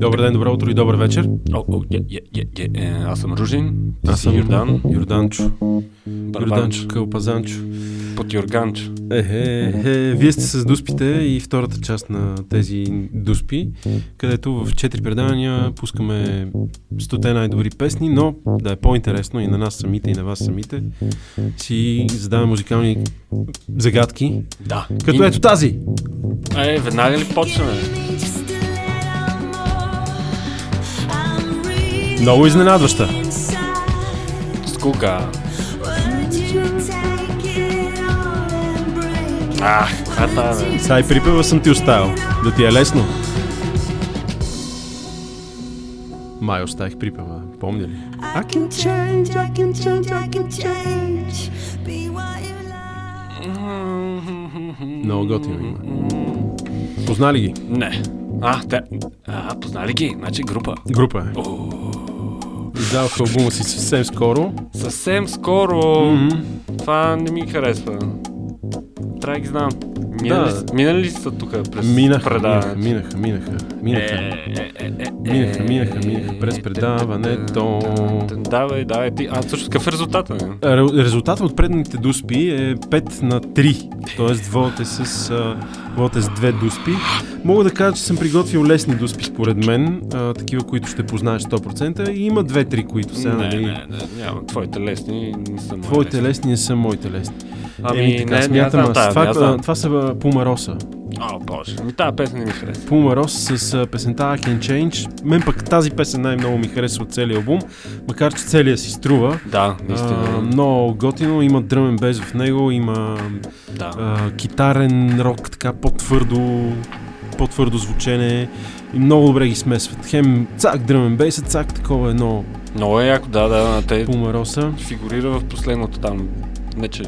Добър ден, добро утро и добър вечер. О, о, е, е, е, е, аз съм Ружин, Аз съм Йордан, Йорданчо. Барабанчо, Йорданчо, Кълпазанчо. Под Йорганчо. Е, е, е, вие сте с дуспите и втората част на тези дуспи, където в четири предавания пускаме стоте най-добри песни, но да е по-интересно и на нас самите, и на вас самите, си задаваме музикални загадки, Да. като И- ето тази. Е, веднага ли почваме? Много изненадваща. С кога? Ах, а та, бе. Сега и припева съм ти оставил. Да ти е лесно. Май оставих припева, помня ли? I can change, I can change, I can change. Be what you like. Много готино има. Познали ги? Не. А, те... А, познали ги? Значи група. Група е. Издаваха албума си съвсем скоро. Съвсем скоро. Мгм. Това не ми харесва. Трябва да ги знам. Минали, Да. минали ли са тук през Минаха, минаха, предаването? минаха, минаха, минаха. Е, е, е, е, Минаха, е, минаха, минаха през е, предаването. Давай, давай ти. А, също какъв е резултата? Не? Ре- Резултатът от предните дуспи е 5 на 3. Тоест вод е с, а, вод е с две дуспи. Мога да кажа, че съм приготвил лесни дуспи според мен, а, такива, които ще познаеш 100%. И има 2-3, които сега, не, нали, не, не, няма. Твоите лесни не са мои Твоите лесни не са моите лесни. Ами, Еми, така, не, смятам аз. аз. това, Това, това, това са а, Rosa. О, боже. Ми тази песен не ми. Puma Rosa с а, песента I Can Change. Мен пък тази песен най-много ми харесва от целия албум, макар че целия си струва. Да, А, наистина. много готино, има дръмен бейс в него, има да. а, китарен рок, така по-твърдо, по-твърдо звучене и много добре ги смесват. Хем цак дръмен бейс, цак такова едно Много е яко, да, да. Те Rosa. фигурира в последното там. Не, че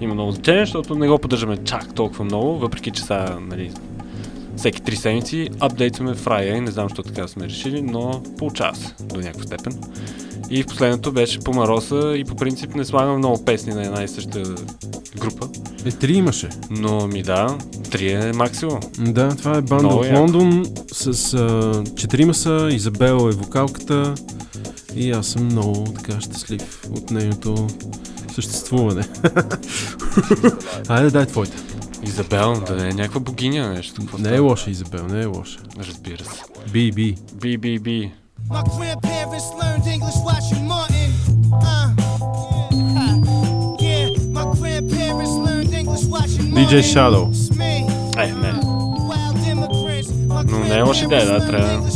има много значение, защото не го поддържаме чак толкова много, въпреки че са, нали, всеки три седмици апдейтваме Friday, не знам защо така сме решили, но получава се до някаква степен. И в последното беше по Мароса и по принцип не слагам много песни на една и съща група, Е, три имаше. но ми да, три е максимум. Да, това е банда Много от. Лондон с а, четирима са, Изабел е вокалката и аз съм много така щастлив от нейното съществуване. Айде, дай твоята. Изабел, да не е някаква богиня нещо. Какво Не е лоша, Изабел, не е лоша. Разбира се. Би, би. Би, би, би. My grandparents learned English watching Martin. Uh, yeah. yeah, my grandparents learned English watching Martin. DJ Shadow. Е, не. Но не е лоша идея, да, трябва.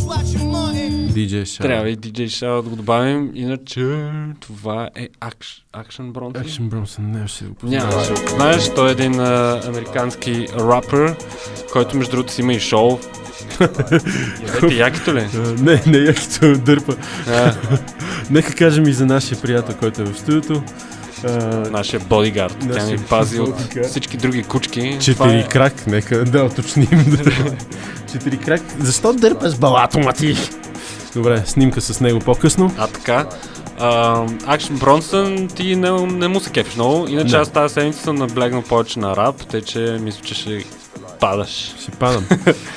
DJ Shadow. Трябва и DJ Shadow да го добавим, иначе това е Action Bronte. Action Bronson, не ще го познавам. Няма да го знаеш, той е един а, американски рапър, който между другото си има и шоу. Явете якито ли? Не, не, якито дърпа. Нека кажем и за нашия приятел, който е в студиото. Нашия бодигард. Тя ни пази от всички други кучки. Четири е- крак, нека да уточним. Четири крак. Защо дърпаш балато, мати? Добре, снимка с него по-късно. А така. Акшн Бронсън ти не, не му се кефиш много. Иначе Не. аз тази седмица съм наблегнал повече на рап, тъй че мисля, че ще падаш. Ще падам.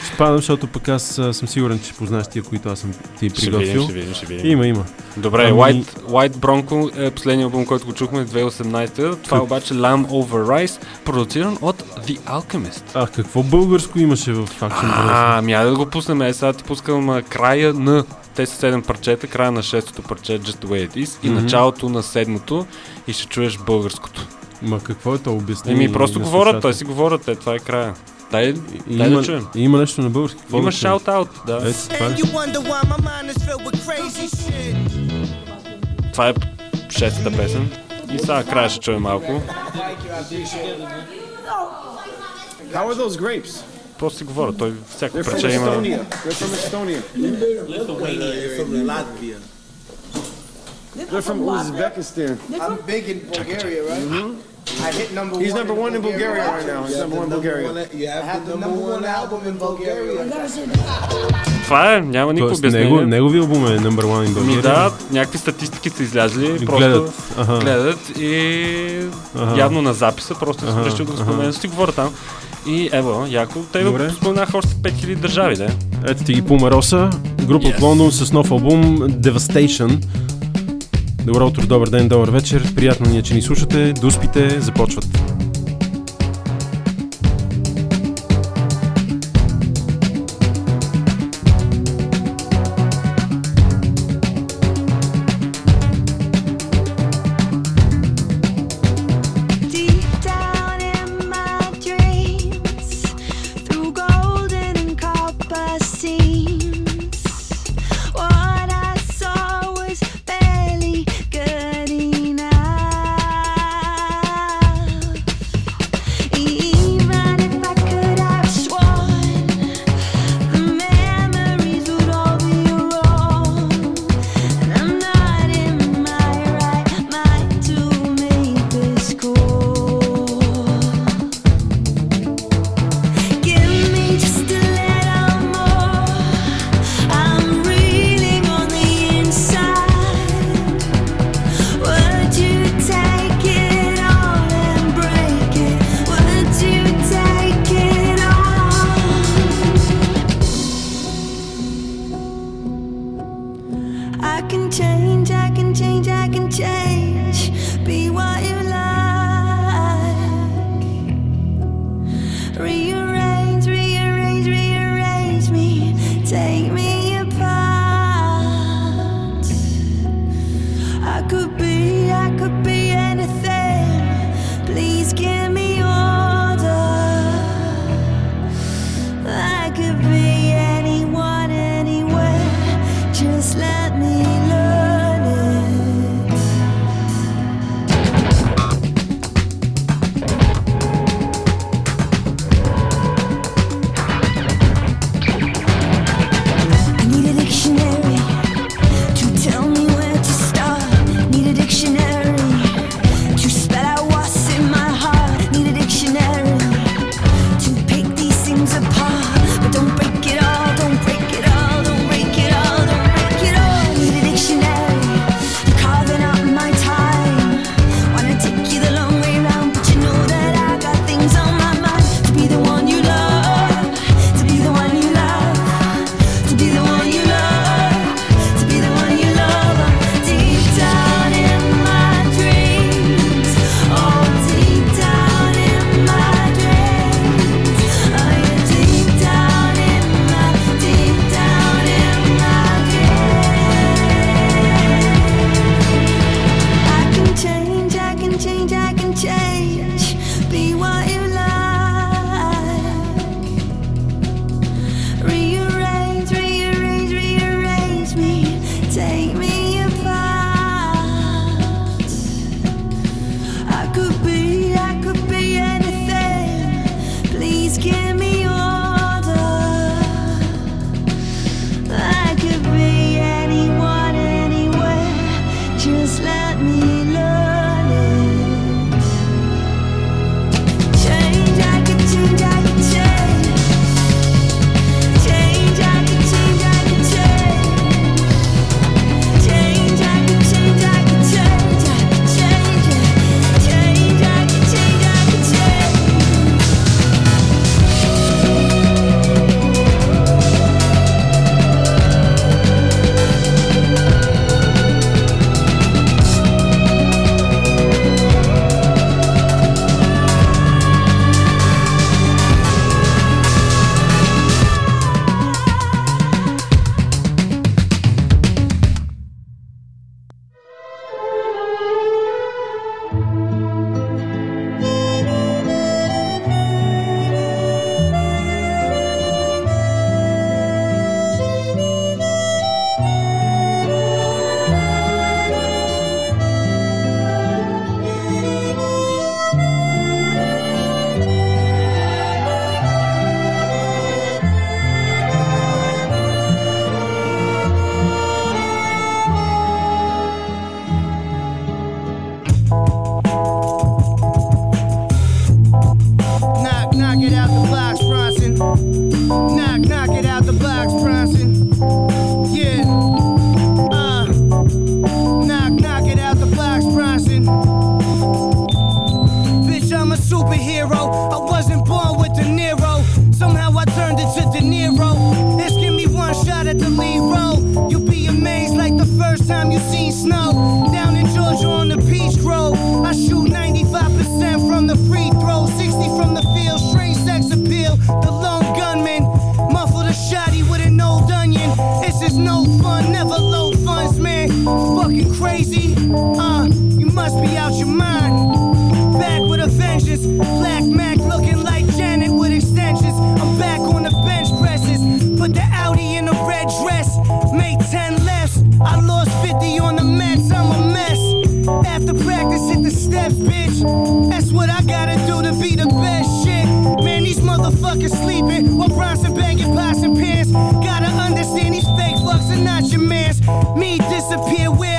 ще падам, защото пък аз съм сигурен, че познаш тия, които аз съм ти Ще видим, приготвил. ще видим, ще видим. Има, има. Добре, Ами- White, White Bronco е последният албум, който го чухме 2018. Това е обаче Lamb Over Rice, продуциран от The Alchemist. А, какво българско имаше в Action Bronson? А, ами да го пуснем. Е, сега ти пускам края на те са 7 парчета, края на шестото парче Just the Way It Is и Мгм. началото на седмото и ще чуеш българското. Ма какво е то обяснение? Еми просто говорят, той си говорят, те, това е края. Дай, И дай има, да чуем. има нещо на български. Какво Има шаут-аут, да. Ето, това shit. Това е шестата песен. И сега края ще чуем малко. How are those grapes? Просто си говоря, той всяко They're from парче има... Estonia. They're from Estonia. They're from Uzbekistan. I'm big in Bulgaria, right? I hit number He's one. number one in Bulgaria right now. He's number one in Bulgaria. You have the number one album in Bulgaria. Това е, няма никакво Тоест, обяснение. него, неговия албум е number one in България. Ми да, някакви статистики са излязли, просто Гледат, аха. гледат и Аха. явно на записа, просто Аха, решил да го аха. спомена, си говоря там. И ево, яко, те го споменаха още 5000 държави, да. Ето ти ги Пумароса, група от Yes. Лондон с нов албум Devastation. Добро утро, добър ден, добър вечер. Приятно ни е, че ни слушате. Дуспите започват. Must be out your mind. Back with a vengeance. Black Mac looking like Janet with extensions. I'm back on the bench presses. Put the Audi in a red dress. Made 10 lefts. I lost 50 on the Mets. I'm a mess. After practice, hit the steps, bitch. That's what I gotta do to be the best shit. Man, these motherfuckers sleeping while Bronson banging pots and pans. Gotta understand these fake fucks are not your mans. Me disappear where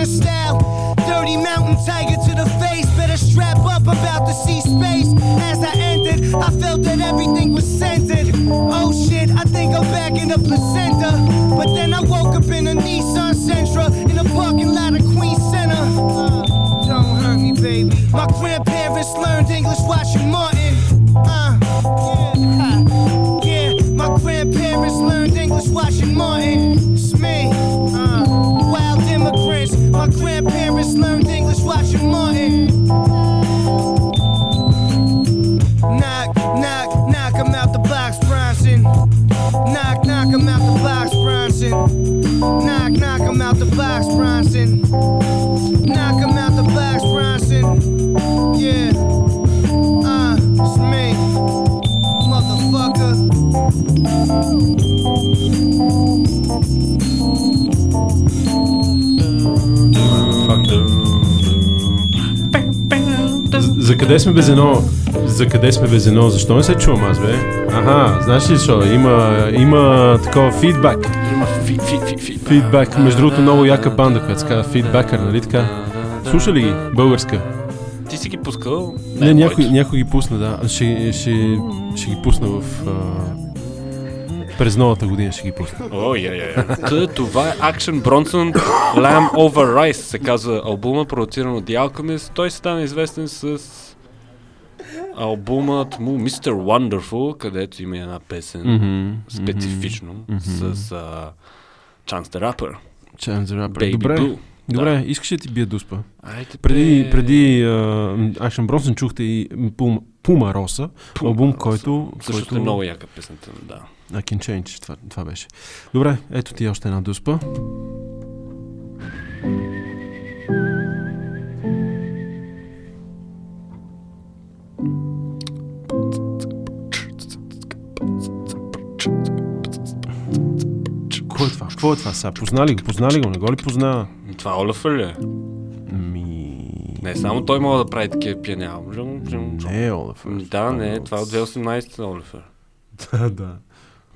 executioner style. Dirty mountain tiger to the face. Better strap up, about to see space. As I entered, I felt that everything was centered. Oh shit, I think I'm back in the placenta. But then I woke up in a Nissan Sentra in a parking lot of Queen Center. Uh, don't hurt me, baby. My grandparents learned English watching Martin. Uh, yeah, ha, yeah. My grandparents learned English watching Martin. It's me. Къде сме без едно? За къде сме без едно? Защо не се чувам аз, бе? Аха, знаеш ли защо? Има, има такова фидбак. Има фи, фи, фи, фи. Фидбак. Между другото, много яка банда, която се казва Фидбакър, нали така? Слуша ли ги? Българска. Ти си ги пускал? Не, някой, моите. някой ги пусна, да. Ще, ще, ще ги пусна в... А, през новата година ще ги пусна. О, я, я, това е Action Bronson Lamb Over Rice, се казва албума, продуциран от The Alchemist. Той стана известен с албумът му Mr. Wonderful, където има една песен Мгм, специфично мгм. с а, Chance the Rapper, Chance the Rapper. Baby Добре, Blue. добре, искаш ли да ти бия дуспа? Айде, Преди, бе. преди uh, Action Bronson чухте и Puma, Puma Rosa, Пум, албум, а, който... Също който... е много яка песента, да. I can change, това, това беше. Добре, ето ти още една дуспа. Какво е това сега? Познали го? Познали го? Не го ли позна? Това Олефър ли е? Ми... Не, само той може да прави такива албуми. Не е Олаф. Да, не, това е от 2018 Олефър. Да, да.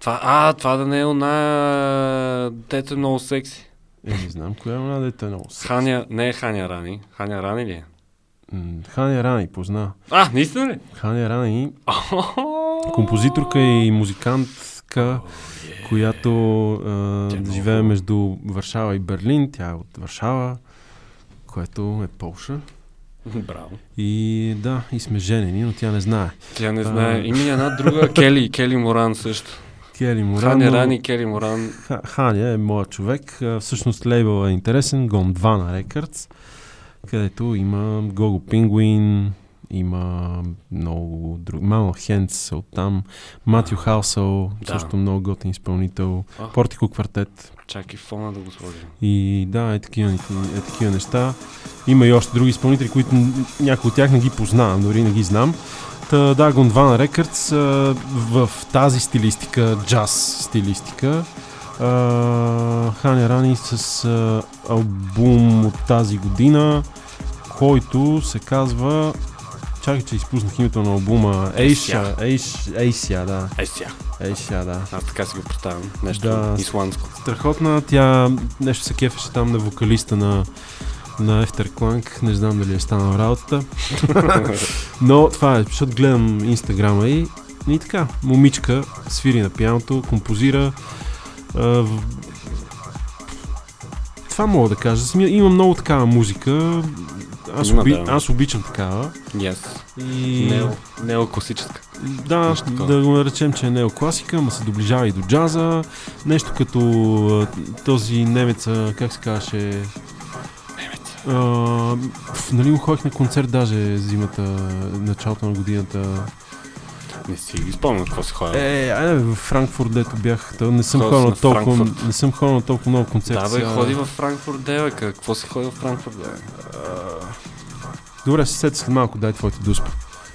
Това, а, това да не е она... Дето е много секси. Е, не знам коя е една дете много. секси. Ханя, не е Ханя Рани. Ханя Рани ли е? Ханя Рани, позна. А, наистина ли? Ханя Рани, композиторка и музикантка, която а, Тя е много живее хубава. между Варшава и Берлин. Тя е от Варшава, което е Полша. Браво. И да, и сме женени, но тя не знае. Тя не А. знае. Има и една друга, Кели, Кели Моран също. Кели Моран. Ханя но- Рани, Кели Моран. Ха- Ханя е моят човек. Всъщност лейбъл е интересен. Гондвана Records, където има Гого Пингуин, има много други. Мало Хенц от там, Матю Халсъл, Да. също много готин изпълнител, А. Портико квартет. Чакай фона да го сложим. И да, е такива, е такива неща. Има и още други изпълнители, които някои от тях не ги познавам, дори не ги знам. Та, да, Гондвана а, в тази стилистика, джаз стилистика. Ханя Рани с а, албум от тази година, който се казва чакай, че изпуснах името на албума. Ейша, Ейш, Ейся, да. Е, сега. Ейша, да. Аз така си го представям. Нещо Да. исландско. Страхотна, тя нещо се кефеше там на вокалиста на на Efterklang, не знам дали е станала работата. Но това е, защото гледам инстаграма и, и така, момичка свири на пианото, композира. А, в... Това мога да кажа. Има много такава музика. Аз, Има, оби... да. аз обичам такава. Yes. И... Нео, неокласическа. Да, да го наречем, че е неокласика, ма се доближава и до джаза. Нещо като този немеца, как се казваше... А, нали му ходих на концерт даже зимата, началото на годината. Не си ги спомням какво се ходи. Е, айде в Франкфурт, дето бях. Та, не съм Ходил ходил си на толкова, Франкфурт. не съм ходил на толкова много концерти. Да, бе, ходи в Франкфурт, деве. Какво си ходи в Франкфурт, деве? Добре, се сетя след малко, дай твоите дуспа.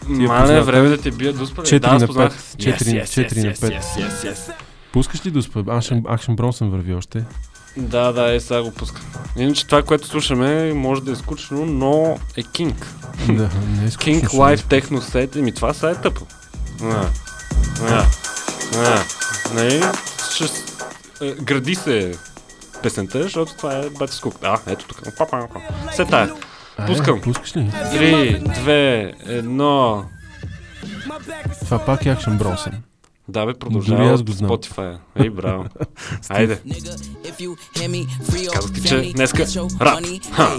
Мале, време да те бия дуспа. бе. Четири да, аз на познах. пет. Четири- Yes, yes, четири на yes, пет. Yes, yes, yes. Пускаш ли дуспа? Акшен, Акшен Бронсън върви още. Да, да, е, сега го пуска. Иначе това, което слушаме, може да е скучно, но е Кинг. да, не е скучно, King Live Techno Set. Еми, това са е тъпо. Нали? Е, гради се песента, защото това е бати скук. А, ето тук. Се тая. Е, Пускам. Пускаш ли? Три, две, едно. Това пак е Акшен Бронсън. Да, бе, Дори продължава аз от го знам. Spotify. Ей, браво. Айде. Казах ти, че днеска рап. Ха.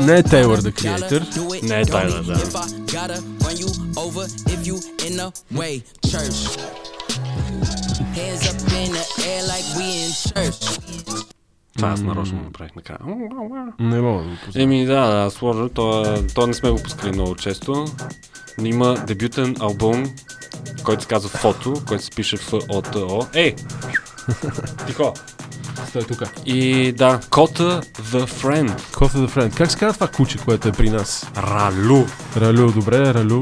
Не е Taylor the Creator. Не е Тайлър, да. Hands up in the air like we in church. Това аз нарочно направих накрая. Не мога да го познавам. Еми да, да, сложно. То, то не сме го пускали много често. Но има дебютен албум, който се казва Фото, който се пише в ОТО. Ей! Тихо! Стой тук. И да, Кота The Friend. Кота the Friend. Как се казва това куче, което е при нас? Ралу. Ралю, добре, Ралю.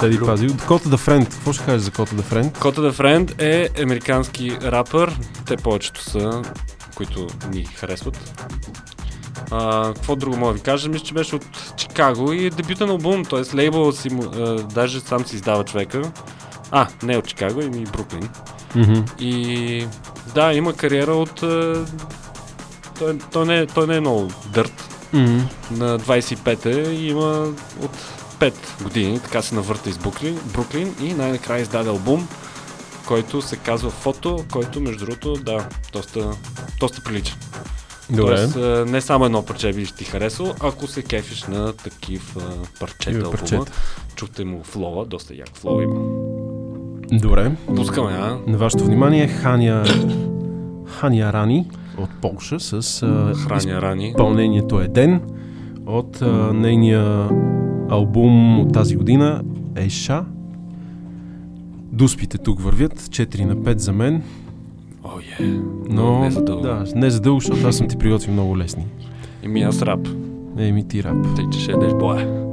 Седи Ралю. пази. Кота the Friend. Какво ще кажеш за Кота the Friend? Кота The Friend е американски рапър. Те повечето са, които ни харесват. А, какво друго мога да ви кажа? Мисля, че беше от Чикаго и е дебютен албум, т.е. лейбъл си а, даже сам си издава човека. А, не от Чикаго, ами Бруклин. Мгм. И да, има кариера от... а, Той, той, не, е- той не е много дърт. Мгм. На 25 е и има от 5 години, така се навърта из Бруклин, Бруклин и най-накрая издаде албум, който се казва Фото, който между другото, да, доста, доста прилича. Добре. Тоест, а, не само едно парче би ти харесало, ако се кефиш на такив а, парчета Такива албума. парчета. Чухте му флова, доста як флоу има. Добре. Пускаме, а? На вашето внимание Ханя, Ханя Рани от Полша с а, Храня рани. изпълнението е Ден от а, нейния албум от тази година Ейша. Дуспите тук вървят, 4 на 5 за мен, О, е. но не за дълго. да, не за дълго, защото аз съм ти приготвил много лесни. Еми аз рап. Еми ти рап. Тъй, че ще ядеш боя.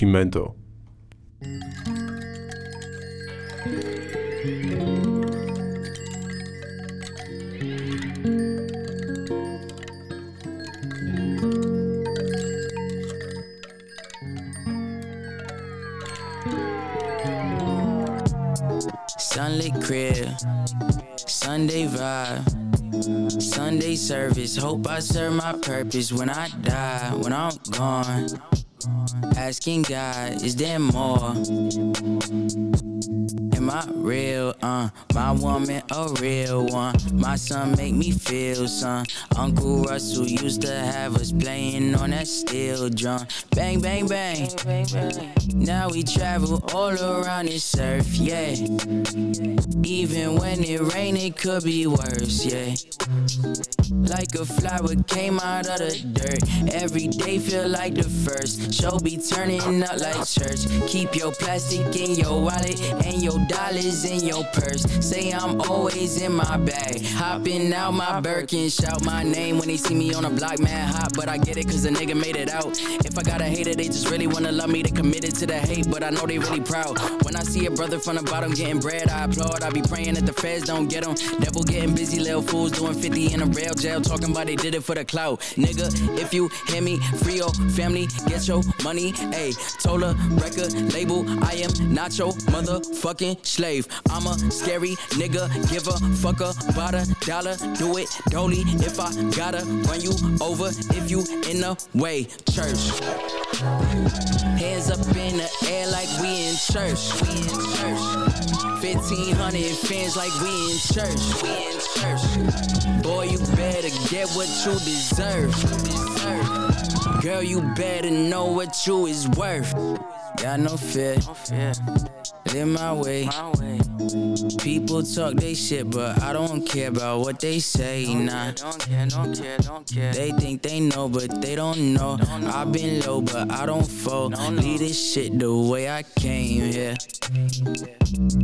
Nascimento. Sunlit crib, Sunday vibe. Sunday service, hope I serve my purpose when I die, when I'm gone. Asking God, is there more? Am I real? Uh, my woman a real one. My son make me feel son. Uncle Russell used to have us playing on that steel drum. Bang, bang, bang. Now we travel all around this earth, yeah. Even when it rain, it could be worse, yeah. Like a flower came out of the dirt. Every day feel like the first. Show be turning up like church. Keep your plastic in your wallet and your dollars in your purse. Say I'm always in my bag. Hopping out my Birkin, shout my name when they see me on a block, man hot. But I get it cause the nigga made it out. If I got a hater, they just really wanna love me. They committed to the hate, but I know they really proud. When I see a brother from the bottom getting bread, I applaud. I be praying that the feds don't get them. Devil getting busy, little fools doing 50 in a rail jail, talking about they did it for the clout. Nigga, if you hear me, free your family, get your money. Ayy, Tola, record label, I am not your motherfucking slave. I'm a scary nigga, give a fuck about a dollar. Do it dolly if I gotta run you over if you in the way. Church. Hands up in the air like we in church. We in church. 1500 fans like we in church. We in church. Boy, you better get what you deserve. deserve. Girl, you better know what you is worth. Got no fear. Live my way. People talk they shit, but I don't care about what they say. Nah. They think they know, but they don't know. I've been low, but I don't fold. Leave this shit the way I came here.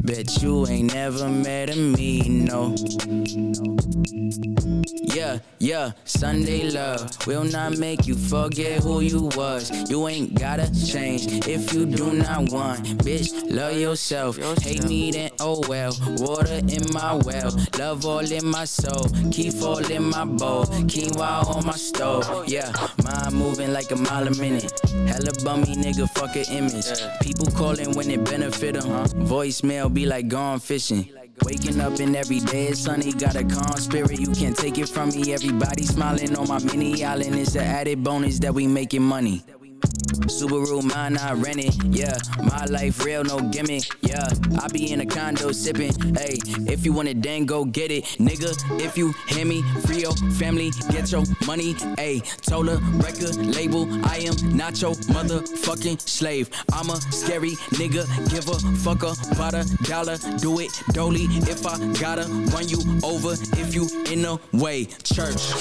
Bet you ain't never met a me, no. Yeah, yeah, Sunday love will not make you forget who you was. You ain't gotta change if you do not want. Bitch, love yourself. Hate me, then oh well. Water in my well, love all in my soul. Keep all in my bowl, quinoa on my stove. Yeah, mind moving like a mile a minute. Hella bummy nigga, fuck a image. People calling when it benefit them. Voicemail be like gone fishing. Waking up and every day is sunny, got a calm spirit, you can't take it from me. Everybody smiling on my mini island, it's an added bonus that we making money. Subaru, mine, I rent it. Yeah, my life real, no gimmick. Yeah, I be in a condo sipping. Hey, if you want it, then go get it. Nigga, if you hear me, free your family, get your money. Hey, told a record label, I am not your motherfucking slave. I'm a scary nigga, give a fuck about a dollar. Do it dolly if I gotta run you over if you in the way. Church.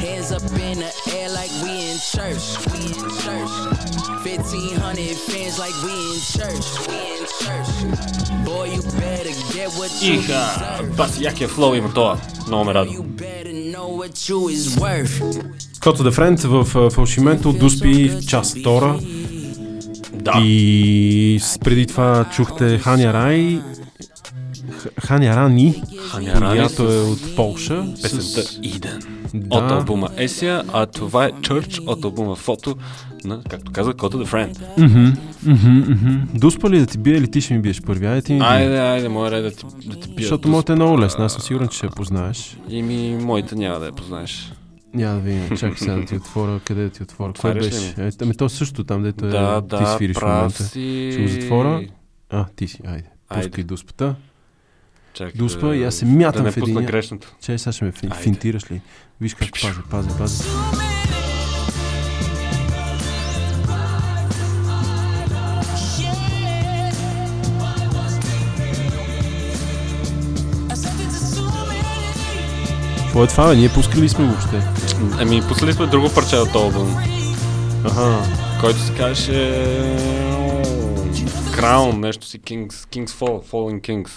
Hands up in the air like we in church. We in church. 1500 fans like we in church. We in church. Boy, you better get what you Иха, бас якия флоу има това. Много ме радва. Кота да Френд в фалшименто Дуспи част втора. Да. И преди това чухте Ханя Рай. Ханя Рани, Ханя Рани която е от Полша. Песента. Иден. Да. От албума Есия, а това е Church от албума Фото на, както каза, Кота the Friend. Мгм, мгм, мгм. Дуспа ли да ти бие или ти ще ми биеш първи? Айде ти ми бие. Айде, айде, моя ред да ти, да ти бия. Защото моята е много лесна, аз съм сигурен, че ще я познаеш. И ми, моите няма да я познаеш. Няма да видим. Чакай сега да ти отворя. Къде да ти отворя? Кое беше? Е, ами то също там, дето е, да, ти свириш в момента. си. Ще го затворя. А, ти си, айде. Айде. Пускай дуспата. Чакай Дуспа да- и аз се мятам да не в единия. грешното. Че, сега ще ме Айде. финтираш ли? Виж как пази, пази, пази. Какво е това, бе? Ние пускали ли сме въобще? Ами, пуснали сме друго парче от албум, Аха. който се казваше... Crown, нещо си Kings, Kings Fall, Falling Kings.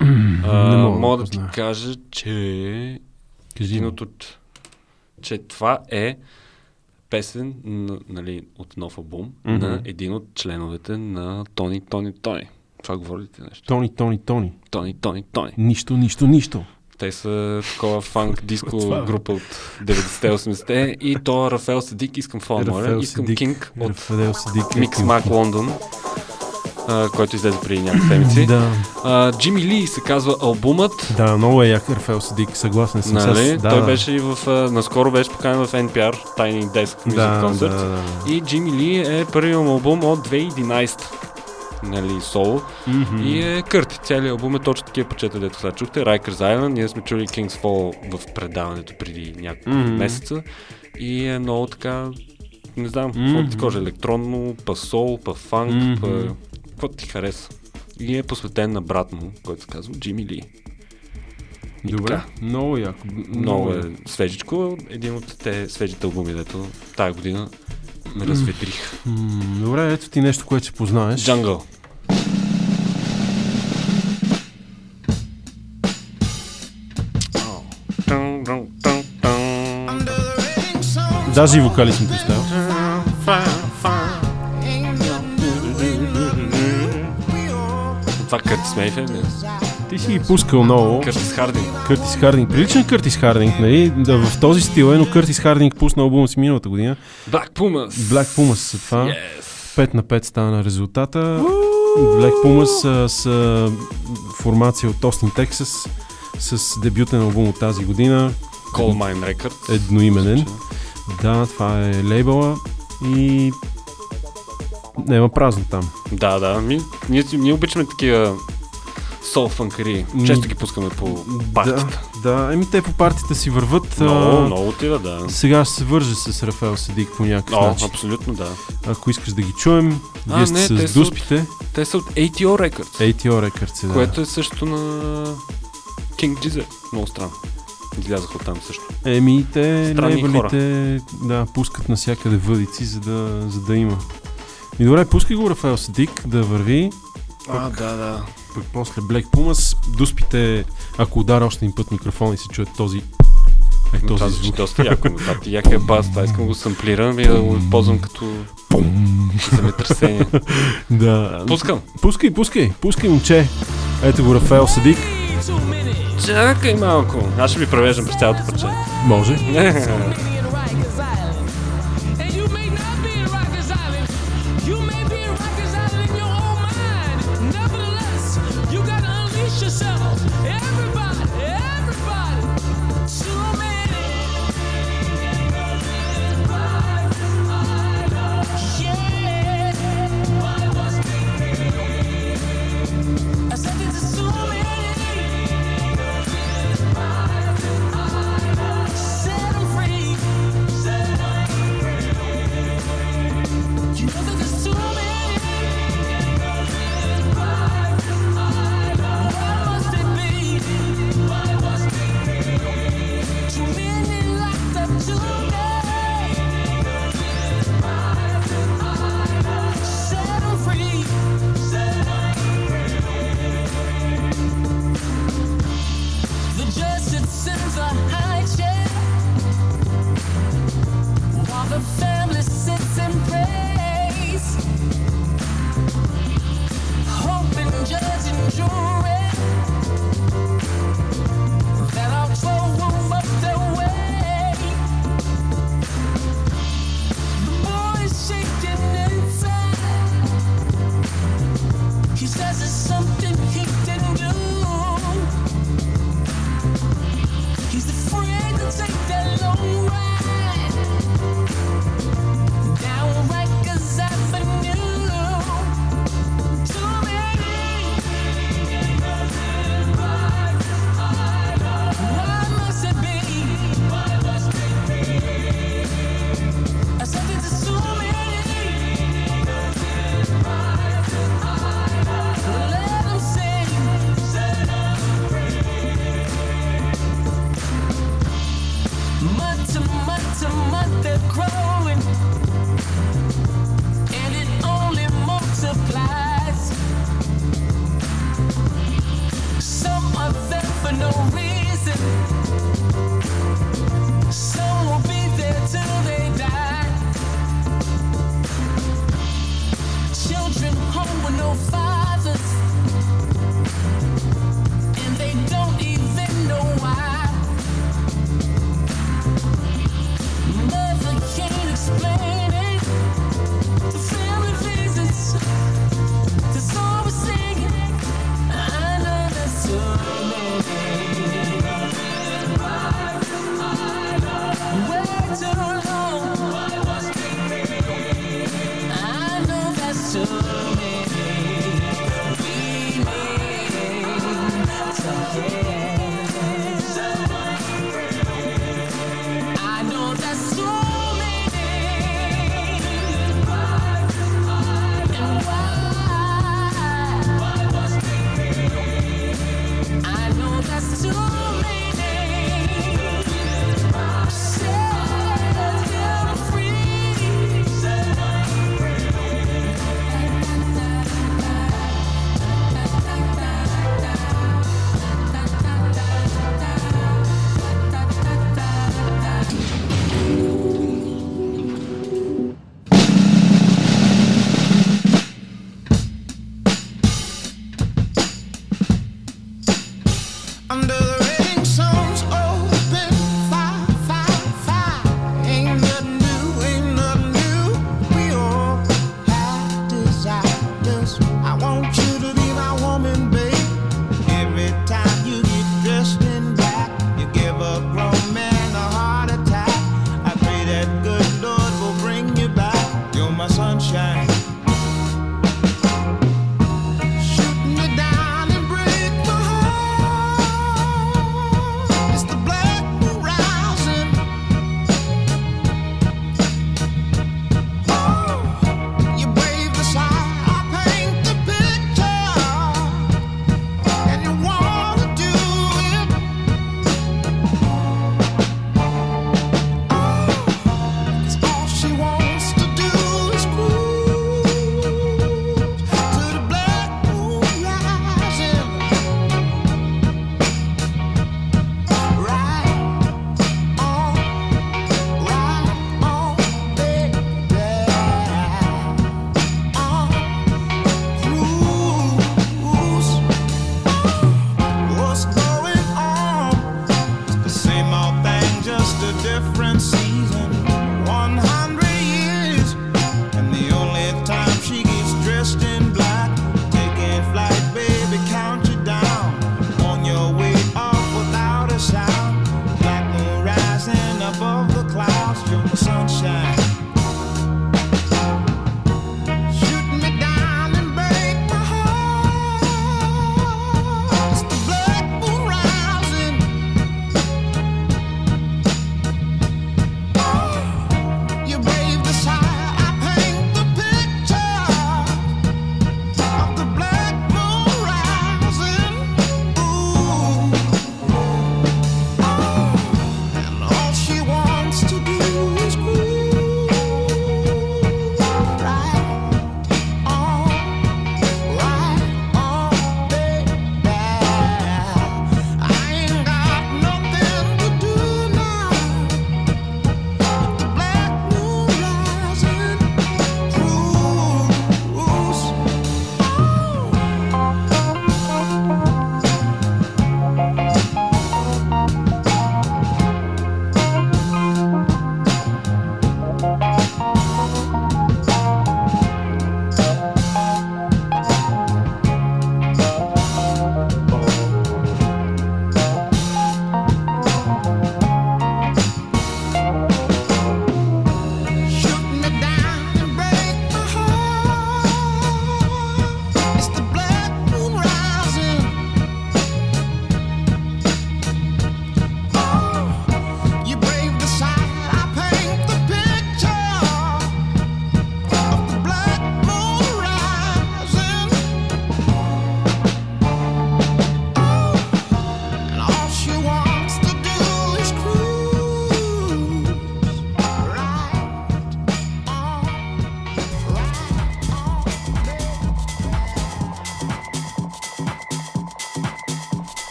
А, не мога да мога да ти позная. кажа, че Кажи ми. единото, че това е песен нали, от нов албум Мгм. на един от членовете на Тони, Тони, Тони. Това говори ли ти нещо? Тони, Тони, Тони. Тони, Тони, Тони. Нищо, нищо, нищо. Те са такова фанк диско е. група от 90-80-те и то Рафаел Садик, искам това, моля, искам Кинг от Сидик. Микс Мак Лондон, а, който излезе преди някакви седмици. Да, А, Джимми Ли се казва албумът. да, много е як Рафаел Сидик, съгласен съм. Нали? С, да, Той да. беше и в... А, наскоро беше поканен в NPR, Tiny Desk Music да, Concert. да, да, да. И Джимми Ли е първият му албум от 2011 нали, соло. Мгм. И е Кърти. Целият албум е точно такива почета, дето сега чухте. Rikers Island. Ние сме чули King's Fall в предаването преди няколко Мгм. месеца. И е много така... Не знам, Мгм. какво ти кажа, електронно, па сол, па фанк, Мгм. па... Какво ти хареса? И е посветен на брат му, който се казва Джимми Ли. И Добре, така. много яко. Много е яко. свежичко. Един от те свежите албуми, дето тази година ме разветрих. Добре, ето ти нещо, което ще познаеш. Джангъл. Даже и вокали съм представил. Това Къртис Мейфер ли? Ти си ги пускал много. Къртис Хардинг. Къртис Хардинг. Приличен Къртис Хардинг, нали? Да, в този стил е, но Къртис Хардинг пусна албума си миналата година. Black Pumas. Black Pumas са това. Yes. 5 на 5 стана резултата. Black Pumas са, са формация от Остин, Тексас с дебютен албум от тази година. Coal Mine Records. Едноименен. Да, това е лейбъла и няма празно там. Да, да. Ми, ние, ние обичаме такива сол фанкари. Често ги пускаме по партията. Да, да, еми те по партията си върват. Много, а, много отива, да. Сега ще се вържа с Рафаел Седик по някакъв О, начин. абсолютно да. Ако искаш да ги чуем, А, вие сте не, те с са от- дуспите. Те са от ATO Records, ATO Records, е, да. което е също на King Gizzard. Много странно. Излязах от там също. Еми, те лейбълите да, пускат навсякъде въдици, за да, за да има. И добре, пускай го Рафаел Седик да върви. А, да, да. Пък после Black Pumas, дуспите, ако ударя още един път микрофон и се чуе този е това този звучи звук. доста яко. но Това ти як е бас, това искам да го самплирам и да го ползвам като земетресение. Да. Пускам. Пускай, пускай, пускай, момче. Ето го Рафаел Седик. Чакай малко. Аз ще ви превеждам през цялото парче. Може.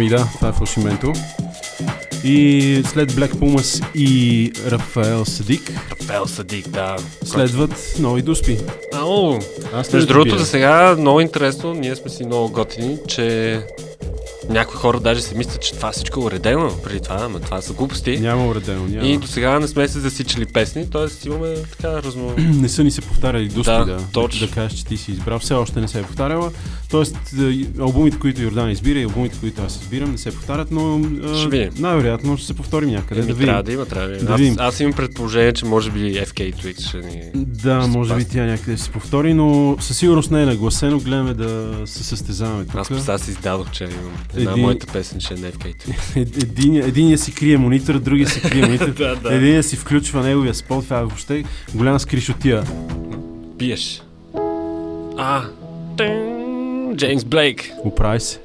Ами да, това е фалшименто. И след Black Pumas и Рафаел Садик Рафаел Садик, да. следват нови дуспи. Ау, Аз между другото, за сега много интересно, ние сме си много готини, че някои хора даже си мислят, че това всичко е уредено преди това, ама това са глупости. Няма уредено, няма. И до сега не сме се засичали песни, т.е. имаме така разно... не са ни се повтаряли дуспи, Да, да, точно. да кажеш, че ти си избрал. Все още не се е повтаряла. Тоест, е, албумите, които Йордан избира и албумите, които аз избирам, не се повтарят, но е, най-вероятно ще се повторим някъде. Еми, да видим. трябва да има, трябва да. Да аз, видим. аз имам предположение, че може би FK Twitch ще ни... Да, ще може би тя някъде ще се повтори, но със сигурност не е нагласено. Гледаме да се състезаваме тук. Аз сега си издадох, че имам една Един- моята песен, че е на FK. Ед, един, единия си крие монитор, другия си крие монитор. Да, да. Единия си включва неговия спот, това е въобще голяма скришотия. Пиеш. А, тън, Джеймс Блейк. Оправи се.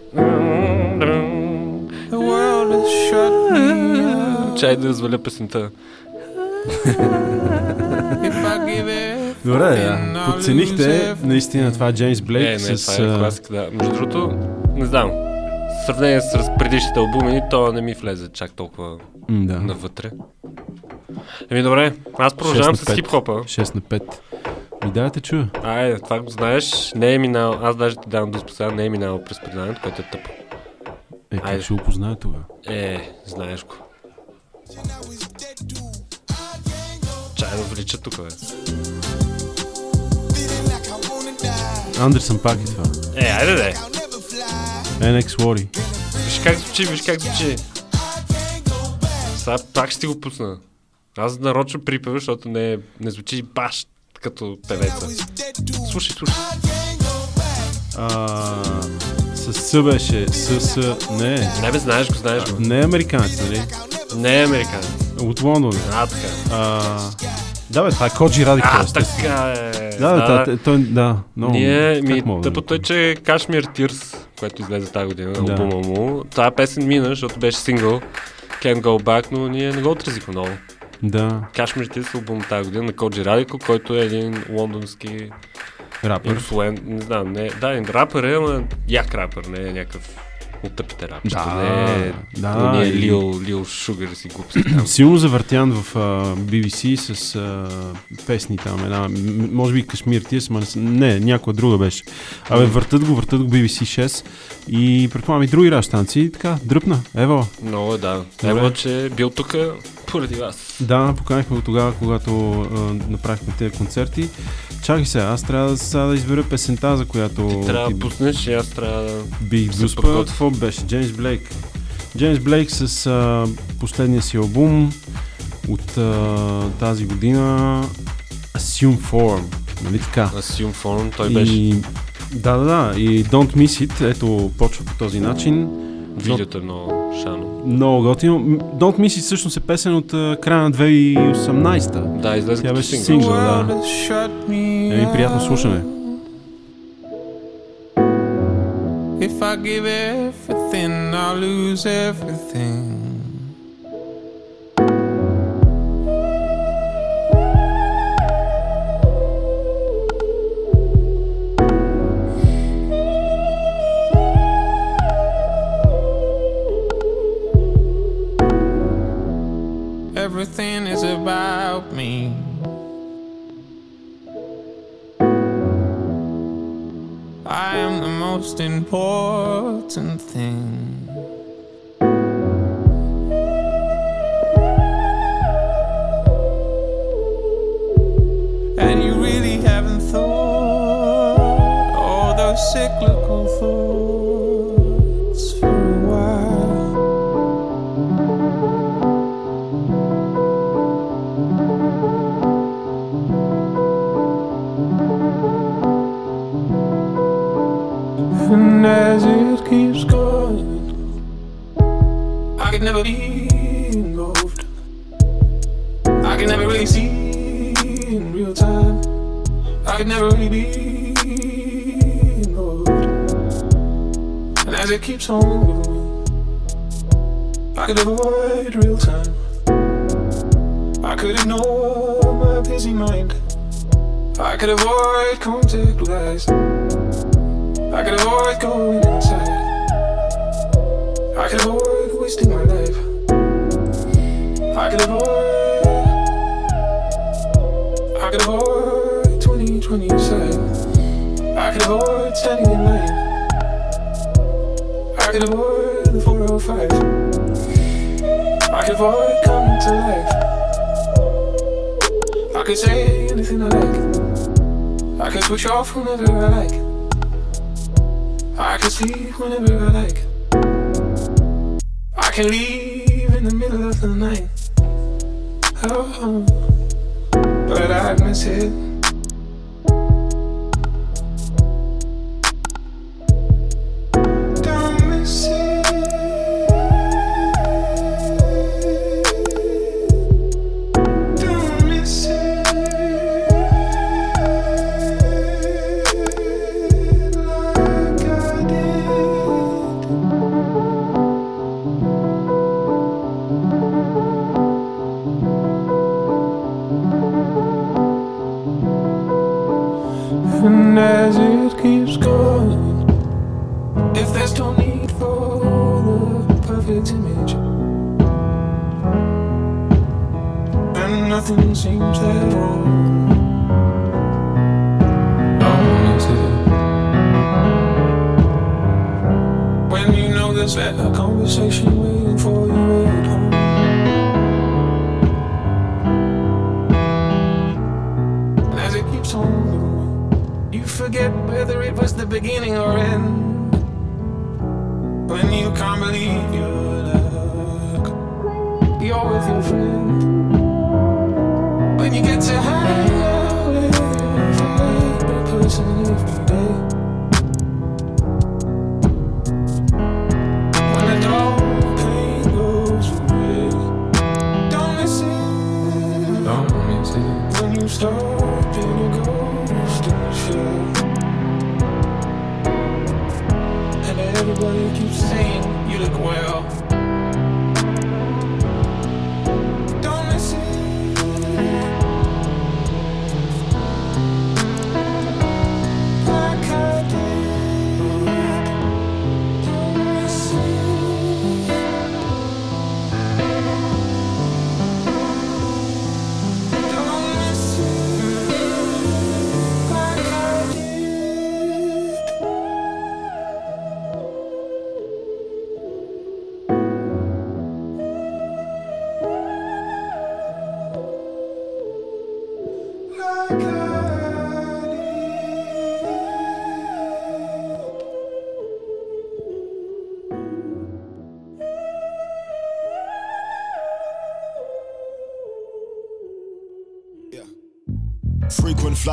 Чай да разваля песента. Добре, да. Подценихте наистина това Джеймс Блейк е, не, с... това е а, класика, да. Между другото, не знам. В сравнение с предишните албуми, то не ми влезе чак толкова да. навътре. Еми добре, аз продължавам с хип-хопа. 6 на 5. Ми да те чуя. Айде, това го знаеш, не е минал, аз даже ти давам да сега, не е минал през предаването, което е тъпо. Е, как ще го познае тогава? Е, знаеш го. Чай да влича тук, бе. Андерсън пак е това. Е, айде де. NX Worry. Виж как звучи, виж как звучи. Сега пак ще ти го пусна. Аз нарочно припева, защото не, не звучи баш като певеца. Слушай, слушай. А, с С беше. С, с, не. Не бе, знаеш го, знаеш го. Не е американец, нали? Не е американец. От Лондон. А, така. А, да, бе, това е Коджи Радикал. А, така е. Да, да, да, той, да, много. Ние, ми, тъпото е, че Кашмир Тирс, което излезе тази година, Да. албума му, тази песен мина, защото беше сингъл, Can't Go Back, но ние не го отразихме много. Да, Кашмир Тирс албум тази година на Коджи Радико, който е един лондонски рапър. инфлуент, не знам, не, да, рапър е, ама як рапър, не е някакъв от тъпите рапър. Да, не е, да, не е Лил, Лил Шугър си глупости. Силно завъртян в а, BBC с а, песни там. Една, може би Кашмир Тирс, ма не, някоя друга беше. Абе, въртат го, въртат го BBC 6 и предполагам и други радиостанции. Така, дръпна. Ево. Много е, да. Ево, че е бил тук поради вас. Да, поканихме го тогава, когато а, направихме тези концерти. Чакай сега, аз трябва да, сега да избера песента, за която Ти трябва да пуснеш и аз трябва да... бих подготвя. Какво беше? Джеймс Блейк. Джеймс Блейк с а, последния си албум от а, тази година Assume Form. Нали така? Assume Form, той беше... И, да, да, да. И Don't Miss It, ето, почва по този начин. Видеото е много шано. Много готино. Don't Miss It всъщност е песен от а, края на 2018-та. Да, излезе Тя като беше сингъл. сингъл, да. Еми, приятно слушане. If I give everything, I'll lose everything.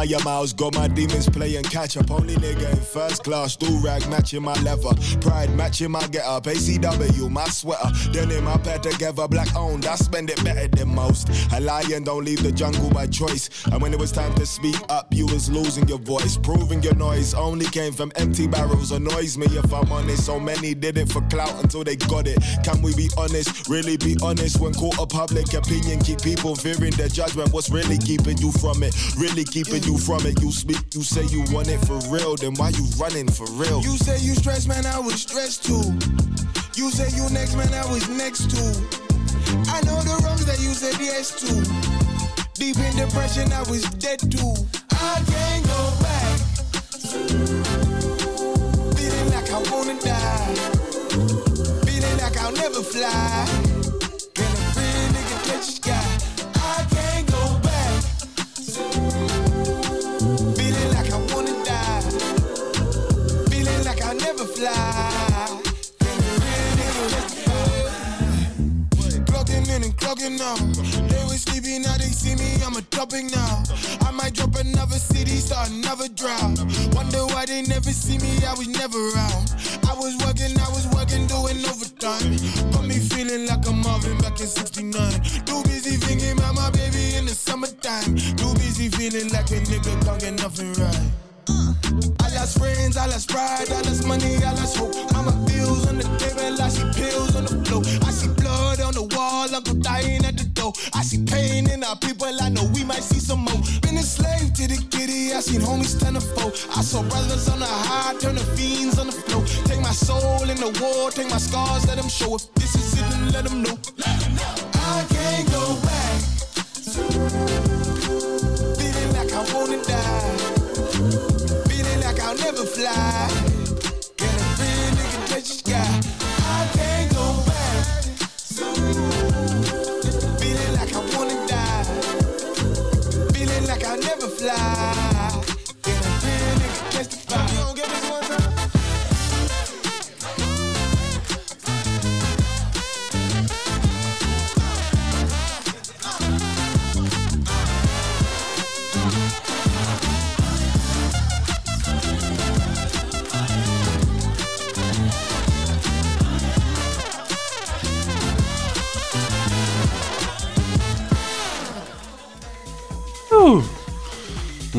Flyer miles, got my demons playing catch up. Only nigga in first class, do rag matching my leather. Pride matching my get up. ACW, my sweater. Denim my pair together, black owned. I spend it better than most. A lion don't leave the jungle by choice. And when it was time to speak up, you was losing your voice. Proving your noise only came from empty barrels. Annoys me if I'm honest. So many did it for clout until they got it. Can we be honest? Really be honest when caught a public opinion. Keep people fearing their judgment. What's really keeping you from it? Really keeping you from it. You speak, you say you want it for real. Then why you running for real? You say you stressed, man, I was stressed too. You say you next, man, I was next too. I know the wrongs that you said yes to. Deep in depression, I was dead too. I can't go back. Feeling like I wanna die. Feeling like I'll never fly. Can a real nigga touch the sky? Clocking out. They was sleeping, now they see me, I'm a topic now. I might drop another city, start another drought. Wonder why they never see me, I was never around. I was working, I was working, doing overtime. Got me feeling like I'm Marvin back in 69. Too busy thinking about my baby in the summertime. Too busy feeling like a nigga can't get nothing right. I lost friends, I lost pride, I lost money, I lost hope. I'm a bills on the table, I see pills on the on the wall, Uncle dying at the door. I see pain in our people, I know we might see some more. Been a slave to the kitty, I seen homies turn to foe. I saw brothers on the high, turn to fiends on the floor. Take my soul in the war, take my scars, let them show. If this is it, then let them know. I can't go back. Feeling like I wanna die. Feeling like I'll never fly.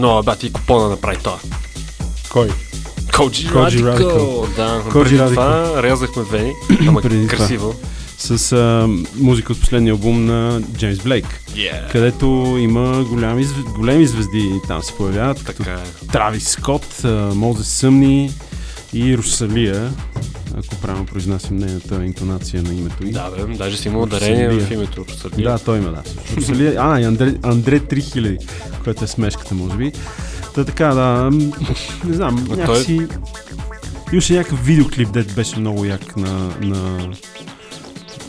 Но, бати, купона направи това. Кой? Коджи Радикал. Да, Коджи преди това рязахме вени, ама това. красиво. С а, музика от последния албум на Джеймс Блейк, Yeah. където има голями, големи звезди там се появяват, като Така е. Травис Скот, Мозес Съмни и Русалия, ако правилно произнасям нейната интонация на името й. Да, бе, даже си има ударение Русалия. в името Русалия. Да, той има, да. Русалия, а, и Андре, Андре 3000, което е смешката, може би. Та така, да, не знам, той- някакси... Имаше някакъв видеоклип, дет беше много як на, на...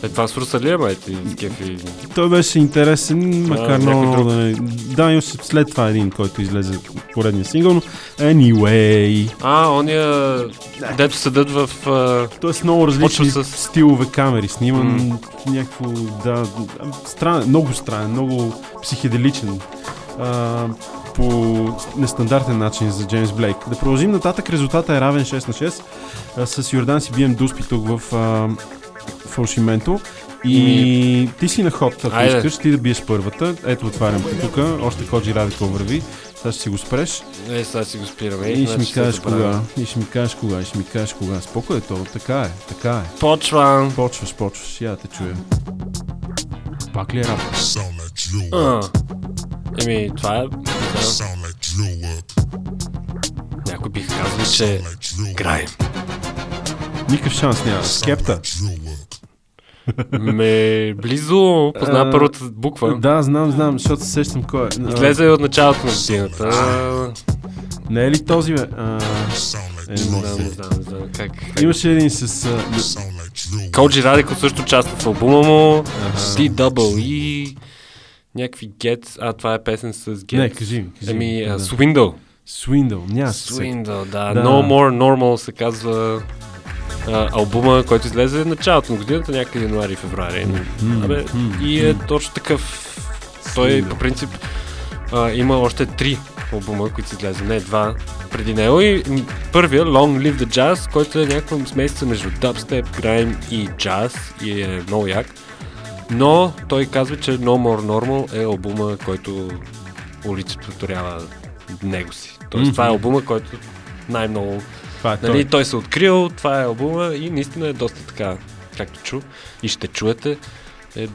Е, това с Русалия, май, ти с кефи. Той беше интересен, макар някой много друг. да не... Да, имаше след това един, който излезе поредния сингъл, но anyway... А, ония, дето седат в... е с много различни с- стилове камери, сниман някакво, да, странен, много странен, много психеделичен, а, по нестандартен начин за Джеймс Блейк. Да продължим нататък, резултата е равен 6 на 6, а, с Йордан си бием дуспи тук в а, фалшименто. И ти си на ход, ако Айде. искаш, ти да биеш първата. Ето отварям те тук, още Коджи Радикъл върви. Сега ще си го спреш. Е, сега си го спираме. И ще ми значи се кажеш кога. И ще ми кажеш кога. И ще ми кажеш кога. Спокой е то. Така е. Така е. Почвам. Почваш, почваш. Я те чуя. Пак ли е рап? Еми, това е... Някой бих казал, че... Граем. Никакъв шанс няма. Скепта. Ме близо позна А, първата буква. Да, знам, знам, защото се сещам кой е. Излезе от началото на годината. Не е ли този, бе? А, е, не знам, не знам, не знам как. Имаше един с... А, Коджи Радико също участва в албума му. DWE. Някакви Gets. А, това е песен с Gets. Не, кажи кажи ми, Еми, да. Swindle. Swindle. Няма. Swindle, да. Да. No More Normal се казва а, албума, който излезе в началото на годината, някъде януари-февруари. Абе, и е точно такъв. Той по принцип а, има още три албума, които са излезе, не два преди него. И първия, Long Live the Jazz, който е някаква смесица между дабстеп, грайм и джаз и е много як. Но той казва, че No More Normal е албума, който олицетворява него си. Тоест, това е албума, който най-много Това е Нали, той. той се е открил, това е албума и наистина е доста така, както чу и ще чуете, е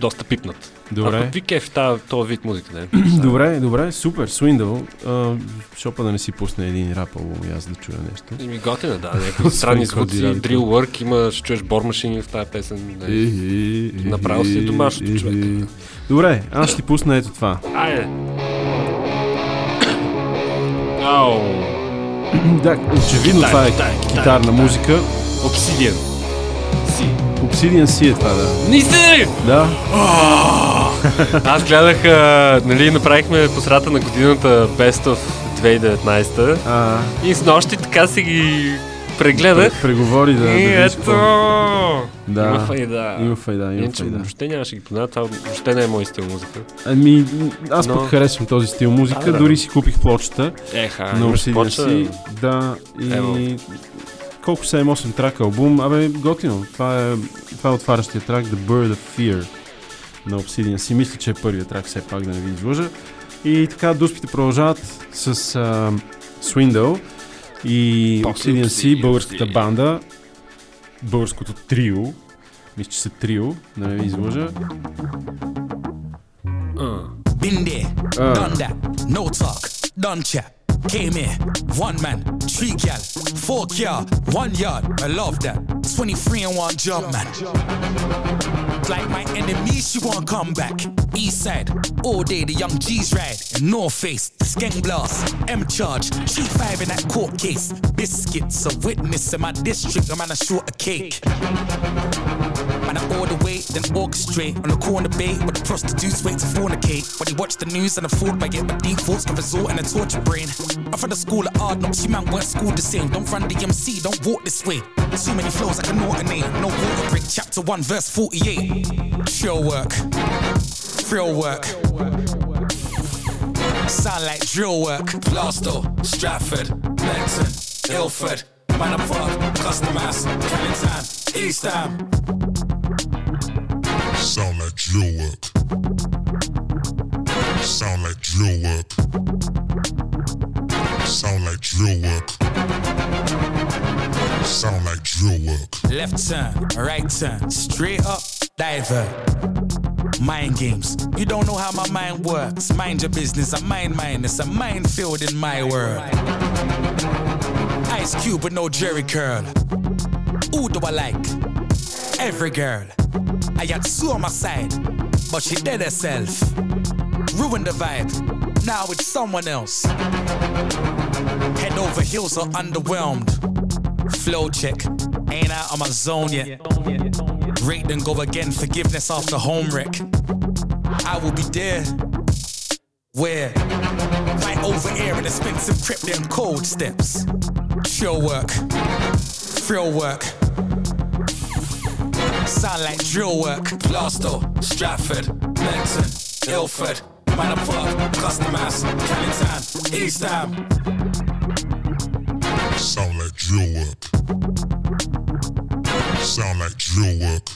доста пипнат. Добре. А пък ви кеф този вид музика, не? Добре, добре, супер. Swindle. А, Шопа да не си пусне един рап албум и аз да чуя нещо. И ми готина, да, някакви странни звуци, drill work, има, ще чуеш бор машини в тази песен. Е, нали. Направо си домашното, човек. Добре, аз ще ти пусна ето това. Айде! Ау! Да, очевидно това е китай. музика. Obsidian. Си. Obsidian си е това, да. Наистина ли? Да. Аз гледах, а, нали, направихме по средата на годината Best of 2019 А, и с нощи така си ги прегледах. пре- преговори да, да и видиш ето! Да. Има файда. Има файда, има Иначе файда. въобще нямаше ги познават, това въобще не е мой стил музика. Ами, аз Но- пък харесвам този стил музика, Да, да. дори си купих плочата Еха, на почта. си. Да, и Ево. колко 7-8 трака албум, абе, готино. Това е, това е отварящия трак The Bird of Fear на Obsidian си. Мисля, че е първият трак, все пак да не ви излъжа. И така, дуспите продължават с а, Swindle и Obsidian си, българската банда, българското трио. Мисля, че са трио, да не ви излъжа. Been there, Ah. done that, no talk, done chat. Came here, one man, three gal, four car, one yard. I love that. 23 and one job, man. Like my enemies, she won't come back. East side, all day the young G's ride. North Face, Skeng Blast, M Charge, G5 in that court case. Biscuits, a witness in my district, a man a short a cake. Man, I order wait, then orchestrate on the corner bait where the prostitutes wait to fornicate. When they watch the news and afford by it, my defaults can resort in a torture brain. I'm from the school of hard knocks, you man weren't schooled the same. Don't run the MC, don't walk this way. Too many flows like an alternate. No water break, chapter 1, verse 48. Drill work, real work. Sound like drill work. Blasto, Stratford, Benton, Ilford, Manaport, Customers, Kennington, East Ham. Sound like drill work. Sound like drill work. Sound like drill work. Sound like drill work. Left turn, right turn, straight up, diver. Mind games. You don't know how my mind works. Mind your business, I mind mine. It's a minefield in my world. Ice Cube with no Jerry curl. Who do I like? Every girl. I had Sue on my side, but she did herself. Ruined the vibe. Now it's someone else. Head over heels or underwhelmed. Flow check, ain't out of my zone yet. Rate then go again, forgiveness after home wreck. I will be there. Where? Right over here in expensive crib, them cold steps. Chill work, thrill work. Sound like drill work. Glasgow, Stratford, Menton, Ilford, Manor Park, Custom House, Callington, East Ham. Sound like drill work. Sound like drill work.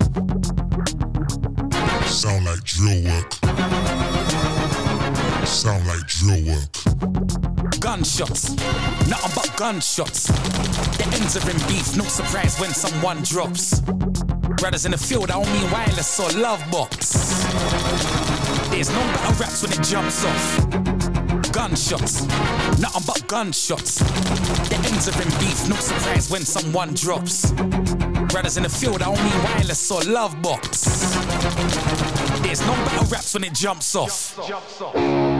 Sound like drill work. Sound like drill work. Gunshots, nothing but gunshots. The ends are in beef, no surprise when someone drops. Brothers in the field, I don't mean wireless or love box. There's no better raps when it jumps off. Gunshots, nothing but gunshots. The ends are in beef, no surprise when someone drops. Brothers in the field, I don't mean wireless or love box. There's no better raps when it jumps off. Hurricanes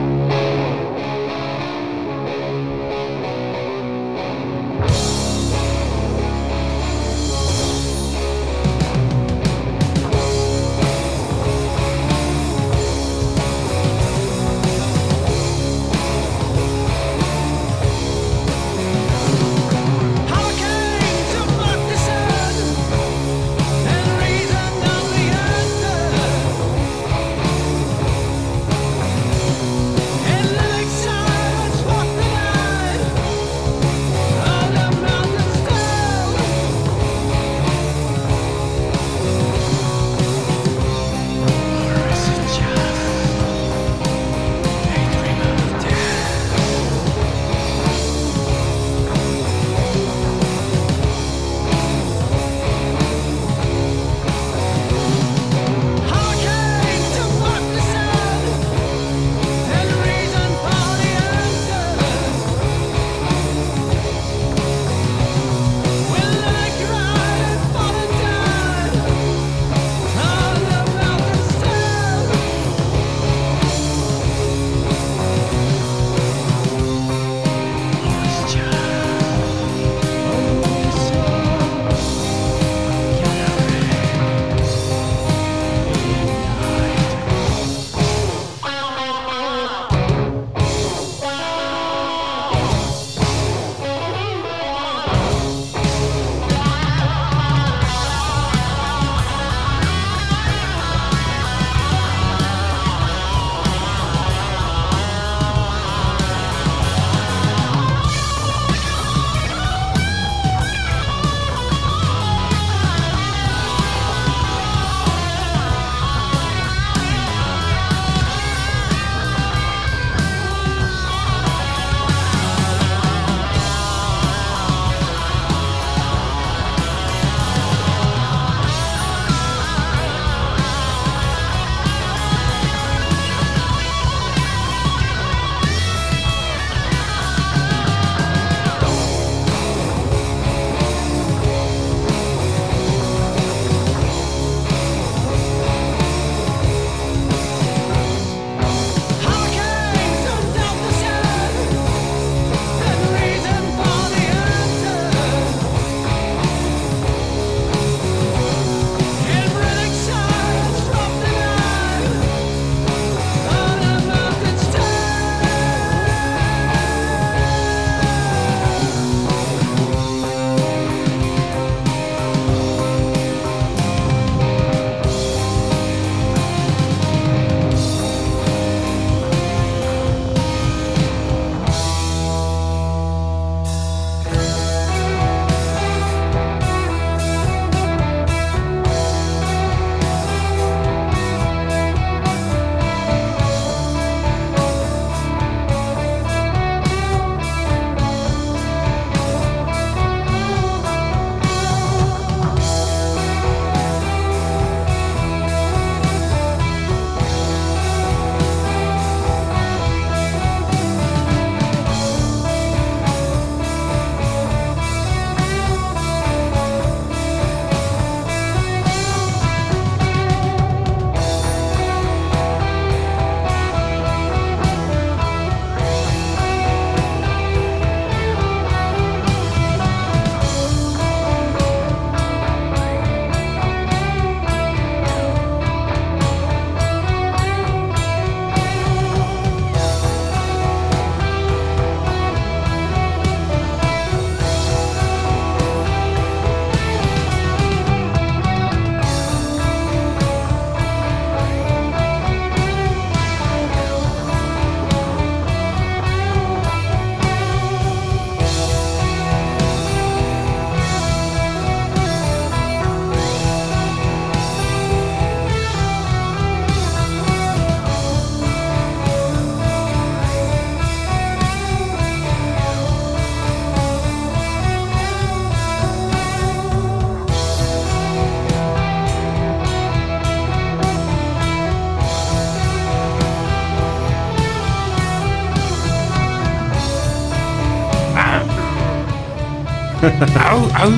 Ау, ау!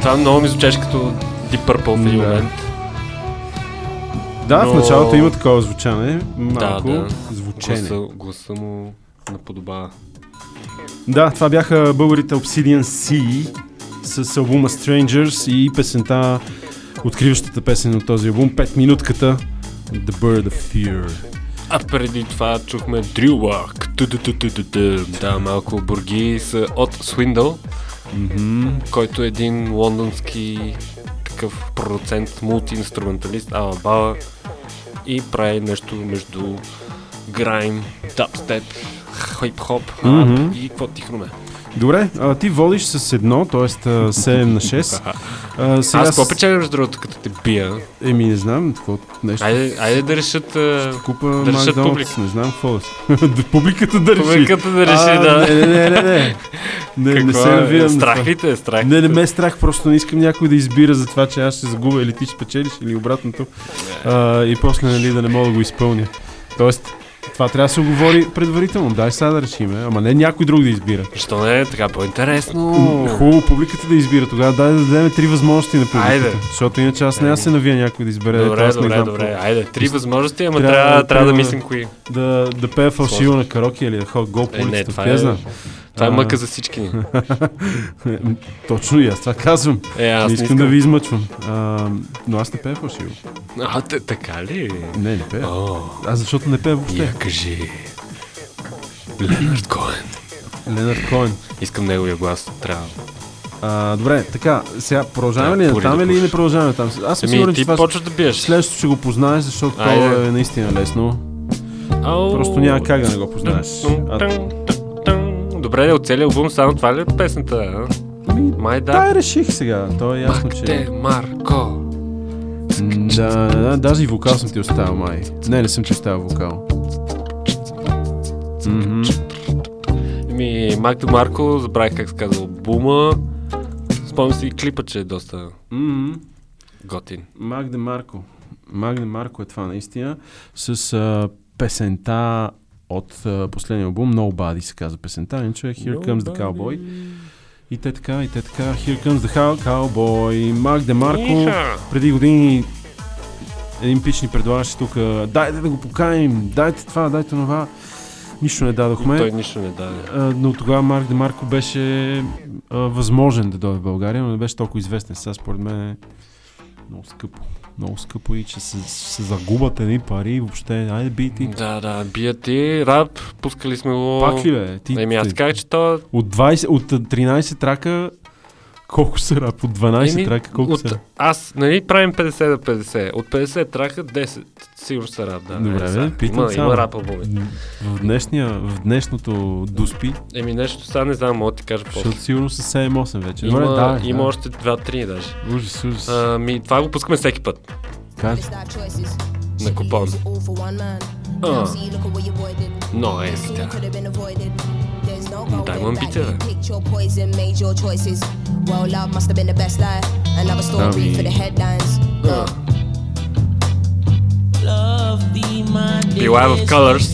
Това много ми звучеше като Deep Purple в един Да. момент. Да, в Но- началото има такова звучане, малко да, да. звучене. Гласа, гласа му наподобава. Да, това бяха българите Obsidian Sea с албума Strangers и песента, откриващата песен от този албум, 5 минутката The Bird of Fear. А преди това чухме Drill. Ту-ту-ту-ту-ту-ту. Да, малко бурги са от Swindle, който е един лондонски такъв продуцент, мултиинструменталист, ала бала и прави нещо между грайм, дабстеп, хип-хоп, Мгм. и какво тихроме. Добре, а, ти водиш с едно, т.е. 7 на 6. А, сега Аз какво с- печеля между другото, като те бия? Еми, не знам, какво нещо. Айде, айде да решат, а, Купа да решат публика. не знам какво да Публиката да реши. Публиката да реши, А, да. Не, не, не, не, не. Не, не Какво се е? навирам. на Страх ли те е? Страх Не, не ме е страх, просто не искам някой да избира за това, че аз ще загубя или ти ще спечелиш или обратното. А, и после нали, да не мога да го изпълня. Тоест, това трябва да се оговори предварително. Дай сега да решиме, ама не някой друг да избира. Защо не е така по-интересно? Хубаво публиката да избира. Тогава дай да дадем три възможности на публиката. Айде. Защото иначе аз няма да се навия някой да избере. Добре, аз добре, добре. какво. Айде, три възможности, ама трябва, трябва да мислим кои. Да, да пея фалшиво на кароке или да ходя гол по Е, не, улицата. това е-? Това е мъка за всички ни. Точно и аз това казвам. Е, аз не не искам, искам. да ви измъчвам. А, но аз не пея фалшиво. А, т- така ли? Не, не пея. О, Аз защото не пея въобще. я кажи. Ленард Коен. Ленард Коен. Искам неговия глас. Трябва. А, добре, така, сега продължаваме Да, ли пури там да или не пушиш. продължаваме там? Аз съм Еми, сигурен, ти че това да биеш. Следващото ще го познаеш, защото Айде. е наистина лесно. Ау. Просто няма как да не го познаеш. А, Добре, от целия албум само това ли е песента? а? Май да. Дай реших сега. То е ясно, че... Те, Марко. Да, да, да, даже и вокал съм ти оставил, май. Не, не съм ти оставил вокал. Еми, Мак Марко, забравих как се казва албума. Спомням си и клипа, че е доста Мгм. готин. Магде Марко. Магде Марко е това наистина. С а, песента от последния албум Nobody се казва песента, иначе е Here Comes the Cowboy. И те така, и те така, Here Comes the Cow- Cowboy. Магде Марко Иха. преди години един пич ни предлагаше тук, дайте да го поканим, дайте това, дайте това. Нищо не дадохме. Той нищо не даде. А, но тогава Марк Демарко беше а, възможен да дойде в България, но не беше толкова известен. Сега според мен е много скъпо. Много скъпо и че се, се загубят едни пари и въобще. Айде бити. Да, да, бият ти, рап, пускали сме го... Пак ли бе? Ти, Еми, аз казах, че то... От, 20, от 13 трака колко са рап? От 12 Еми, трака колко от, са? Аз, нали, правим 50 на 50. От 50 трака 10 сигурно са рап, да. Добре, бе, питам има, само. има рап албуми. В, днешния, в днешното Дуспи, Еми, нещо сега не знам, мога да ти кажа после. защото сигурно са 7-8 вече. Има, Добре, да, има да. още 2-3 даже. Ужас, ужас. Ами, това го пускаме всеки път. Казвай. На купон. А. Но е сега. Дай му амбиция, бе. Ами, А. Beeline of Colors.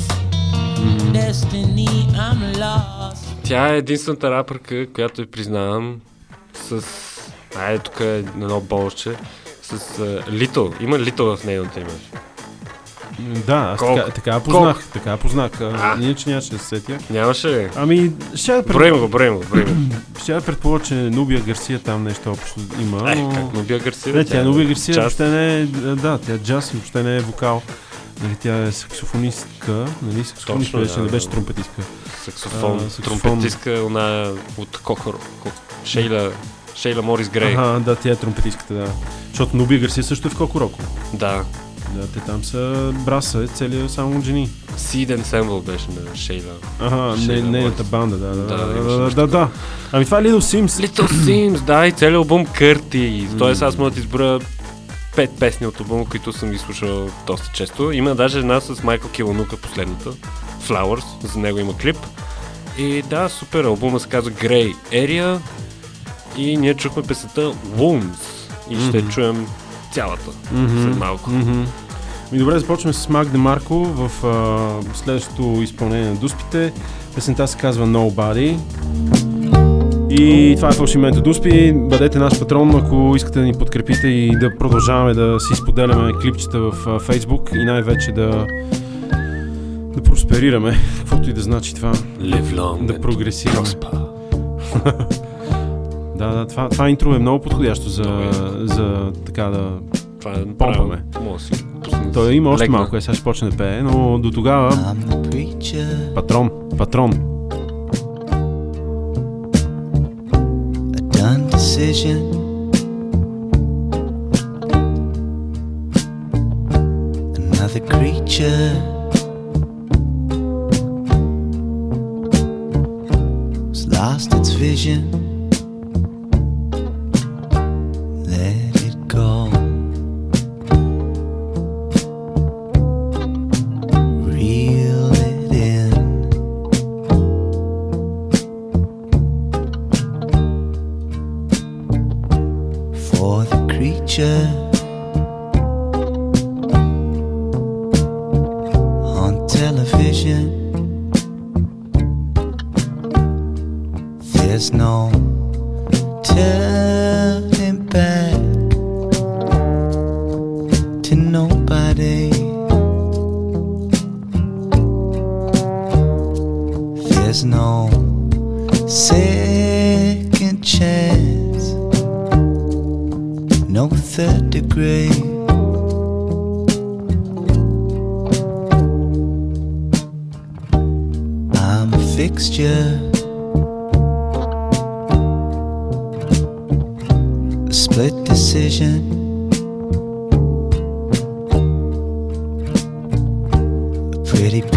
Destiny, I'm lost. Тя е единствената рапърка, която я признавам с... Айде, тук е едно болще. С uh, Лито. Има Лито в нейното име. Да, аз Колко? така, така познах. Така я познах. А, иначе нямаше да се сетя. Нямаше ли? Ами, ще да, Броим пред... го, броим го, броим ще да предположа, че Нубия Гарсия там нещо общо има. Е, но... как Нубия Гарсия? Не, тя Нубия Гарсия част. въобще не е, да, тя е джаз въобще не е вокал. Нали, тя е саксофонистка, нали, саксофонистка Точно, беше, да, не беше тромпетистка. Саксофон, А, саксофон. тромпетистка, она от Кокор, Шейла, Шейла Морис Грей. Ага, да, тя е тромпетистката, да. Защото Нубия Гарсия също е в Кокороко. Да. Да, те там са браса, е целият само от жени. Seed Ensemble беше на Шейла. Ага, не, нейната Морис. банда, да, да, Да, да, да, да. Ами това е Little Sims. Little Sims, да, и целият албум Кърти. Тоест аз мога да изброя пет песни от албума, които съм ги слушал доста често. Има даже една с Майкъл Киланука, последната. Flowers, за него има клип. И да, супер, албума се казва Grey Area. И ние чухме песента Wounds. И ще Мгм. чуем цялата след малко. Мгм. Ми добре, започваме с Мак Демарко в а, следващото изпълнение на Дуспите. Песента се казва Nobody. И това е фалшимента Дуспи. Бъдете наш патрон, ако искате да ни подкрепите и да продължаваме да си споделяме клипчета в а, Facebook и най-вече да да просперираме, каквото и да значи това. Live long Да and прогресираме. Да, да, това, това интро е много подходящо за, за така да Това е помпаме. Той има още легна. малко, е, сега ще почне да пее, но до тогава I'm the preacher, патрон, патрон. a done decision. Another creature has lost its vision.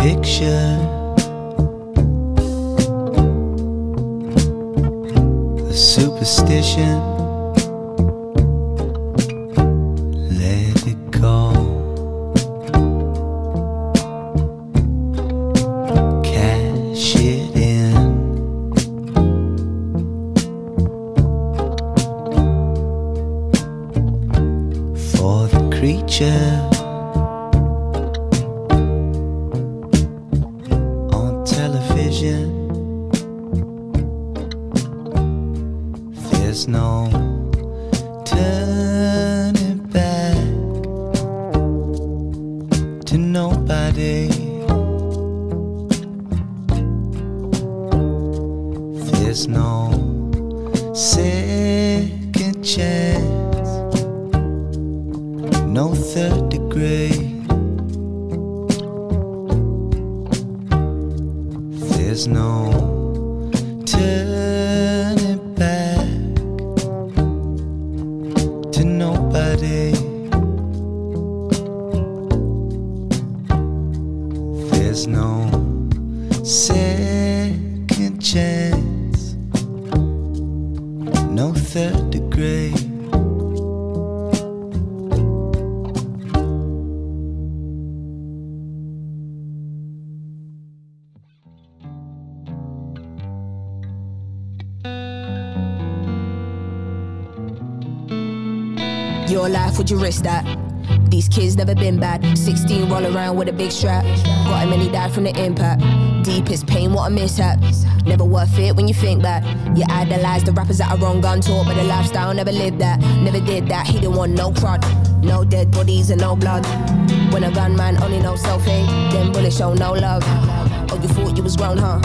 Picture, a superstition. With a big strap. Got him and he died from the impact. Deepest pain, what a mishap. Never worth it when you think back. You idolize the rappers that are wrong gun talk, but the lifestyle never lived that. Never did that. He didn't want no crud. No dead bodies and no blood. When a gunman only knows self hate, then bullets show no love. Oh, you thought you was grown, huh?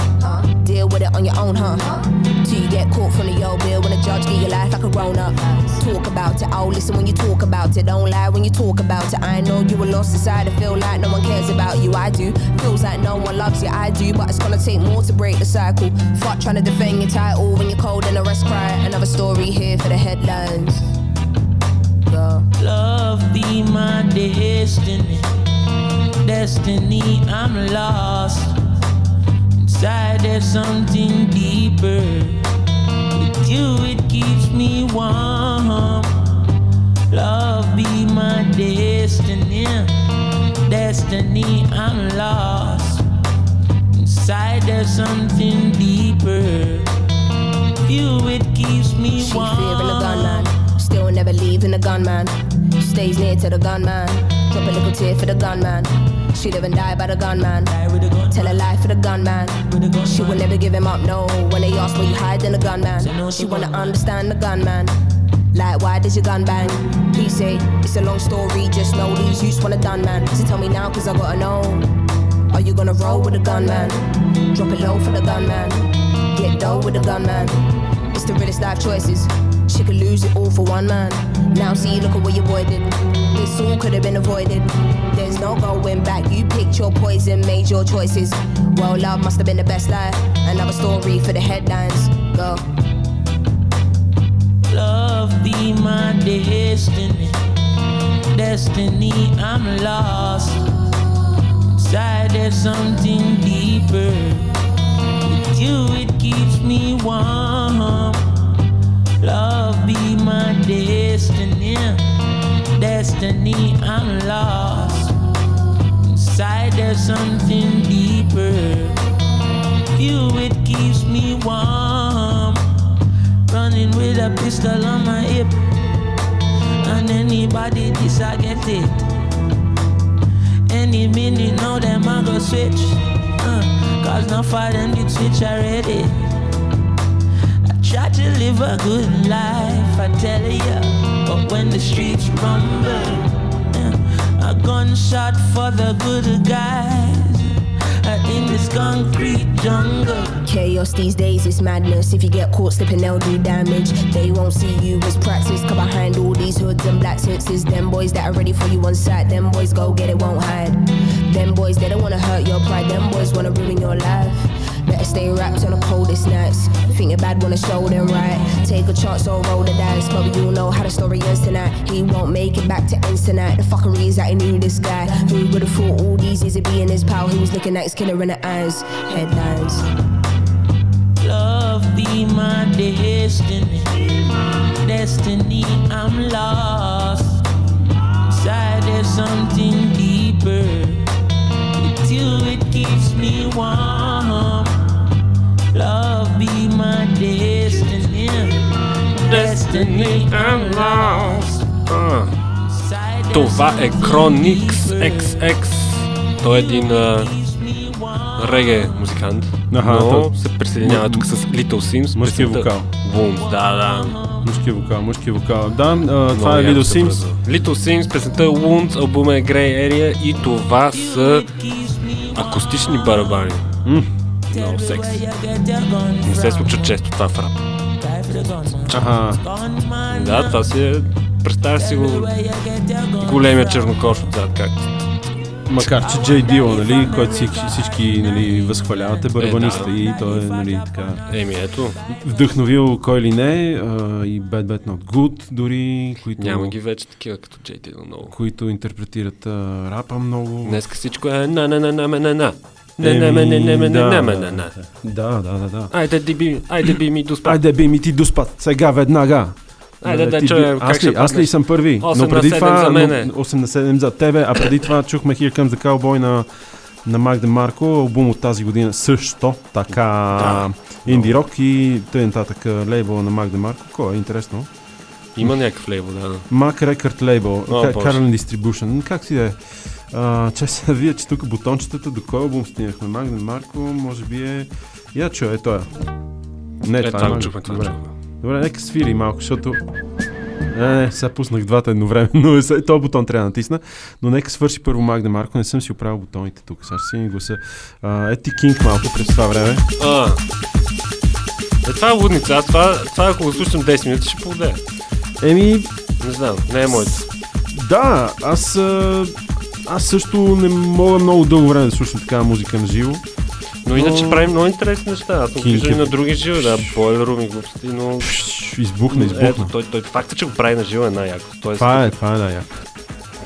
Deal with it on your own, huh? You get caught from the old bill when a judge give your life like a grown up. Talk about it, oh, listen when you talk about it. Don't lie when you talk about it. I know you were lost inside. I feel like no one cares about you. I do. Feels like no one loves you. I do. But it's gonna take more to break the cycle. Fuck trying to defend your title when you're cold and the rest cry. Another story here for the headlines. Love be my destiny. Destiny, I'm lost. Inside there's something deeper. You, it keeps me warm. Love be my destiny. Destiny, I'm lost. Inside there's something deeper. You, it keeps me She warm. fearing a gunman. Still never leaving a gunman. stays near to the gunman. Drop a little tear for the gunman. She live and die by the gunman. Tell a lie for the gunman. She will never give him up, no. When they ask where you hide, then the gunman. She wanna understand the gunman. Like, why does your gun bang? He say, it's a long story, just know these youths wanna done, man. So tell me now, cause I gotta know. Are you gonna roll with the gunman? Drop it low for the gunman. Get dough with the gunman. It's the realest life choices. She could lose it all for one man. Now see, look at what your boy did. This all could have been avoided. There's no going back. You picked your poison, made your choices. Well, love must have been the best life. Another story for the headlines. Go. Love be my destiny. Destiny, I'm lost. Inside there's something deeper. With you, it keeps me warm. Love be my destiny. Destiny, I'm lost. Inside there's something deeper. You, it keeps me warm. Running with a pistol on my hip. And anybody this I get it. Any minute now them I go switch. Uh, Cause no for them did switch already. Try to live a good life, I tell ya. But when the streets rumble, a gunshot for the good guys. In this concrete jungle. Chaos these days is madness. If you get caught slipping, they'll do damage. They won't see you as practice. Cause behind all these hoods and black suits is them boys that are ready for you on sight. Them boys go get it, won't hide. Them boys, they don't wanna hurt your pride. Them boys wanna ruin your life. Better stay wrapped on the coldest nights. Think you're bad, wanna show them right. Take a chance or roll the dice. But you'll know how the story ends tonight. He won't make it back to ends tonight. The fuckery is that he knew this guy. Who would've thought all these years of being his pal? He was looking at his killer in the eyes. Headlines. Love be my destiny. Destiny, I'm lost. А, това е Chronix XX. Той е един а, реге музикант, Аха, но то- се присъединява тук с Little Sims. Песента вокал. Wounds, да, да. Мъжки вокал, мъжки вокал. Да, а, това е Little Sims. Little Sims, песента е Wounds, албума е Grey Area и това са акустични барабани. М. Много секси. Не се случва често това в рап. Аха. Да, това си е... Представя си го големия чернокош отзад, както Макар, че Джей Дило, нали, който всички, всички нали, барабаниста Е, да. и той е, нали, така, Еми, ето. вдъхновил кой ли не, а, и Bad Bad Not Good, дори, които, Няма ги вече такива като Джей Дило много. които интерпретират а, рапа много. Днеска всичко е на на на на на на. Не, не, не, не, не, не, да, не, не, да, не, не. Да, да, да, да. Айде, ди би, айде би ми до спад. Айде би ми ти до спад, сега веднага. Айде да ти- чуем аз, ли, аз ли съм първи? Осем но на преди седем това, за мене. но- 8 на 7 за тебе, а преди това чухме Here Comes the Cowboy на, на Магда Марко, албум от тази година също, така Да. инди рок и т.н. нататък лейбъл на Магда Марко. Кой е интересно? Има някакъв лейбъл, да. да. Mac Record Label, Боже. Carlin Distribution. Как си да е? А, че се вие, че тук бутончетата, до кой албум стигнахме? Магда Марко, може би е... Я чуя, е той. Не, Е, това, това е това Добре. чухме. Добре, нека свири малко, защото... Не, не, сега пуснах двата едновременно. Този бутон трябва да натисна. Но нека свърши първо Магда Марко. Не съм си оправил бутоните тук. Сега ще си ни гласа. А, е ти Кинг малко през това време. А. Е, това е лудница. Аз това, това ако го слушам 10 минути, ще повде. Еми, Не знам, не е моето. да, аз... А, аз също не мога много дълго време да слушам такава музика на живо. Но иначе правим много интересни неща. Аз съм виждал и на други живи, да, Бойлер Рум и глупости, но... Избухна, Ето, избухна. той, той, факта, че го прави на живо е най-яко. Тоест, Това е, това е да, яко.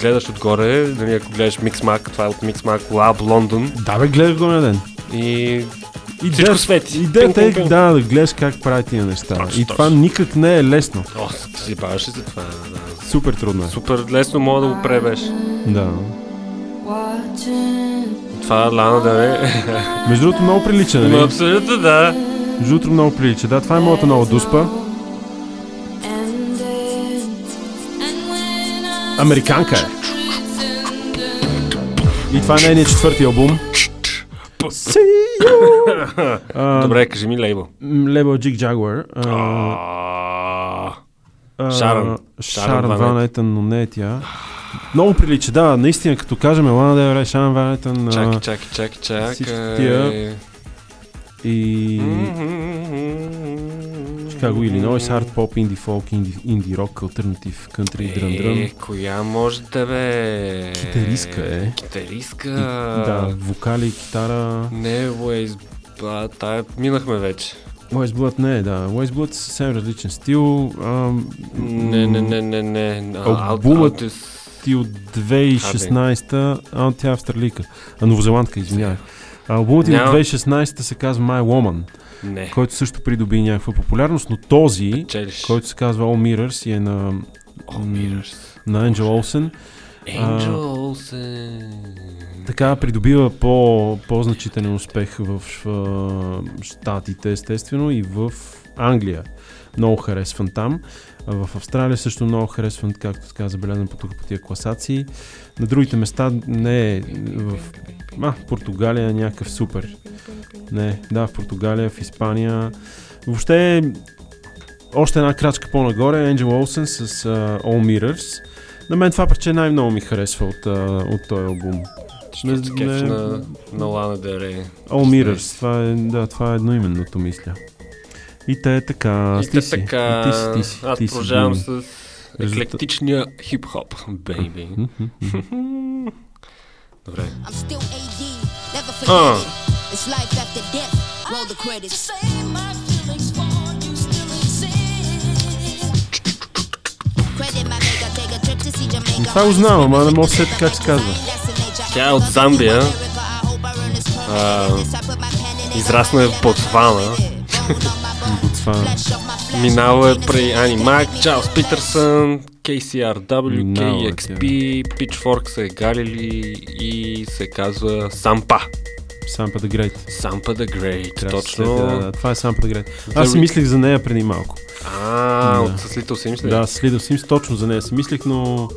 гледаш отгоре, нали, ако гледаш Mixmac, това е от Mixmac Lab Лондон Да, бе, гледах го на ден. и всичко Идеята- свети. Идеята е да, да гледаш как прави тия неща. Точно, и това никак не е лесно. О, ти баваш се това? Да. Супер трудно е. Супер лесно мога да го пребеш. Да. Това Лана да не. Между другото много прилича, нали? абсолютно да. Между другото много прилича. Да, това е моята нова дуспа. Американка е. И това е нейният четвърти албум. See you! А, Добре, кажи ми лейбъл. Лейбъл а, Шарън. Шарън Шарън Ван Ван Етън, но не е тя. Много прилича, да, наистина, като кажем Лана Дел Рей, а, Чакай, чакай, чакай, чакай. всички тия. И... Illinois, Hard Pop, Indie Folk, Indie, indie Rock, Alternative, Country, Дрън Дрън. коя може да бе? Китаристка е. Китаристка. И, да, вокали, китара. Не, ба, тая минахме вече. West Blood не е, да. West Blood е съвсем различен стил. Ам, Не, не, не, не, не. А, Албумът Altis- ти от 2016, а тя е австралийка, а новозеландка, извинявай. Албумът ти от Няма. 2016 се казва My Woman, Не. който също придоби някаква популярност, но този, Печелиш. който се казва All Mirrors и е на, м, на Angel Olsen, Angel Olsen. така придобива по, по-значителен успех в Штатите, естествено, и в Англия. Много харесван там. А В Австралия също много харесван, както така забелязвам по тук по тия класации. На другите места не е. В а, Португалия е някакъв супер. Не, да, в Португалия, в Испания. Въобще още една крачка по-нагоре. Angel Olsen с uh, All Mirrors. На мен това парче най-много ми харесва от, uh, от този албум. Не, не... на, на Лана Дере. All Mirrors. Това е, да, това е едноименното, мисля. И те е така. И ти си. така, И ти си, ти си, аз ти продължавам с еклектичния хип-хоп, бейби. Добре. Това го знам, ама не мога да се как се казва. Тя е от Замбия. А, израсна е в Ботсвана. Ботсвана. Минала е при Ани Мак, Чарлз Питърсън, KCRW, Минала е KXP, Pitchfork са е галили и се казва Сампа. Сампа the Great. Сампа the Great, Трябва да точно. да, да, това е Сампа the Great. Аз си ми- мислех за нея преди малко. А, Да. от с Little Sims ли? Да, с Little Sims точно за нея си мислех, но,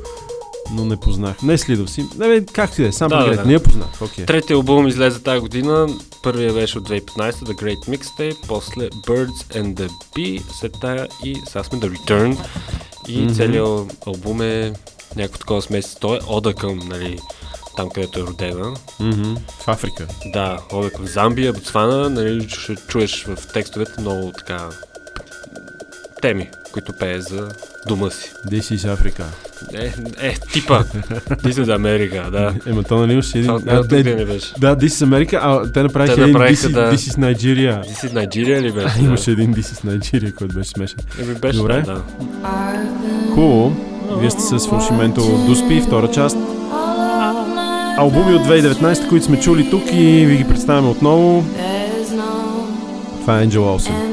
но не познах. Не с Little Sims. Не, бе, както и да е, Сампа the Great. Не я познах. Окей. Третия албум излезе тази година. Първият беше от 2015, The Great Mixtape, после Birds and the Bee, след тая и сега сме The Return. И Мгм. целият албум е някакво такова смесица. Той е ода към, нали, там където е родена. Мгм, В Африка. Да, ода към Замбия, Ботсвана, нали, ще чуеш в текстовете много така теми, които пее за дома си. This is Africa. Е, е типа. This is America, да. Ема то нали имаше един... Миналата а, година беше. Да, This is America, а те направиха Те един This, is, да. This is Nigeria. This is Nigeria ли беше? А, имаше един This is Nigeria, който беше смешен. Еми беше, Добре. да. Хубаво. Вие сте с фалшименто Дуспи, втора част. Албуми от 2019, които сме чули тук и ви ги представяме отново. Това е Angel Olsen.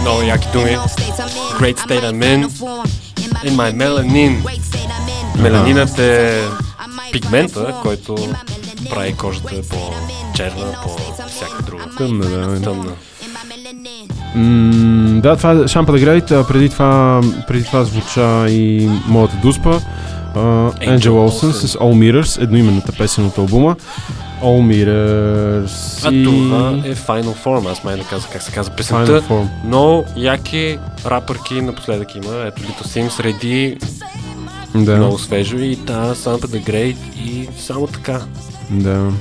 Много in, яки думи. Great state I'm in. In my melanin. Меланинът е пигмента, който прави кожата по-черна, по-всяка друга. Тъмна, да. Тъмна. М, да, това е Шампа да Грейт. а Преди това, преди това звуча и моята дуспа. Angel Olsen с All Mirrors, едноименната песен от албума. All Mirrors А и... това е Final Form, аз май не казах как се казва песента. Но яки рапърки напоследък има. Ето Little Sims, Ready, Да. много свежо и та, Sampa the Great и само така. Да.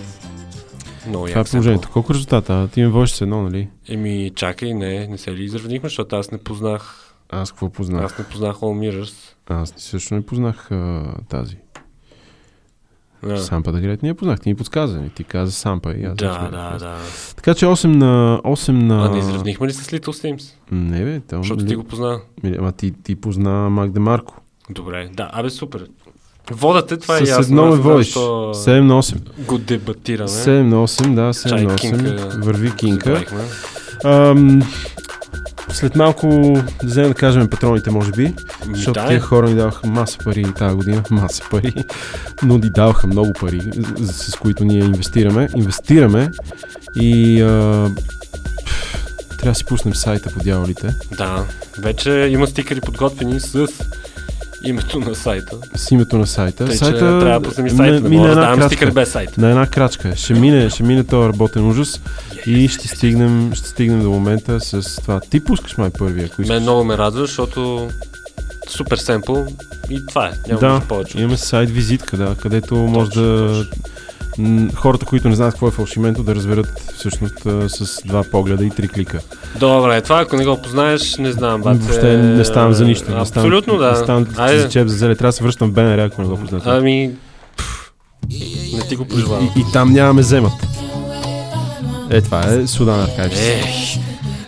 Много Това е положението. Колко резултата? А, Ти ме водиш с едно, нали? Еми, чакай, не, не се ли изравнихме, защото аз не познах. Аз какво познах? Аз не познах All Mirrors. Аз също не познах а, тази. Да. Сампа да не я познах. Ти ми подсказа. нали? Ти каза Сампа и аз. Да, да, подсказа. да. Така че 8 на... 8 на... А не изравнихме ли с Little Sims? Не бе, там... Защото ти го позна. Ама ти, ти позна Мак Демарко. Добре, да, абе супер. Водате, това е С ясно. едно аз ме водиш. защо 7 на 8. Го дебатираме. 7 на 8, да, 7 Чай, на кинка 8. Върви кинка. забравихме. Ам, след малко да вземем да кажем патроните, може би. Защото дай. тия хора ни даваха маса пари тази година, маса пари, но ни даваха много пари, с, които ние инвестираме. Инвестираме и а, трябва да си пуснем сайта по дяволите. Да, вече има стикери подготвени с името на сайта. С името на сайта. Тъй, сайта трябва да пуснем и сайта, не мина мога да една давам стикер без сайт. На една крачка. Ще мине, ще мине този работен ужас и ще стигнем, ще стигнем до момента с това. Ти пускаш май първи, ако искаш. Мен много ме радва, защото супер семпл и това е. Няма да, повече. имаме сайт визитка, да, където може да м, хората, които не знаят какво е фалшименто, да разберат всъщност с два погледа и три клика. Добре, това ако не го познаеш, не знам, бате. Въобще не ставам за нищо. Не ставам, Абсолютно, да. Не ставам Айде. за чеп за зеле. Трябва да се връщам в БНР, ако не го познаете. Ами, не ти го пожелавам. И, и, там нямаме земът. Е, това е Судан Аркадис. Е,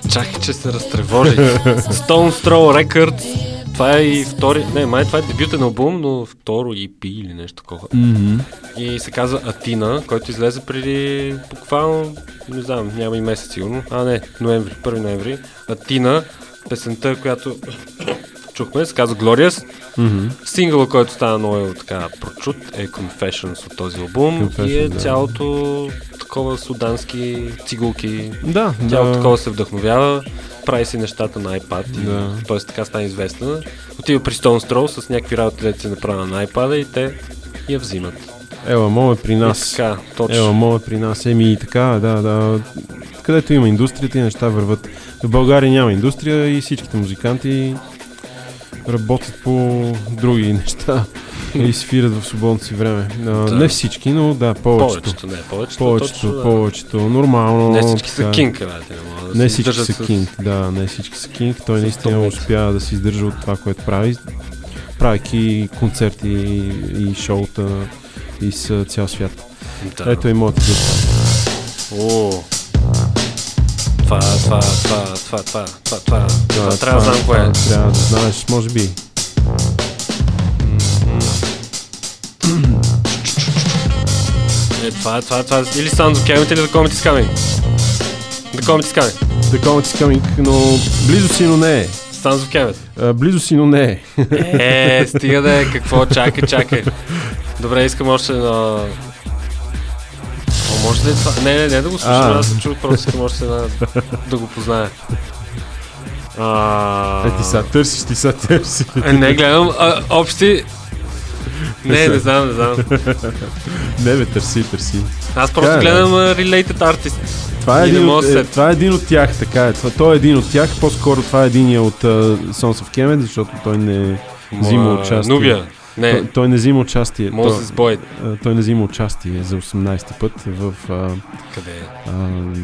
чакай, че се разтревожи. Stone Throw Records. Това е и втори, не, май това е дебютен албум, но второ EP или нещо такова. Мгм. И се казва Атина, който излезе преди буквално, не знам, няма и месец сигурно. А, не, ноември, 1 ноември. Атина, песента, която чухме, се казва Glorious. Мгм. Сингъла, който стана много така прочут е Confessions от този албум и е да. цялото такова судански цигулки. Да, Цялото да. такова се вдъхновява, прави си нещата на iPad, Да. и, т.е. така стана известна. Отива при Stone Throw с някакви работи, дето си направя на iPad и те я взимат. Ела, моме при нас. И така, точно. Ела, моме при нас. Еми и така, да, да. Където има индустрията и неща върват. В България няма индустрия и всичките музиканти работят по други неща и свират в свободното си време. А, Да. Не всички, но да, повечето. Повечето, не, повечето, Повечето, точно, да. повечето. Нормално. Не всички са кинг, те не да Не всички са с- кинг, да, не всички са кинг. Той наистина 100 успя да се издържа от това, което прави, правейки концерти и шоута из цял свят. Да. Ето и моята. О, това, това, това, това, това, това, това, това, трябва да знам кое е. Трябва да знаеш, може би. Е, това, е, това, е, това, е. или Sounds of Kemet, или The Comet is Coming. The Comet is Coming. The Comet is Coming, но близо си, но не е. Sounds of Kemet. А, близо си, но не е. Е, стига да е, какво, чакай, чакай. Добре, искам още едно... О, може ли това? Не, не, не да го слушам, А. аз се чух, просто искам още една, да го позная. А... Е, ти са търсиш, ти са търсиш. Е, не, гледам а, общи... Не, не знам, не знам. не бе, търси, търси. Аз просто е, гледам да. а, Related Artist. Това е, един от, е, това е един от тях, така е. Това, той е един от тях, по-скоро това е единия от uh, Sons of Kemet, защото той не взима Ма, участие. Нубия. Не. Той, той не взима участие. Мозес той, Бойд. а, той не взима участие за 18-ти път в uh, Къде е? uh,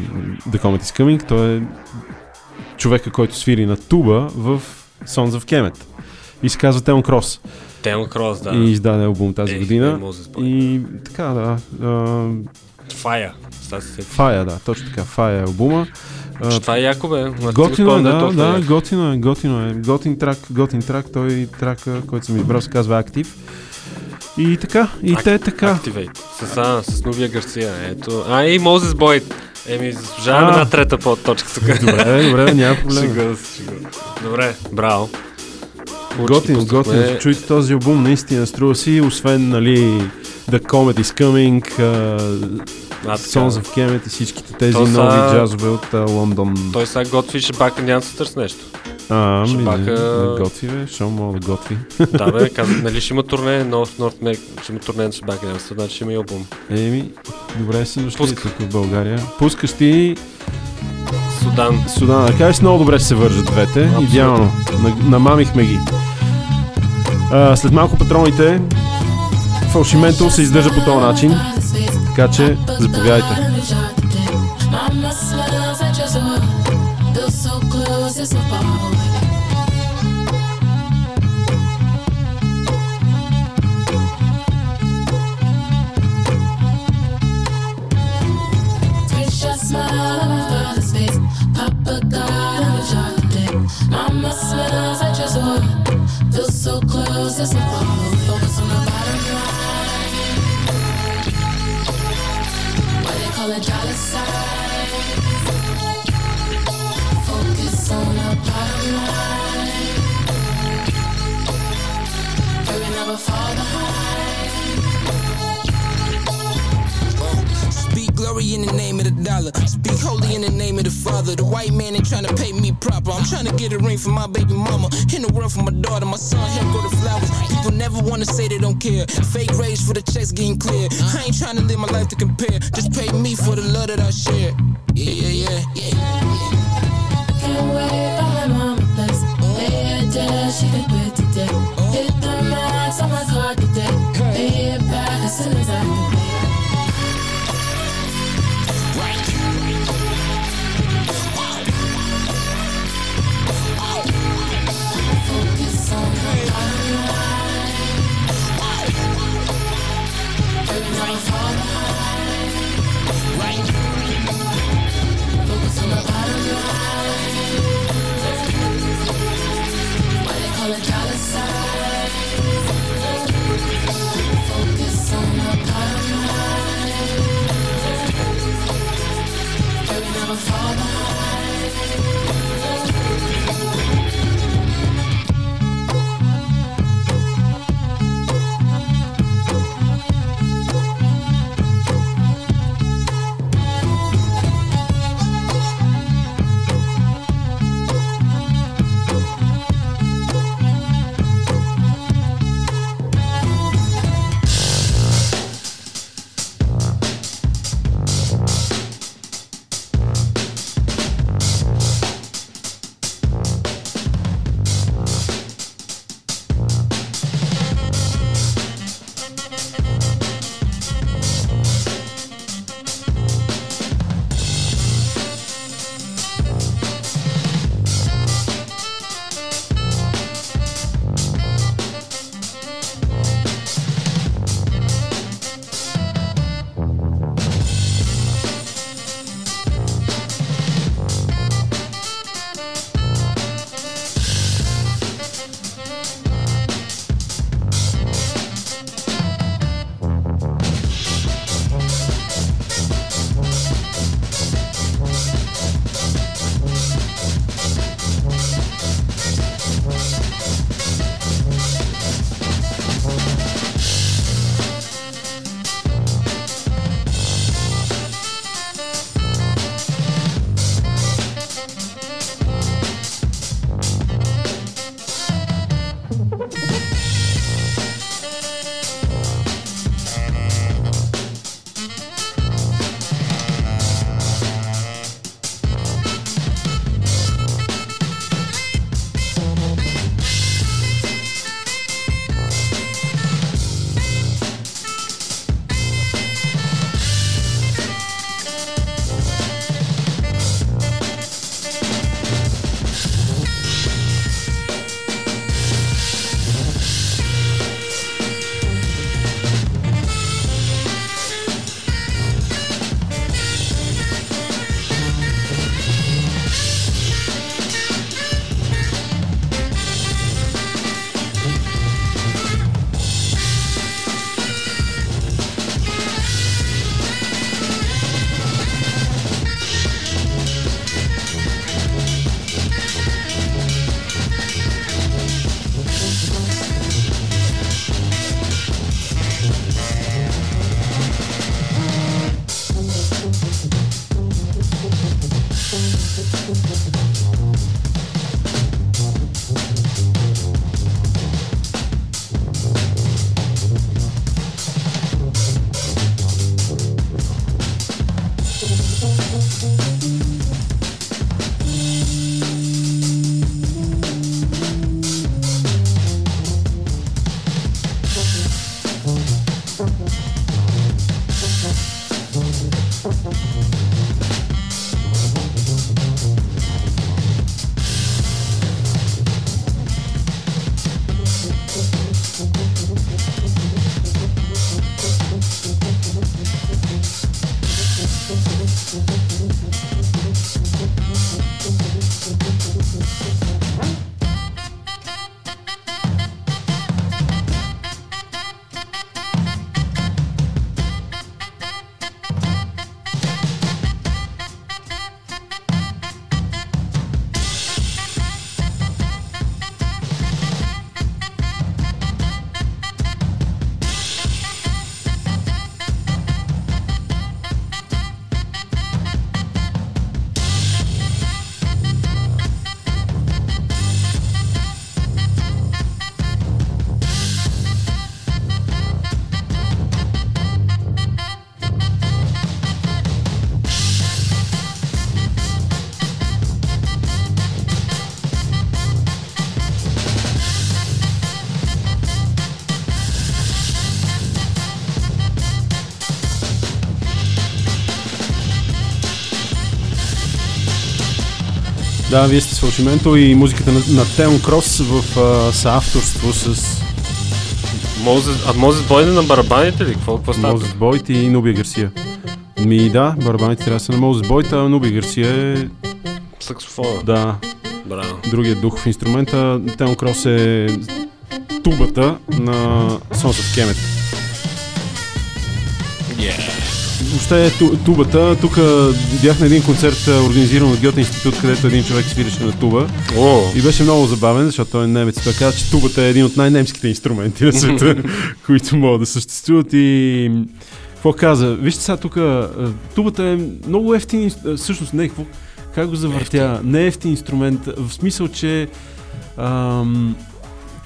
The Comet is Coming. Той е човека, който свири на туба в Sons of Kemet. И се казва Теон Крос. Теон Крос, да. И издаде албум тази Е, година. е, и така, да. Uh, Фая. Фая, да, точно така. Фая е албума. А, Че това е яко, бе. Готино е, да, да, яко. готино е, готино е. Готин трак, готин трак, той трака, който съм избрал, се казва Актив. И така, и те така. Activate. С, а, с Нубия Гарция. Ето. А, и Мозес Бойд. Еми, заслужаваме А. една трета подточка тук. Добре, добре, няма проблем. Шегува се. Добре, браво. Готино, Пуснахме- готино. Чуйте този албум, наистина струва си, освен, нали, The Comet is Coming, uh, А. Sons of Kemet и всичките тези То са- нови джазове от uh, Лондон. Той сега готви да се търси нещо. А, ми, не, Шебака- да готви, бе, що мога да готви. да, бе, казах, нали ще има турне, North, North America, ще има турне на да се, значи ще има и албум. Еми, добре са дошли Пуска. тук в България. Пускаш ти Судан. Судан. Да кажеш, много добре се вържат двете. Абсолютно. Идеално. На- Намамихме ги. А, след малко патроните фалшименто се издържа по този начин. Така че, заповядайте. Feel so close, it's a ball. Mama smells like a feel so close, it's a ball. Focus on the bottom line. Why they call it dollar sign? Focus on the bottom line. But we never fall behind. Glory in the name of the dollar. Speak holy in the name of the father. The white man ain't trying to pay me proper. I'm trying to get a ring for my baby mama. In the world for my daughter, my son, help grow the flowers. People never wanna say they don't care. Fake rage for the checks getting clear. I ain't trying to live my life to compare. Just pay me for the love that I share. Yeah, yeah, yeah, yeah. Can't wait on my mama place. Lay her down, she can quit today. Да, вие сте с Фалшименто и музиката на, на Теон Крос в а, съавторство с Мозес, а Мозес Бойде на барабаните ли? Какво, какво става? Мозес Бойт и Нуби Гарсия. Ми да, барабаните трябва да са на Мозес Бойт, а Нуби Гарсия е Саксофона. да, Браво. другият дух в инструмента. Теон Крос е тубата на Sons of Kemet. Въобще ту- тубата, тук бях на един концерт, организиран от Гьоте институт, където един човек свиреше на туба. О, И беше много забавен, защото той е немец. Той каза, че тубата е един от най-немските инструменти на света, които могат да съществуват. И какво каза? Вижте сега тук, тубата е много ефтин, всъщност не, какво, как го завъртя? Не е ефтин инструмент, в смисъл, че ам,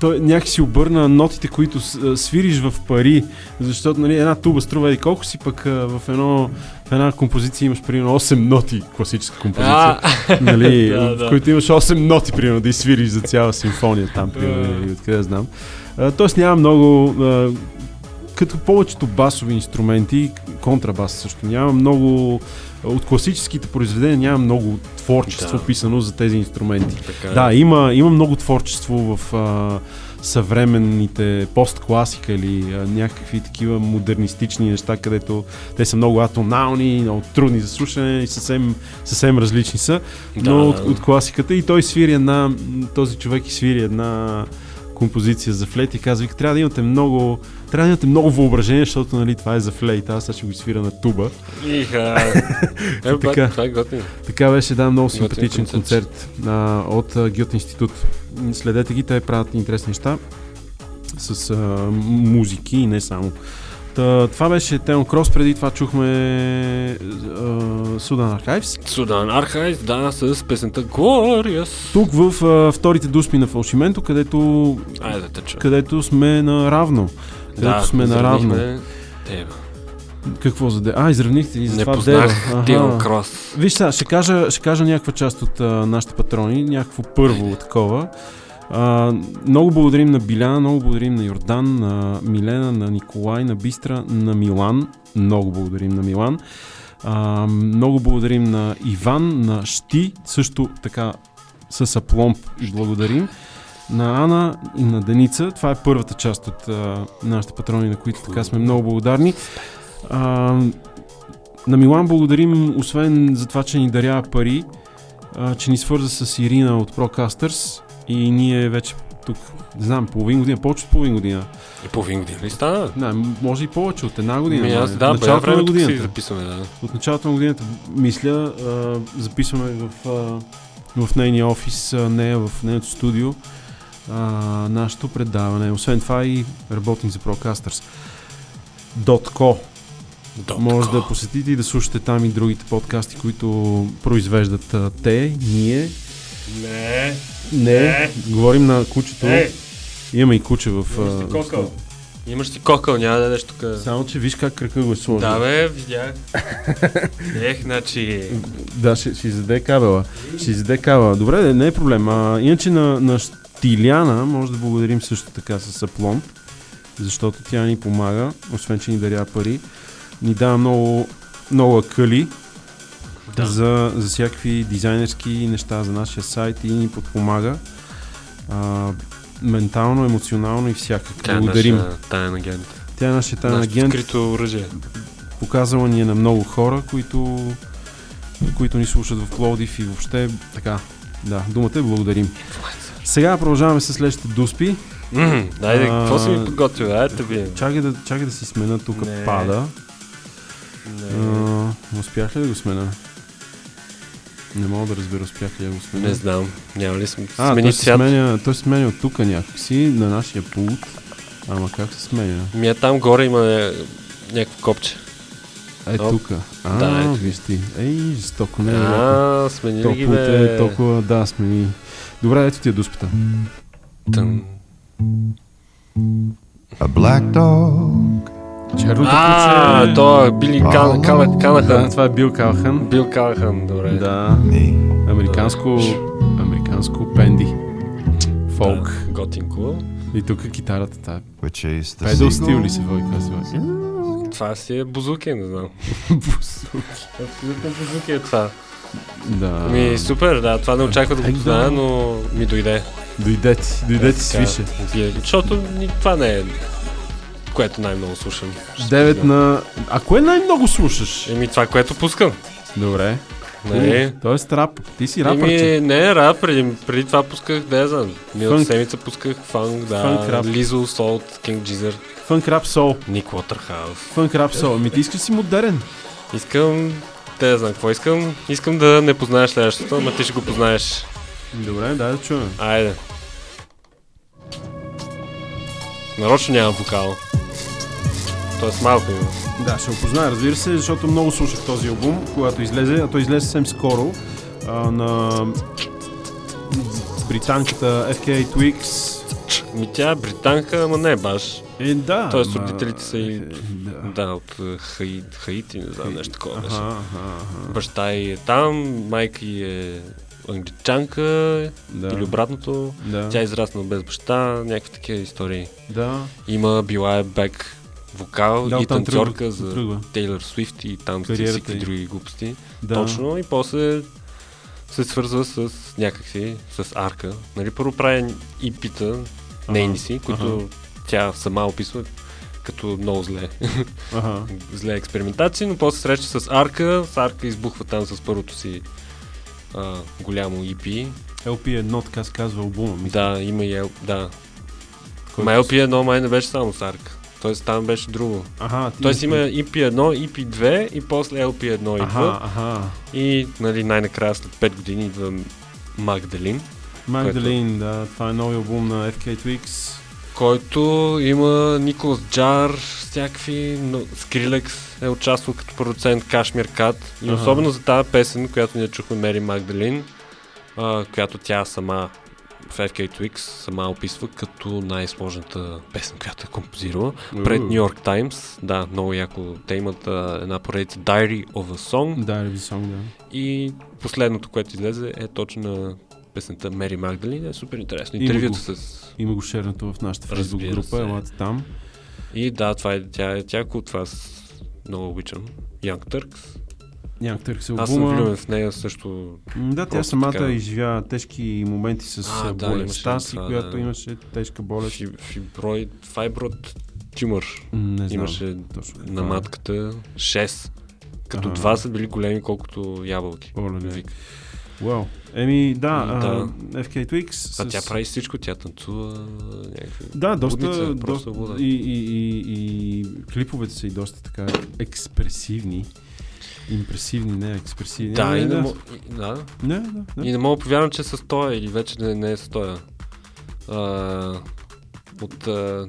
той някакси обърна нотите, които свириш в пари, защото нали, една туба струва и колко си, пък в, едно, в една композиция имаш примерно 8 ноти, класическа композиция, А, нали, да, в да. които имаш 8 ноти, примерно, да изсвириш за цяла симфония там, примерно, или откъде знам. Тоест няма много, а, като повечето басови инструменти, контрабас също, няма много, от класическите произведения няма много творчество Да. писано за тези инструменти. Така е. Да, има, има много творчество в а, съвременните посткласика или а, някакви такива модернистични неща, където те са много атонални, много трудни за слушане и съвсем, съвсем различни са, Да, но да, от, от класиката и той свири една, този човек и свири една композиция за флейт и казва, вика, трябва да имате много, трябва да имате много въображение, защото нали, това е за флейт, аз сега ще го свира на туба. Иха. Е, Така. Това е готино. Така беше, да, много Готин симпатичен концерт. концерт а, от а, Гьот институт. Следете ги, те правят интересни неща с а, музики и не само. Та, това беше Теон Крос, преди това чухме Судан Архайвс. Судан Архайс, да, с песента Glorious. Тук в а, вторите дуспи на Фалшименто, където, Айде да чуя. където сме наравно. Където сме наравно. Дева. Какво за де? А, изравнихте и за Не това познах Дева. Теон. Крос. Виж сега, ще кажа, ще кажа някаква част от а, нашите патрони, някакво първо такова. А, много благодарим на Биляна, много благодарим на Йордан, на Милена, на Николай, на Бистра, на Милан. Много благодарим на Милан. А, много благодарим на Иван, на Шти, също така с апломб благодарим. На Ана и на Деница. Това е първата част от а, нашите патрони, на които така сме много благодарни. А, на Милан благодарим, освен за това, че ни дарява пари, а, че ни свърза с Ирина от Procasters и ние вече тук, не знам, половин година, повече от половин година. И половин година ли стана? Не, може и повече, от една година. Ми, аз, май. да, бе, началото на времето си годината. записваме, да. От началото на годината, мисля, а, записваме в, а, в нейния офис, а, нея в нейното студио, а, нашето предаване. Освен това и работим за Procasters. .co може да посетите и да слушате там и другите подкасти, които произвеждат те, ние. Не. Не, Не. говорим на кучето. Е. Имаме и куче в... Имаш си кокъл. Имаш си кокъл, няма да дадеш тук. Само, че виж как кръка го е сложил. Да, бе, видях. Ех, значи... Да, ще, ще издаде кабела. Ще издаде кабела. Добре, не, е проблем. А, иначе на, на Штиляна може да благодарим също така с апломб, защото тя ни помага, освен че ни дарява пари. Ни дава много, много акъли Да. за, за всякакви дизайнерски неща за нашия сайт и ни подпомага. А, ментално, емоционално и всякак. Тя е Благодарим. наша таен агент. Тя е нашия таен Нашето агент. скрито оръжие. Показала ни е на много хора, които, които ни слушат в Пловдив и въобще така. Да, думата е благодарим. Сега продължаваме с следващите дуспи. Мгм, Дайде, А, какво си ми подготвил? Айде ви. Чакай да, чакай да си смена тук пада. Не. А, успях ли да го смена? Не мога да разбера, успях ли да го смена. Не знам. Няма ли см... А, той се, цвят? сменя, той се сменя от тук някакси на нашия пулт. Ама как се сменя? Ми е там горе има е, някакво копче. Е, Оп. тук. А, Да, ето. виж ти. Ей, жестоко, не е А, смени ли То ги, пулт бе? е толкова, да, смени. Добре, ето ти е дуспата. Тъм. A black dog. Черното А, куче. то е Били Кан, Кан, Канахан. Да, това е Бил Калхан. Бил Канахан, добре. Да. Американско, американско пенди. Фолк. Да, готинко. И тук китарата та. Педал стил ли се води, казва? Това си е бузуки, не знам. Абсолютно бузуки е това. Да. Ми, супер, да, това не очаквах да го позная, но ми дойде. Дойде ти, дойде ти свише. Защото това не е което най-много слушам. 9 на... А кое най-много слушаш? Еми това, което пускам. Добре. Нали? Тоест рап. Ти си рапър, Еми, не, рап, преди, преди това пусках, я знам. Миналата седмица пусках фанк, да, Фънк рап. Лизо, Солт, Кинг Джизър, Фънк рап сол. Ник Уотърхаус. Фънк рап сол. Ами ти искаш си модерен. Искам, те да знам какво искам. Искам да не познаеш следващото, ама ти ще го познаеш. Добре, дай да чуем. Айде. Нарочно нямам вокал. Тоест малко има. Да, ще го позная, разбира се, защото много слушах този албум, когато излезе, а той излезе съвсем скоро а, на британката FK Twigs. Ми тя е британка, ама не е баш. Е, да. Тоест ма- родителите са и... да. Да, от е, Хаи... Хаити, не знам, нещо такова беше. Аха, аха. Баща й е там, майка й е англичанка Да. или обратното. Да. Тя е израснала без баща, някакви такива истории. Да. Има била е бек вокал Да, и танцорка тръгва- за тръгва. Тейлор Свифт и там всички й. други глупости. Да. Точно и после се свързва с някакси, с арка. Нали, първо прави EP-та, нейни си, които аха. тя сама описва като много зле. Аха. зле експериментации, но после среща с Арка. С Арка избухва там с първото си а, голямо EP. LP1, така се казва албума, мисля. Да, има и L, да. Който Ма LP1 май не беше само с Арка. Тоест там беше друго. Ти Тоест има- има EP1, EP2 и после LP1 Аха, идва. аха. И нали, най-накрая след 5 години идва Магдалин. Магдалин, да, това е нови албум на FK Twigs. който има Николас Джар, всякакви, но Скрилекс е участвал като продуцент Кашмир Кат и Ага. особено за тази песен, която ние чухме Мери Магдалин, а, която тя сама в FK Twix сама описва като най-сложната песен, която е композирала. Пред Уу. New York Times, да, много яко. Те имат а, една поредица Diary of a Song. Diary of a Song, да. И последното, което излезе е точно песента Мери Магдалин. Е супер интересно. Интервюто с Има го шернато в нашата Разбира група, елате там. И да, това е, тя, е- тя кул, това с... много обичам. Young Turks. Young Turks Аз съм албума. влюбен в нея също. Да, тя самата така. изживя тежки моменти с А, да, болестта имаше си, това, която да. имаше тежка болест. Фи, фиброид, файброд тюмър. М, не знам Имаше точно на е. матката 6. Като Ага. два са били големи колкото ябълки. Оле, Вик. Уау. Еми, да, да. FK Twigs. А тя прави всичко, тя танцува някакви... Да, доста, просто доста и, и, и, и клиповете са и доста така експресивни. Импресивни, не експресивни. Да, Ами, и не, да. мо... и- да. Не, да, да. И не мога да повярвам, че е стоя или вече не, не е стоя. А, от а,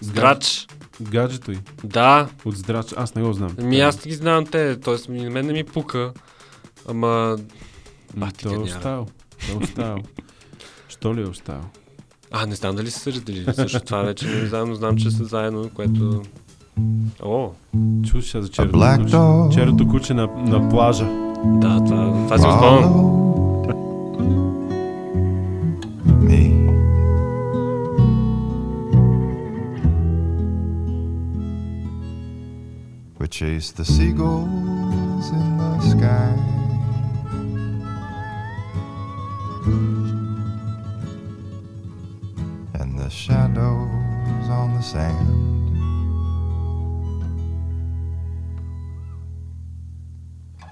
здрач. Гаджето й. Да. От здрач. Аз не го знам. Ми аз ги знам те, т.е. на мен не ми пука. Ама... Ма, ти той е оставил. Той е оставил. Що ли е оставил? А, не знам дали са се разделили. Също това вече не знам, но знам, че са заедно, което... О! Чуваш сега за A черното black куче. dog. Черното куче на, на плажа. Да, това, това си спомням. We chase the seagulls in the sky. And the shadows on the sand.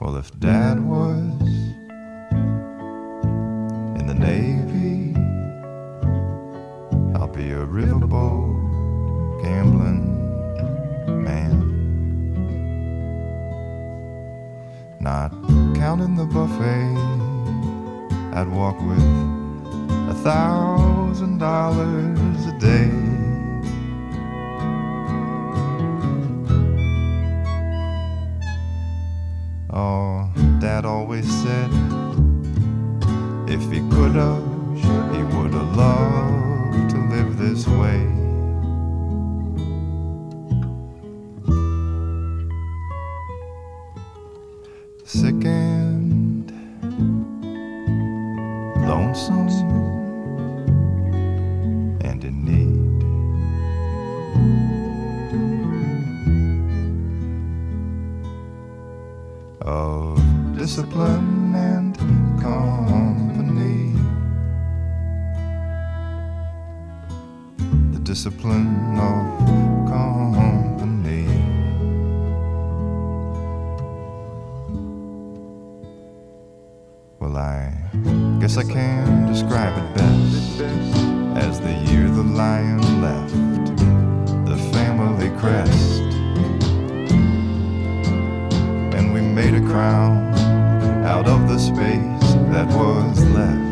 Well, if Dad was in the Navy, I'll be a riverboat gambling man. Not counting the buffet, I'd walk with a thousand dollars a day. Oh, Dad always said if he could have, he would have loved to live this way. Sick and lonesome, discipline and company. The discipline of company. Well, I guess I can describe it best as the year the lion left the family crest. And we made a crown space that was left.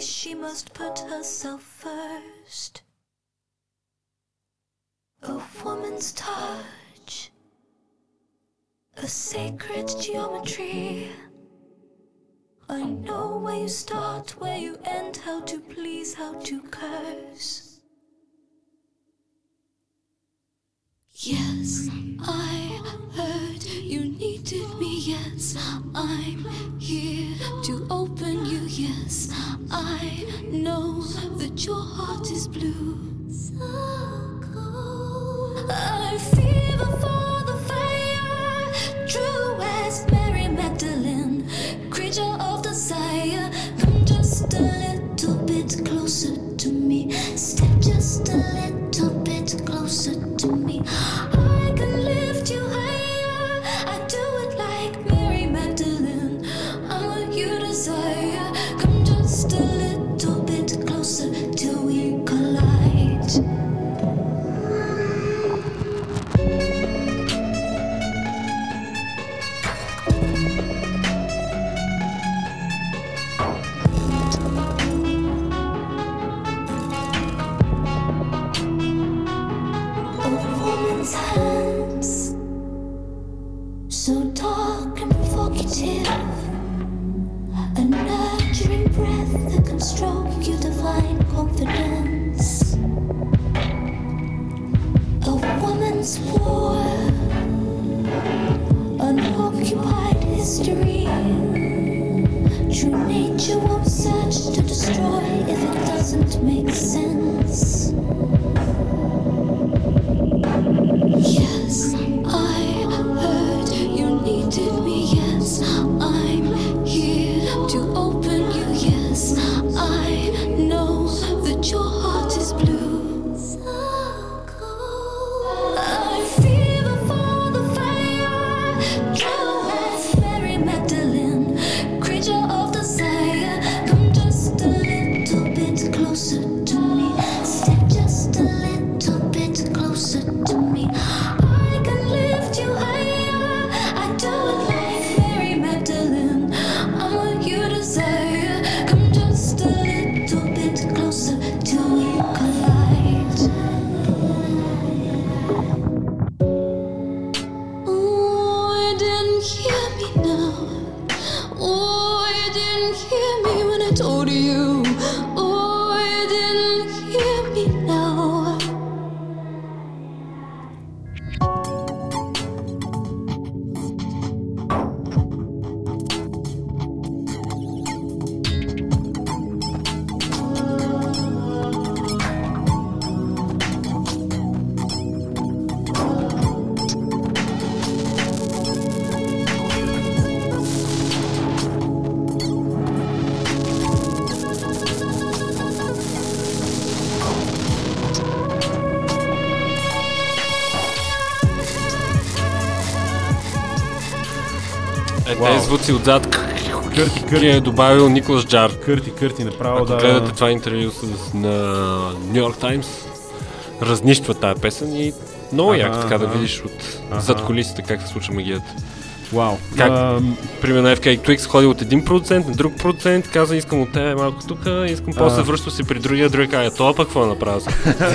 she must put herself first. A woman's touch, a sacred geometry. I know where you start, where you end, how to please, how to curse. Звуци отзад Кърти, кърти, е добавил Николас Джар. кърти, кърти, направо Ако да... гледате това интервю с, на Нью Йорк Таймс, разнищва тази песен и много Аха, як така да видиш от Аха. зад колисите как се случва магията. Вау. Как? А, Примерно FK Twix ходи от един продуцент на друг продуцент, каза искам от тебе малко тук, искам после връща се при другия, другия казва, това пък какво направя сега?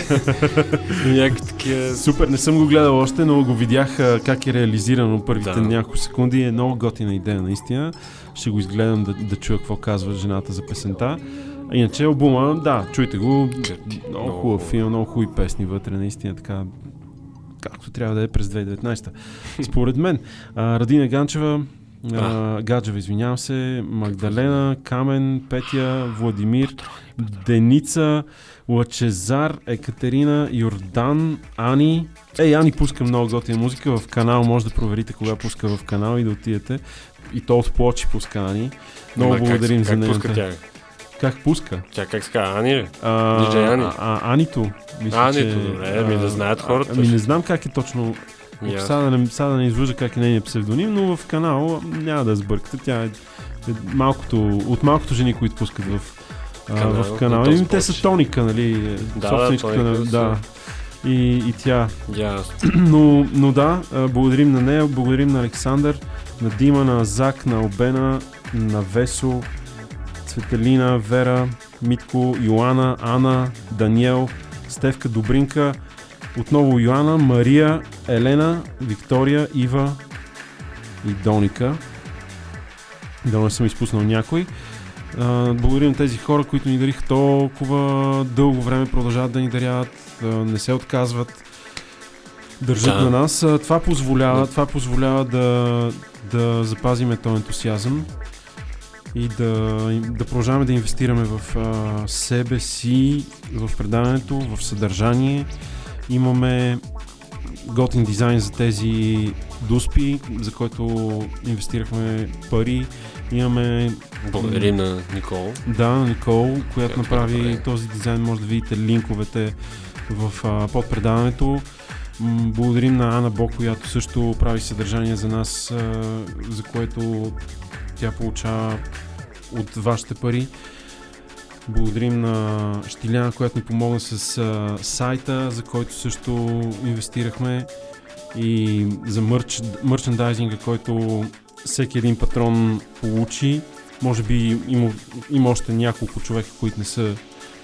Някакви такива... Супер, не съм го гледал още, но го видях а, как е реализирано първите Да. няколко секунди. Е много готина идея, наистина. Ще го изгледам да, да чуя какво казва жената за песента. А иначе албума, да, чуйте го. Много много хубав филм, много хубави песни вътре, наистина така както трябва да е през 2019. Според мен. А, Радина Ганчева, а, Гаджева, извинявам се, Магдалена, Камен, Петя, Владимир, Деница, Лачезар, Екатерина, Йордан, Ани. Ей, Ани пуска много готина музика в канал, може да проверите кога пуска в канал и да отидете. И то от плочи пуска Ани. Много Ама как- благодарим за как нейната. пуска тя? Как пуска? Тя как се казва, Ани ли? А, Диджей Ани? А, а, Анито. Мисля, Анито, че, добре, ами да знаят хората. Ами не знам как е точно. Сега да, не, сега да не излъжа как е нейният псевдоним, но в канал няма да сбъркате. Тя е, малкото, от малкото жени, които пускат в, Канал, в канала. и те са тоника, нали? Да, собственичката да, на- да. И, и тя. Ясно. но, но да, благодарим на нея, благодарим на Александър, на Дима, на Зак, на Обена, на Весо, Цветелина, Вера, Митко, Йоана, Ана, Даниел, Стевка, Добринка, отново Йоана, Мария, Елена, Виктория, Ива и Доника. Да не съм изпуснал някой. А, благодарим тези хора, които ни дариха толкова дълго време, продължават да ни даряват, не се отказват, държат Да. на нас. Това позволява, Да. това позволява да, да запазиме този ентусиазъм и да, да продължаваме да инвестираме в а, себе си, в предаването, в съдържание. Имаме готин дизайн за тези дуспи, за който инвестирахме пари. Имаме Благодарим на Никол. да, на Никол, която Която направи направи. този дизайн. Може да видите линковете в а, под предаването. М, Благодарим на Ана Бо, която също прави съдържание за нас, а, за което тя получава от вашите пари. Благодарим на Штиляна, която ни помогна с а, сайта, за който също инвестирахме и за мърч, мърчендайзинга, който всеки един патрон получи. Може би има, има още няколко човека, които не са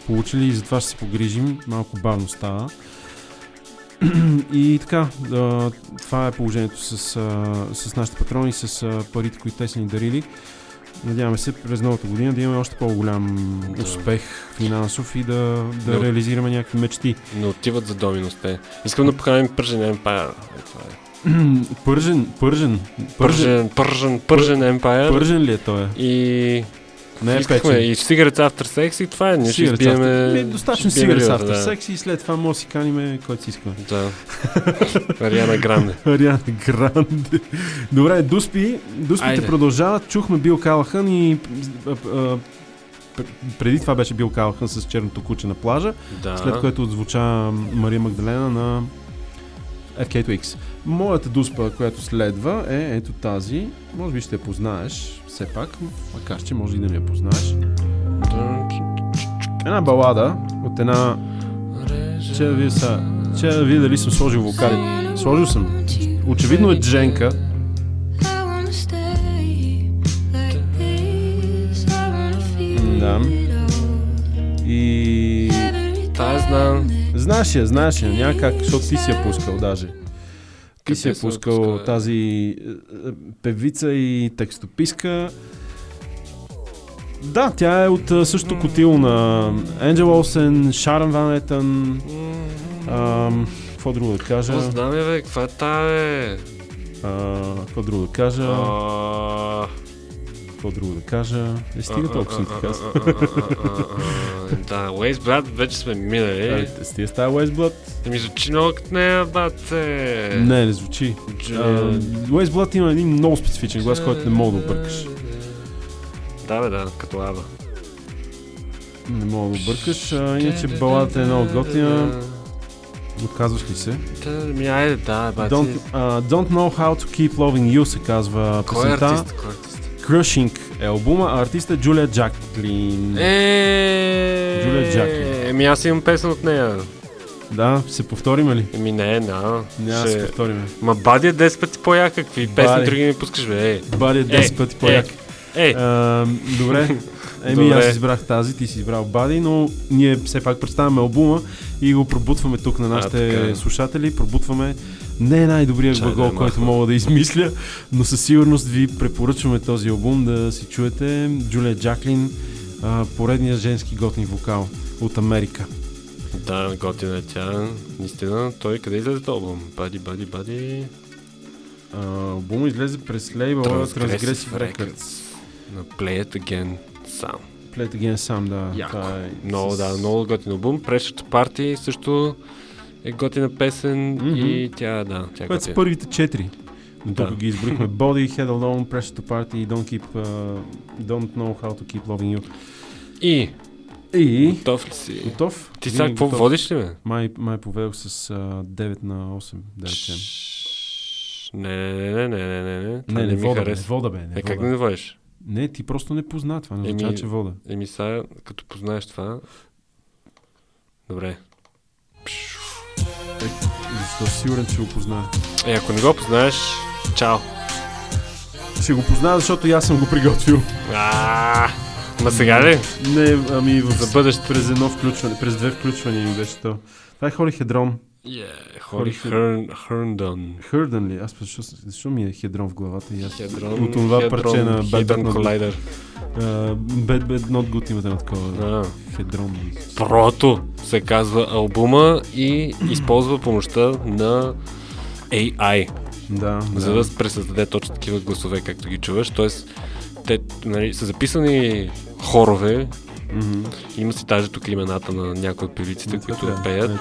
получили и затова ще се погрижим. Малко бавно става. И така, това е положението с, с нашите патрони, с парите, които те са ни дарили. Надяваме се през новата година да имаме още по-голям Да. успех финансов и да, да Но- реализираме някакви мечти. Не отиват за Доминос те. Искам да поканим Пържен Empire. Е, това е. Пържен, пържен, Пържен, Пържен, Пържен Empire. Пържен ли е той? И... Не е Искахме печен. и Cigarettes After Sex и това е. Ние ще Cigarettes избиеме... After- Достатъчно лидера, after да. секс и след това може да си каниме който си искаме. Да. Ариана Гранде. Ариана Гранде. Добре, Дуспи. Дуспите Айде. продължават. Чухме Бил Калахън и а, а, пр- преди това беше Бил Калахън с черното куче на плажа, Да. след което отзвуча Мария Магдалена на FK Twix. Моята дуспа, която следва е ето тази. Може би ще я познаеш, все пак, макар че може и да не я познаеш. Една балада от една... Че да видя са... Че да видя дали съм сложил вокали. Сложил съм. Очевидно е Дженка. Да. И... Тая знам. Знаеш я, знаеш я, няма как, защото ти си я пускал даже. Ти си съм я пускал бе? тази е, е, певица и текстописка. Да, тя е от а, същото котило на Енджел Олсен, Шаран Ван Етън. Какво друго да кажа? Какво знам бе? Каква е тая, бе? Какво друго да кажа? А, Какво друго да кажа? Не стига толкова съм ти казал. Да, Waze Blood вече сме минали. Е, Стига става West Blood. Ми звучи много като нея, бате. Не, не звучи. West Blood има един много специфичен глас, който не мога да объркаш. Да, бе, да, като Аба. Не мога да объркаш. Иначе баладата е много готина. Отказваш ли се? Та, ми айде, да, бати. Don't, uh, don't know how to keep loving you се казва Кой е артист? Кой е? Crushing е албума, а артиста е Джулия Джаклин. Е, Джулия Джаклин. Еми аз имам песен от нея. Да, се повторим ли? Еми не, да. Няма да се повторим. Ма Бади е 10 пъти по-яка. Какви Бади. песни други ми пускаш, бе? Е. Бъде 10 пъти по-як. Е, е. А, добре. Еми, Добре. аз избрах тази, ти си избрал Бади, но ние все пак представяме албума и го пробутваме тук на нашите така е. слушатели. Пробутваме не е най-добрият Чай да глагол, я който мога да измисля, но със сигурност ви препоръчваме този албум да си чуете. Джулия Джаклин, а, поредният женски готин вокал от Америка. Да, готина е тя. Наистина, той къде излезе този албум? Бади, бади, бади. Албумът излезе през лейбъла Transgressive Records. На Play It Again сам. Play It Again сам, да. Яко. Е Много, да, много готин албум. Pressure Party също е готина песен Мгм. и тя, да, тя е Това са първите четири. Но Да. тук ги изброихме. Body, Head Alone, Pressure to Party, Don't Keep, uh, Don't Know How to Keep Loving You. И? И? Готов ли си? Готов? Ти сега какво водиш ли, бе? Май, май поведох с uh, 9 на 8, да речем. Не, не, не, не, не, не, не. Не, не ми вода, бе, не вода, бе, не Е, как не водиш? Не, ти просто не позна това, не означава, че вода. Еми сега, като познаеш това... Добре. Е, защо си сигурен, че го познае? Е, ако не го познаеш, чао. Ще го позная, защото и аз съм го приготвил. А, ма сега ли? Не, ами в... За бъдеще. През едно включване, през две включвания ми беше то. Това е Холи Хедрон. Yeah, Холи Хърн, Хърндън. Хърдън ли? Аз защо, защо ми е хедрон в главата и аз Хедрон, от това парче на Not Collider. Uh, Bad Bad Not Good имате на такова. А. Хедрон. Прото се казва албума и използва помощта на AI. Да, За да. да пресъздаде точно такива гласове, както ги чуваш. Тоест, те нали, са записани хорове. Мгм. Има си даже тук имената на някои от певиците, които така, пеят. ето.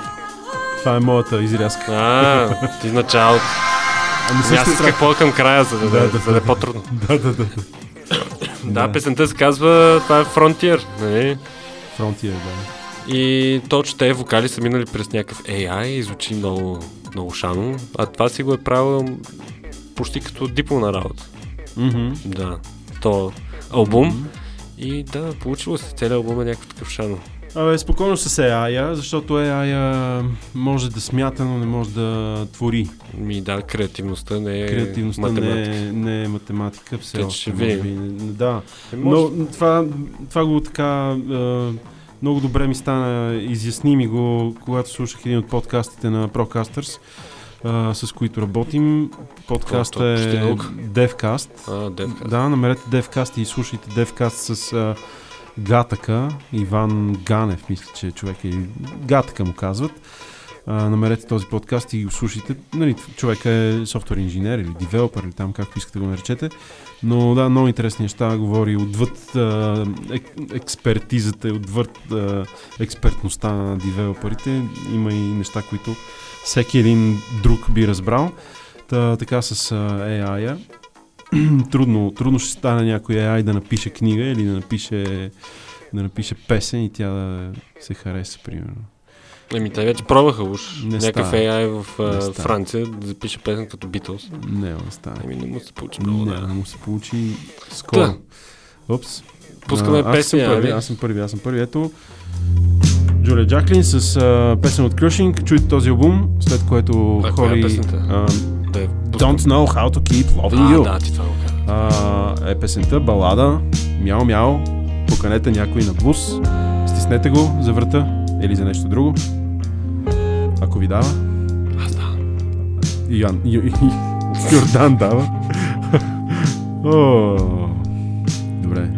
Това е моята изрязка. А, ти началото. Ами Ами също аз исках по към края, за да, Да, да, да, за да е да. по-трудно. Да, да, да. Да, песента се казва, това е Frontier, нали? Frontier, да. И точно те вокали са минали през някакъв AI и звучи много, много шано. А това си го е правил почти като дипломна работа. Мгм. Да. То албум. И да, получило се. Целият албум е някакъв такъв шано. Абе, спокойно с AI, защото AI може да смята, но не може да твори. Ми да, креативността не е Креативността математика. не е, не е математика, все Те още. ще може би. Да. Е, може. Но това, това го така е, много добре ми стана, изясни ми го, когато слушах един от подкастите на Procasters, е, с които работим. Подкаста Това е. DevCast. А, DevCast. Да, намерете DevCast и слушайте DevCast с а, Гатъка, Иван Ганев, мисля, че е човек е Гатъка му казват. А, намерете този подкаст и го слушайте. Нали, човек е софтуер инженер или девелопер или там както искате го наречете. Но да, много интересни неща говори отвъд а, ек, експертизата и отвъд а, експертността на девелоперите. Има и неща, които всеки един друг би разбрал. Та, така с AI-а. трудно, трудно ще стане някой AI да напише книга или да напише, да напише песен и тя да се хареса, примерно. Еми, те вече пробваха уж. Не Някакъв става. AI в Не става. Франция да запише песен като Beatles. Не, не стане. Еми, не му се получи много, Не, да. не му се получи скоро. Да. Упс. Пускаме А, аз песни, съм първи, ами. аз съм първи, аз съм първи. Ето, Джулия Джаклин с а, песен от Crushing. Чуйте този албум, след което А, коя е Холи... песента? а, Да я Don't know how to keep loving А, you. да, ти това го а, е песента, балада, мяо, мяо, поканете някой на блуз, стиснете го за врата или за нещо друго. Ако ви дава. Аз да. Йоан, Ю, Йордан дава. О, добре.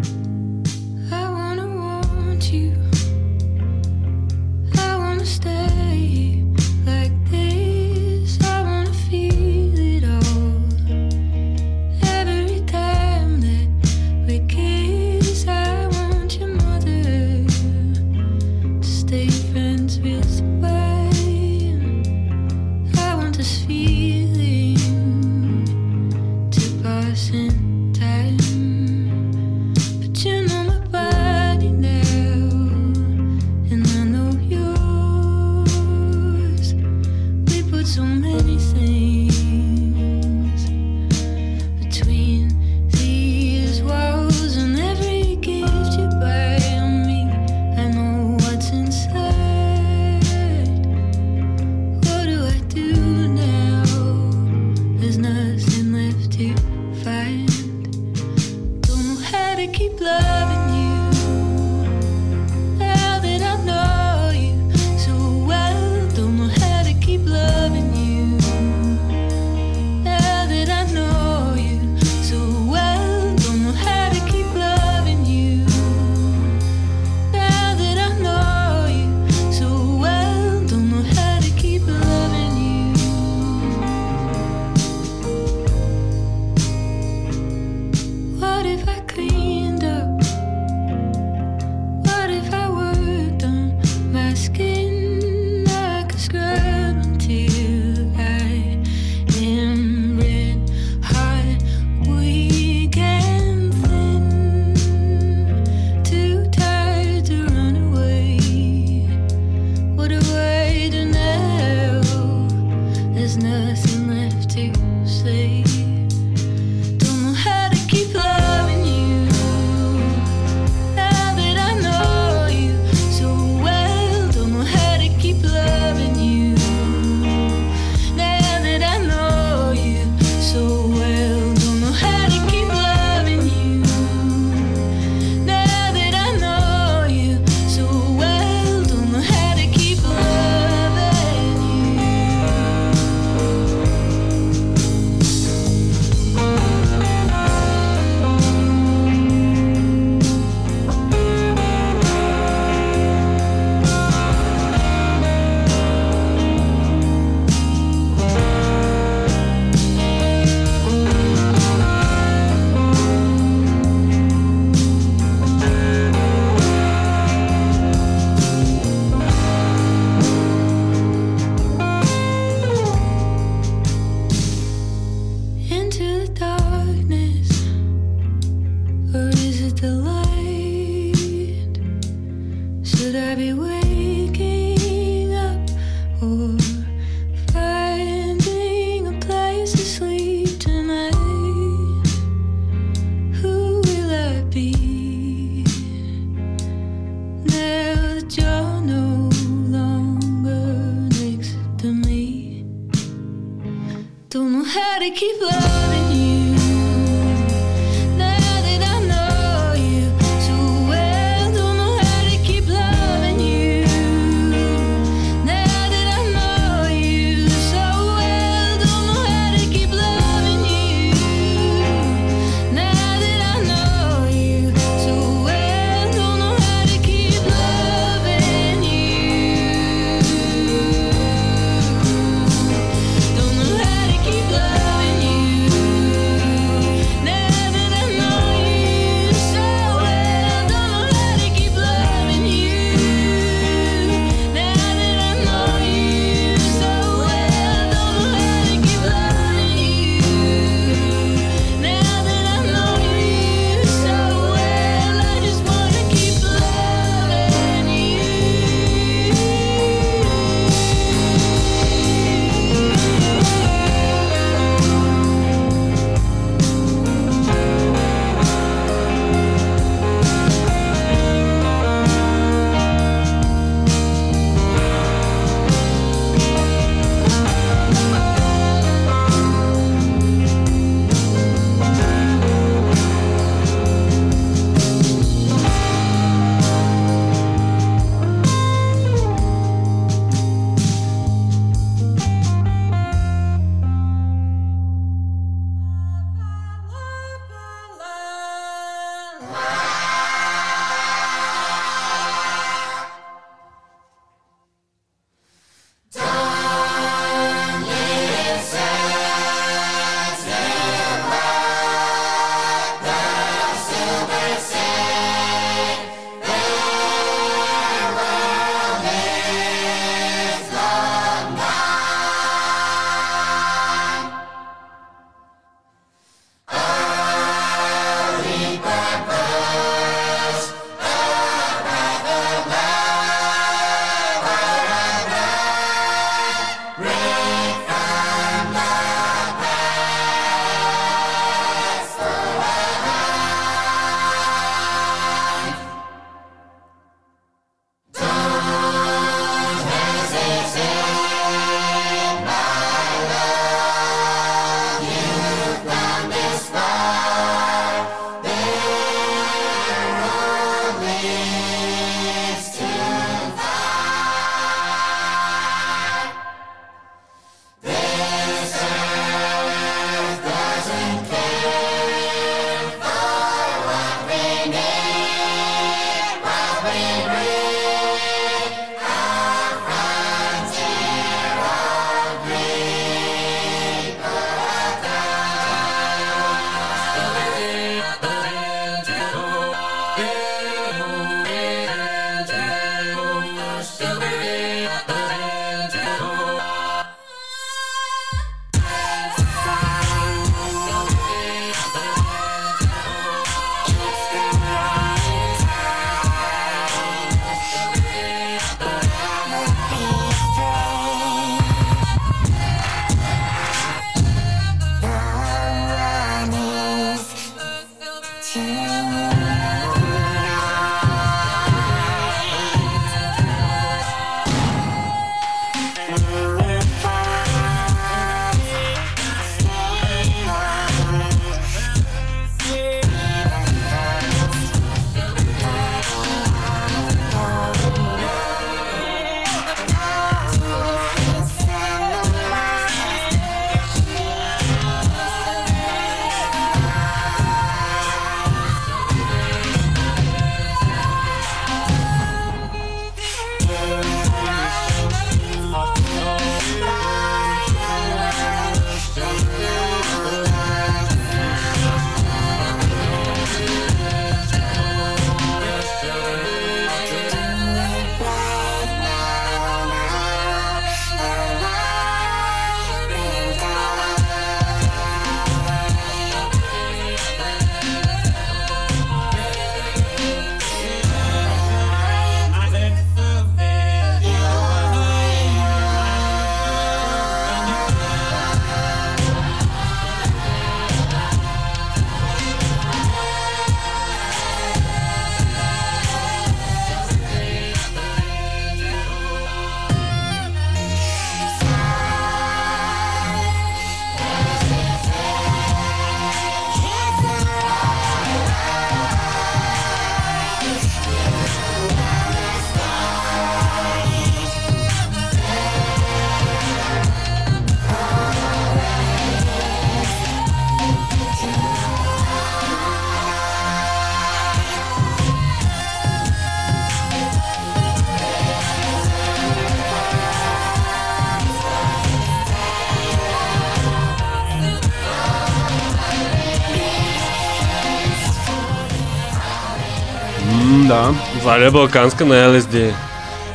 Валя Балканска на LSD.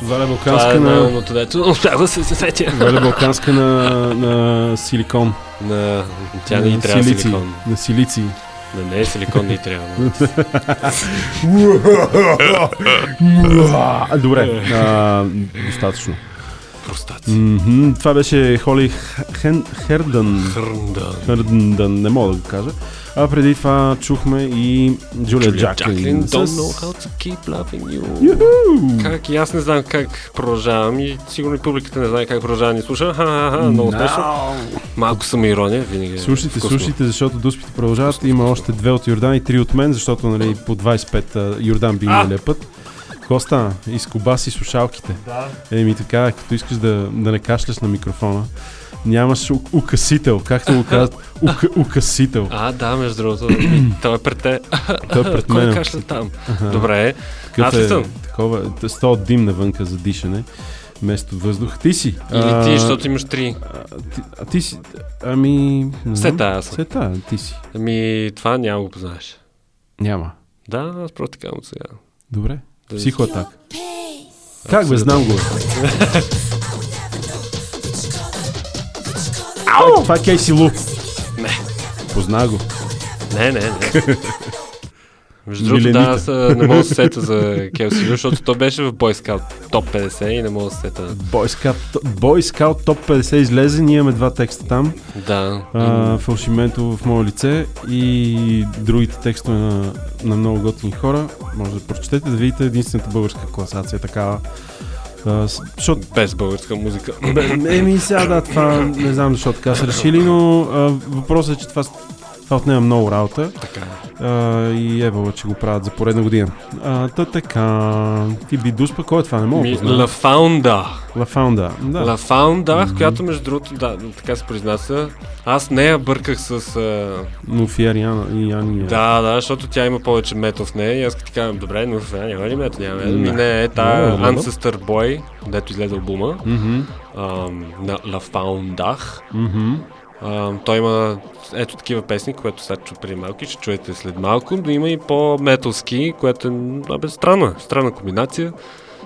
Валя Това Балканска е на... най-умното, дето успях да се сетя. Валя Балканска на, на силикон. На... Тя не На и трябва силици. силикон. На силици. Да не е силикон, не и трябва. Добре, а, достатъчно. Простаци. Мгм, Това беше Холи Хердън. Хърндан. Хердън, не мога да го кажа. А преди това чухме и Джулия Джаклин. Don't know how to keep loving you. Юху! Как? И аз не знам как продължавам и сигурно и публиката не знае как продължава да ни слуша. Ха-ха-ха, много смешно. Малко съм ирония, винаги. е Слушайте, вкусно. слушайте, защото дуспите продължават. Има още две от Йордан и три от мен, защото нали, по 25 а, Йордан би миналия път. Какво стана? Изкобаси слушалките. Да. Еми така, като искаш да, да не кашляш на микрофона, нямаш у- укъсител, както го казват, ука, укъсител. А, да, между другото, той е пред те. Той е пред Кой мен. кашля там? Аха. Добре. Такъв Аз ли е, съм? Такова, т- с този дим навънка за дишане, вместо въздух. Ти си. Или А, ти, защото имаш три. А, ти, а ти си, ами... не Все знам. тая аз съм. Тая, ти си. Ами, това няма го познаеш. Няма. Да, аз просто така от сега. Добре. Да. Психоатак. Как бе, знам го. Ау! Това е Кейси Лу. Не. Позна го. Не, не, не. Между другото, да, аз не мога да се сета за Келси Лю, защото то беше в Boy Scout топ 50 и не мога да се сета. Boy Scout, Boy Scout Top 50 излезе, ние имаме два текста там. Да. А, фалшименто в мое лице и другите текстове на, на много готини хора. Може да прочетете, да видите единствената българска класация такава. А, защото Без българска музика. Еми сега да, това не знам защо така са решили, но а, въпросът е, че това, това отнема много работа. Така е. А, и ебало, че го правят за поредна година. А, та така, ти би дуспа, кой е това? Не мога Ми. La Founda. La Founda, да. La Founda, която между другото, да, така се признася, аз не я бърках с... А... И Яния. Да, да, защото тя има повече метал в нея и аз като ти казвам, добре, но в няма ли метал? Няма. Ми не, е та много. Ancestor Boy, дето излезе албума, ам, на La Founda. Мгм. Той има ето такива песни, което сега чу преди малко и ще чуете след малко, но има и по-металски, което е абе, странна, странна комбинация.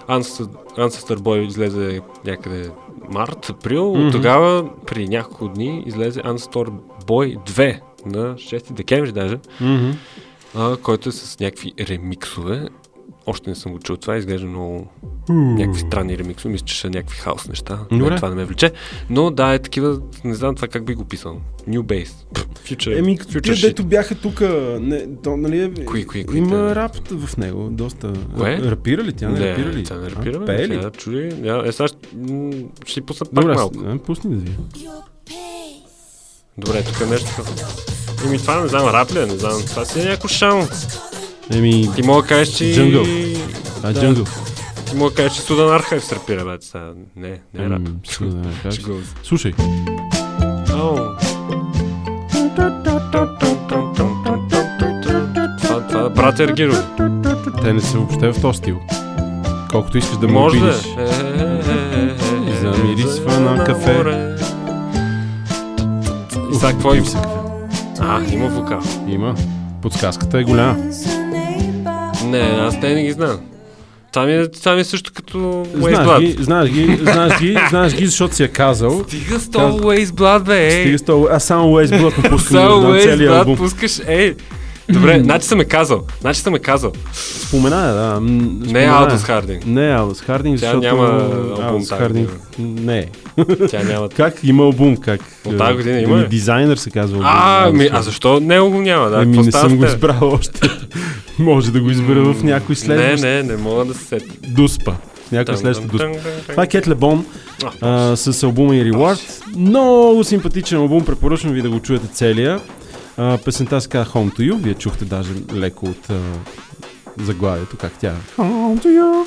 Ancestor, Boy излезе някъде март, април, от тогава преди няколко дни излезе Ancestor Boy 2 на 6 декември даже, Мгм. а, който е с някакви ремиксове. Още не съм го чул това, изглежда много Уу. някакви странни ремиксове, мисля, че са някакви хаос неща. Добре. Не, това не ме влече. Но да, е такива, не знам това как би го писал. New Bass. Future, Еми, future тия, shit. дето бяха тук, не, то, нали, Кои, кои, кои, има рап в него, доста. Кое? Рапира ли тя? Не, не, рапира ли? Тя не А, рапира. Пее ли? Тя чули. Е, сега ще, ще пусна пак Добре, малко. а, пусни да ви. Добре, тук е нещо. Еми това не знам, рап ли е? Не знам. Това си е някакво шамо. Еми, Ти мога да кажеш, че... Джунгъл. А, Да. Джунгъл. Ти мога да кажеш, че Судан Архайв се рапира, бе. Не, не е рап. Ами, се. Слушай. Това, е брат Ергирови. Те не са въобще в този стил. Колкото искаш да му да е. обидиш. Замирисва на кафе. И сега какво? Пи се кафе. А, има вокал. Има. Подсказката е голяма. Не, аз те не ги знам. Това ми е, това ми е също като Waze ги, Blood. знаеш ги, знаеш ги, знаеш ги, защото си я казал. Стига с този Waze Blood, бе, ей! Стига с това. Аз само Waze Blood пускам на целия албум. пускаш, ей! Добре, значи съм е казал. Значи съм е казал. Спомена да. м, Не е спомена. Алдус Хардинг. Не е Алдус Хардинг, Тя защото... няма албум тази Хардинг не е. Тя няма. Как има албум? Как? От тази година Еми, има ли? Дизайнер се казва. албум, А, ми, а защо него го няма? Да, какво не съм го избрал още. Може да го избера в някой Не, следващ. не, не мога да се сетя. Дуспа. Някой там, там. Това е Кет Лебон с албума и Reward. Много симпатичен албум, препоръчвам ви да го чуете целия. А, песента се казва Home to You. Вие чухте даже леко от а, заглавието, как тя Home to You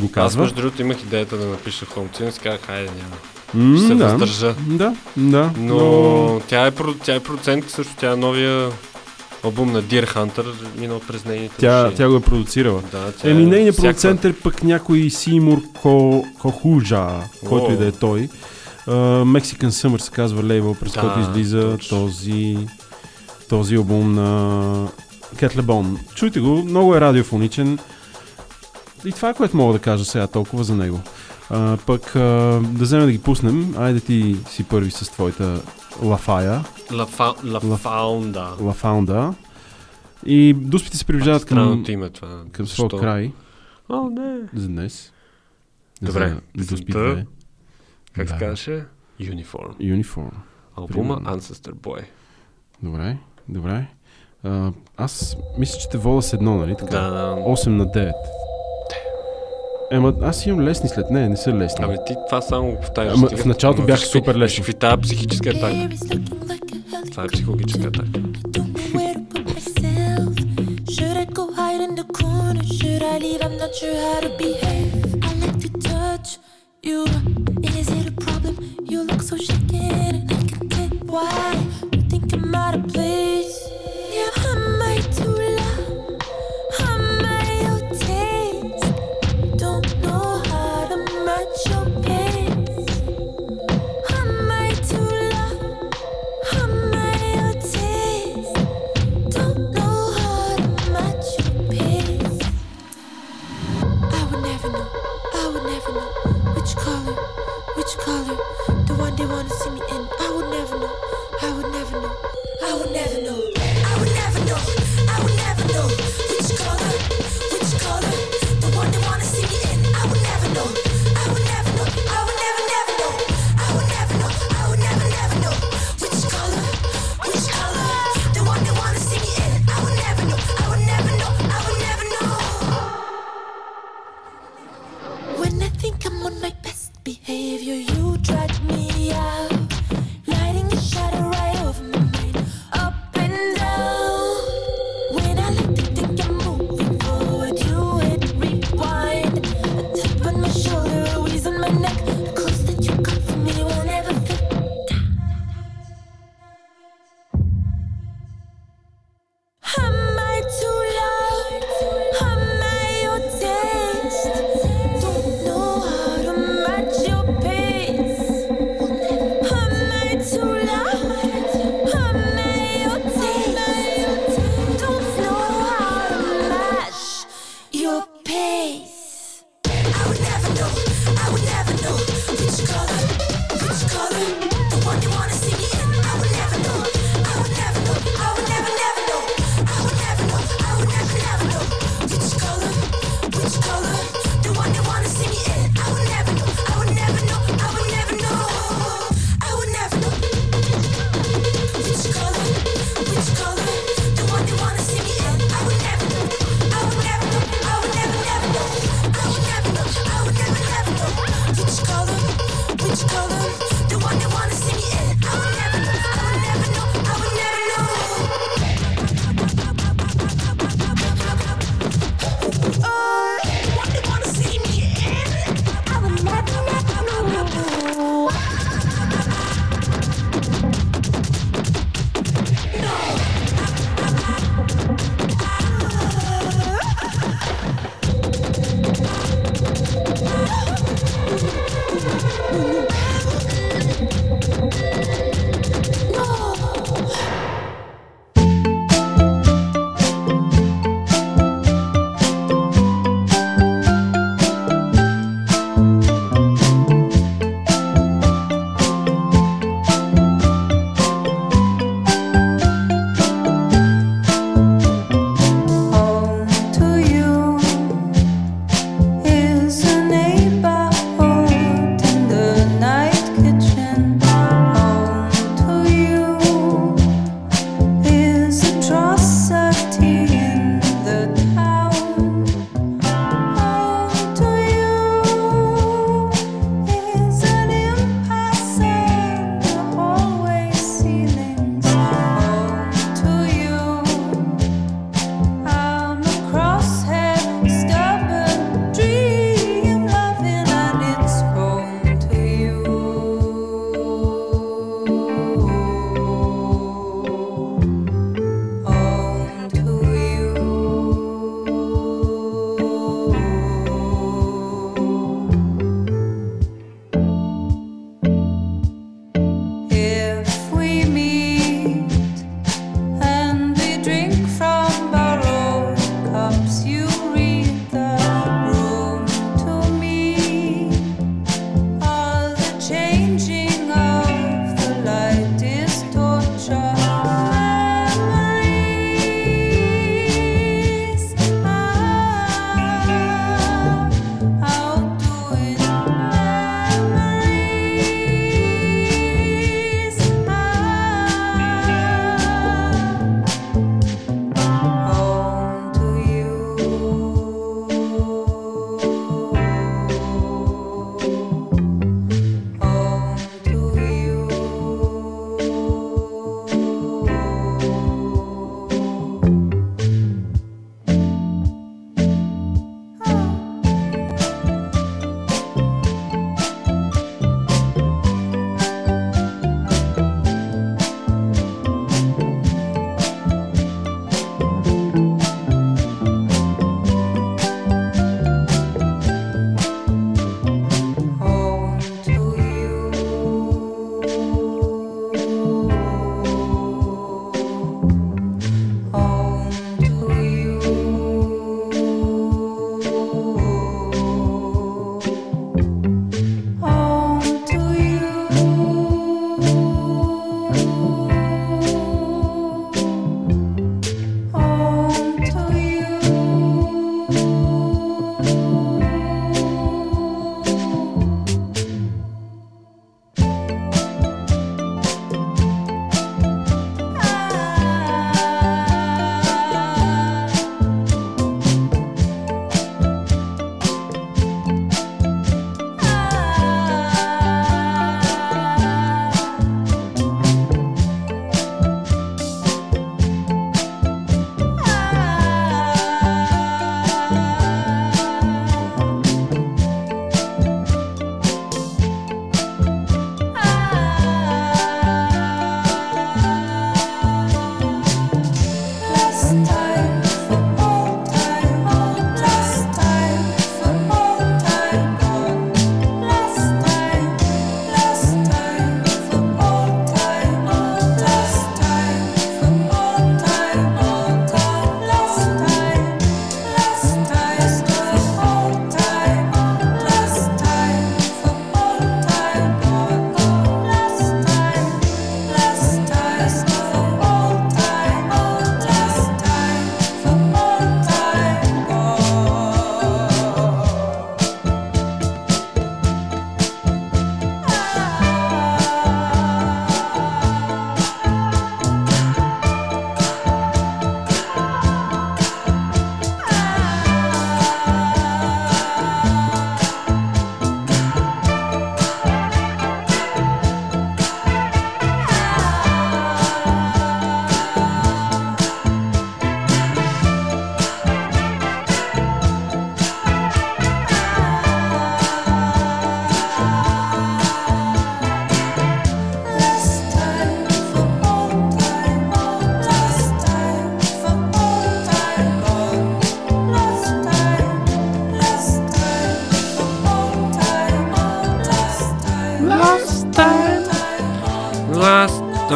го Аз казва. между другото имах идеята да напиша Home Tune и си казах, хайде няма. М, Ще се да. въздържа. Да, да. Но тя е, тя е продуцентка също, тя е новия албум на Deer Hunter, минал през нейните Тя, машини. тя го е продуцирала. Да, тя Еми, е нейният всякаква. продуцент е пък някой Симур Ко, Кохужа, който и да е той. Uh, Mexican Summer се казва лейбъл, през Да, който излиза този, този албум на Кетлебон. Чуйте го, много е радиофоничен. И това е което мога да кажа сега толкова за него. А, пък а, да вземем да ги пуснем. Айде ти си първи с твоята Лафая. Faunda. Лафаунда. И дуспите се приближават към, име това. към своя край О, не. за днес. Добре. За Дуспи Песента, 2. Как се Да. казваше? Uniform. Uniform. Албума Примерно. Ancestor Boy. Добре, добре. А, аз мисля, че те вода с едно, нали така? Да, да. 8 на 9. Ема, аз имам лесни след нея, не са лесни. Абе ти това само повтаряш. Ама в началото виж супер лесни. виж тази психическа атака. Това е психологическа атака. you. Is it a problem? You look so shaken, and I can get why. Which color, which color, the one they wanna see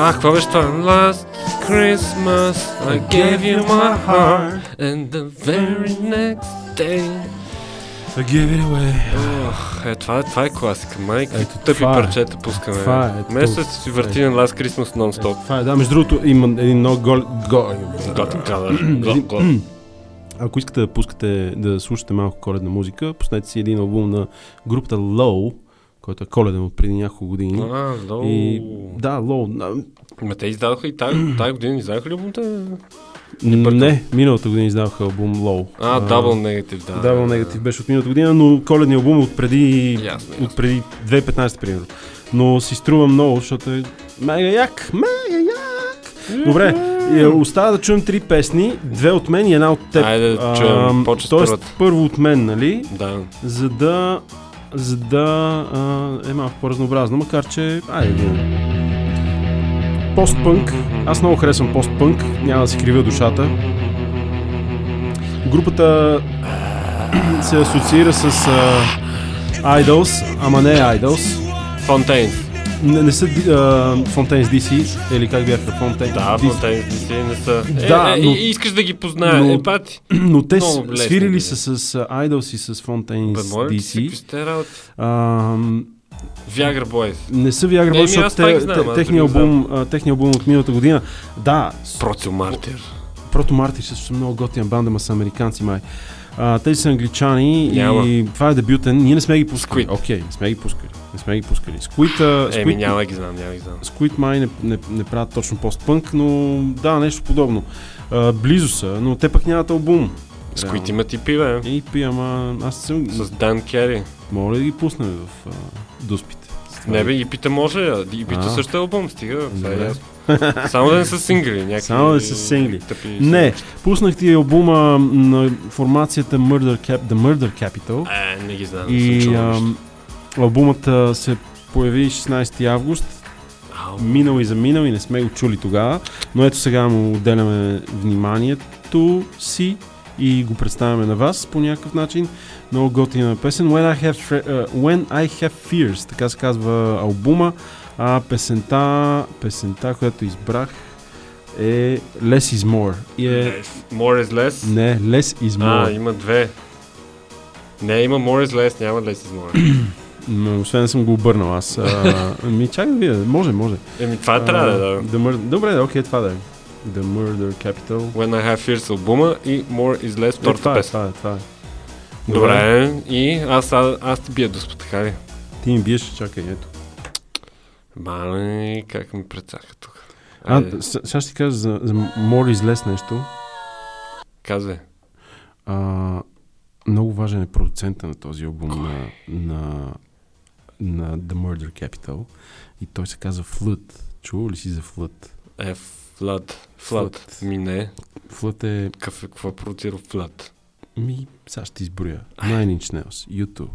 А, какво беше това? Last Christmas I gave you my heart and the very next day I give it away. Ох, е, това, това е класика. Майка, Ето, тъпи това е. парчета пускаме. Това е, то- си върти на Last Christmas нон-стоп. Това е, да, между другото има един много гол... Готин кадър. Ако искате да пускате, да слушате малко коледна музика, пуснете си един албум на групата Low, който е коледен от преди няколко години. А, Low. И, да, Low. Ма те издадоха и тази, тази година издадоха ли албумта? Не, миналата година издаваха албум Low. А, Double Negative, да. Double Negative беше от миналата година, но коледният албум е от преди, Ясно, от преди 2015 примерно. Но си струва много, защото е мега як, мега як. Добре, е, остава да чуем три песни, две от мен и една от теб. Айде да чуем, с Тоест, първо от мен, нали? Да. За да, за да а, е малко по-разнообразно, макар че, айде. Постпънк. Аз много харесвам постпънк, няма да си кривя душата. Групата се асоциира с а, Idols, ама не Idols. Fontaine. Не, не са uh, Fontaines DC, или как бяха Fontaines Да, Fontaines DC не са. Е, Да, е, но- искаш да ги познаеш. но- Е, пати. Но те с, свирили са с а, Idols и с се, DC. Ам, Viagra Boys. Не са Viagra Boys, ми защото те, знам, те, аз техния, албум, а, техния албум от миналата година. Да. с- Протил Мартир. Прото Мартир също много готина банда, ма са американци май. А, тези са англичани Няма. и това е дебютен. Ние не сме ги пускали. Окей, не сме ги пускали. Не сме ги пускали. Squid, а, Еми, Squid- няма ги знам, няма ги знам. Squid май не, не, не правят точно постпънк, но да, нещо подобно. А, близо са, но те пък нямат албум. Squid имат EP, бе. EP, ама аз съм... С Дан Кери. Моля да ги пуснем в а, дуспите. Не е- бе, EP-та може, а EP-та А. също е албум, стига. е ясно. Само да не са сингли, някакви... Само да са сингли. тъпи Не, пуснах ти албума на формацията Murder Cap, The Murder Capital. Е, не ги знам, И ам, албумът се появи 16 август. Минал и заминал и не сме го чули тогава. Но ето сега му отделяме вниманието си и го представяме на вас по някакъв начин. Много готина песен. When I Have, uh, When I Have Fears, така се казва албума. А песента, песента, която избрах е Less is More. И е... More is less? Не, Less is More. А, има две. Не, има More is less, няма Less is more. М, Освен да съм го обърнал аз. А, ми чакай да видя. Може, може. Еми, това трябва да е, да. Mur- Добре, да, окей, това да е. The Murder Capital. When I Have Fears албума и More is less Е, втората е, песен. това е, това е. Добре, и аз, аз, аз ти бия дуспа, така ли? Ти ми биеш, чакай, ето. Мале, как ми прецака тук. А, с- сега ще ти кажа за, за is Less нещо. Казвай. А, много важен е продуцента на този албум на, на, на The Murder Capital. И той се казва Flood. Чува ли си за Flood? Е, Flood. Flood. Ми не. Flood е... Какъв, какво продуцира Flood? Ми, сега ще изброя. Nine Inch Nails, U2,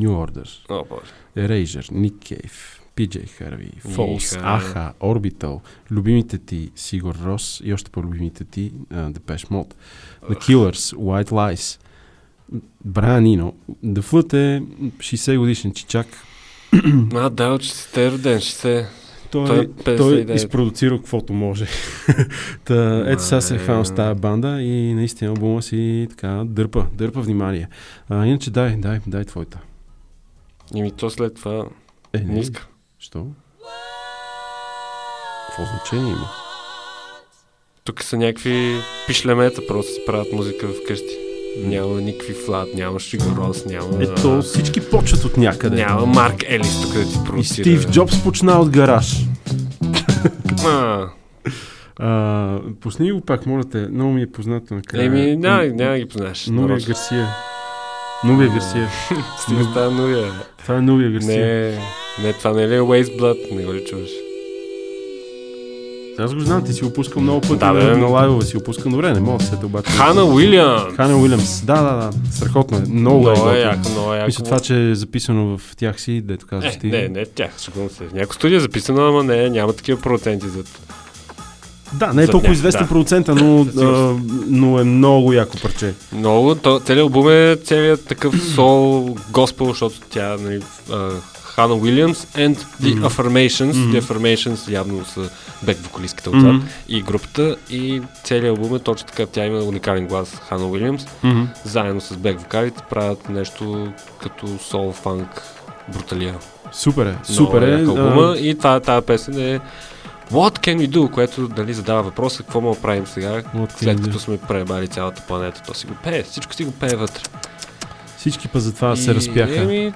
New Order, боже. Erasure, Nick Cave, PJ Harvey, False, Иха. Аха, Orbital, любимите ти Сигур Рос и още по-любимите ти uh, Depeche Mode, The Killers, White Lies, Брайан Ино. The Flood е 60 годишен чичак. А, да, си те роден, ще се... Той, е той, той 59. изпродуцира каквото може. Та, ето сега се е Май. хванал с тази банда и наистина албума си така дърпа, дърпа внимание. А, иначе дай, дай, дай твоята. И ми то след това Е, не иска. Що? Какво значение има? Тук са някакви пишлемета, просто си правят музика вкъщи. Няма никакви флат, няма Шигорос, няма... Ето, всички почват от някъде. Няма Марк Елис тук да ти И продуцира. Стив Джобс почна от гараж. А, А, пусни го пак, моля те. Много ми е познато накрая. Еми, няма, няма ги познаеш. Новия нарочно. Гарсия. Новия Гарсия. Стига става новия. Това е новия Гарсия. Не, не, това не е ли Waste Blood? Не го ли чуваш? Аз го знам, ти си го пускал много пъти Да, на, бе. на лайвове, си го пускал. Добре, не мога да се обаче. Хана Уилямс! Хана Уилямс. Да, да, да. Страхотно е. Много, Много е готино. яко, много е яко. Мисля това, че е записано в тях си, дето казваш Е, ти. не, не, тях, шегувам се. В някои студия е записано, ама не, няма такива проценти за Да, не е толкова известен да. процента, но, а, но е много яко парче. Много, то, целият албум е целият такъв сол, госпел, защото тя, нали, а, Хана Уилямс and The Мгм. Affirmations. Мгм. The Affirmations явно са бек вокалистката отзад Мгм. и групата и целият албум е точно така. Тя има уникален глас, Хана Уилямс. Мгм. Заедно с бек вокалите правят нещо като сол фанк бруталия. Супер е, супер е. албума. А, И тази песен е What can we do? Което дали задава въпроса какво мога да правим сега, What след като сме пребали цялата планета. То си го пее, всичко си го пее вътре. Всички па за това се разпяха. Еми,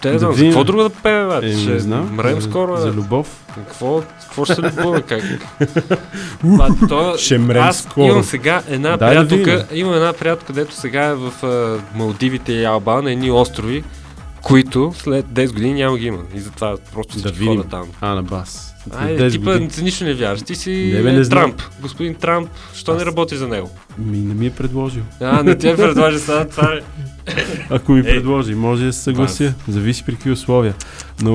те Да знам, за какво друго да пее, бе? Е, ще знам. мрем За- скоро, За любов. Какво, какво ще се любове, как? Ба, то, Ще мрем аз скоро. имам сега една Дай да приятелка, видим. имам една приятелка, където сега е в а, Малдивите и Алба, на едни острови, които след 10 години няма ги има. И затова просто Да всички видим. ходят там. А, на бас. Айде, 10 типа години. ти нищо не вярваш. Ти си Не, бе, е, не знам. Трамп. Господин Трамп, що не работиш за него? Ми, не ми е предложил. А, не ти е предложи сега, това е. Ако ми Ей. предложи, може да се съглася. Зависи при какви условия. Но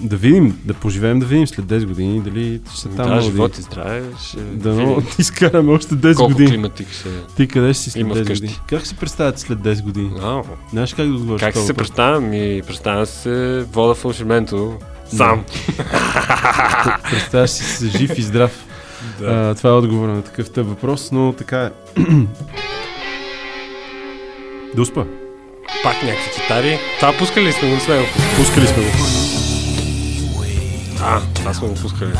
да видим, да поживеем, да видим след 10 години дали ще са там Да, живот и здраве. Ще Да, но изкараме още 10 Колко години. климатик ще Ти къде ще си след има 10 вкъщи? години? Как си представяте след 10 години? Ау. Знаеш как да отговориш? Как се представям? И представям се вода фалшименто сам. Представяш си се жив и здрав. Да. А, това е отговор на такъв тъп въпрос, но така е. Дуспа. Пак някакви китари. Това пускали ли сме го? Не сме го Пускали сме го. А, това сме го пускали.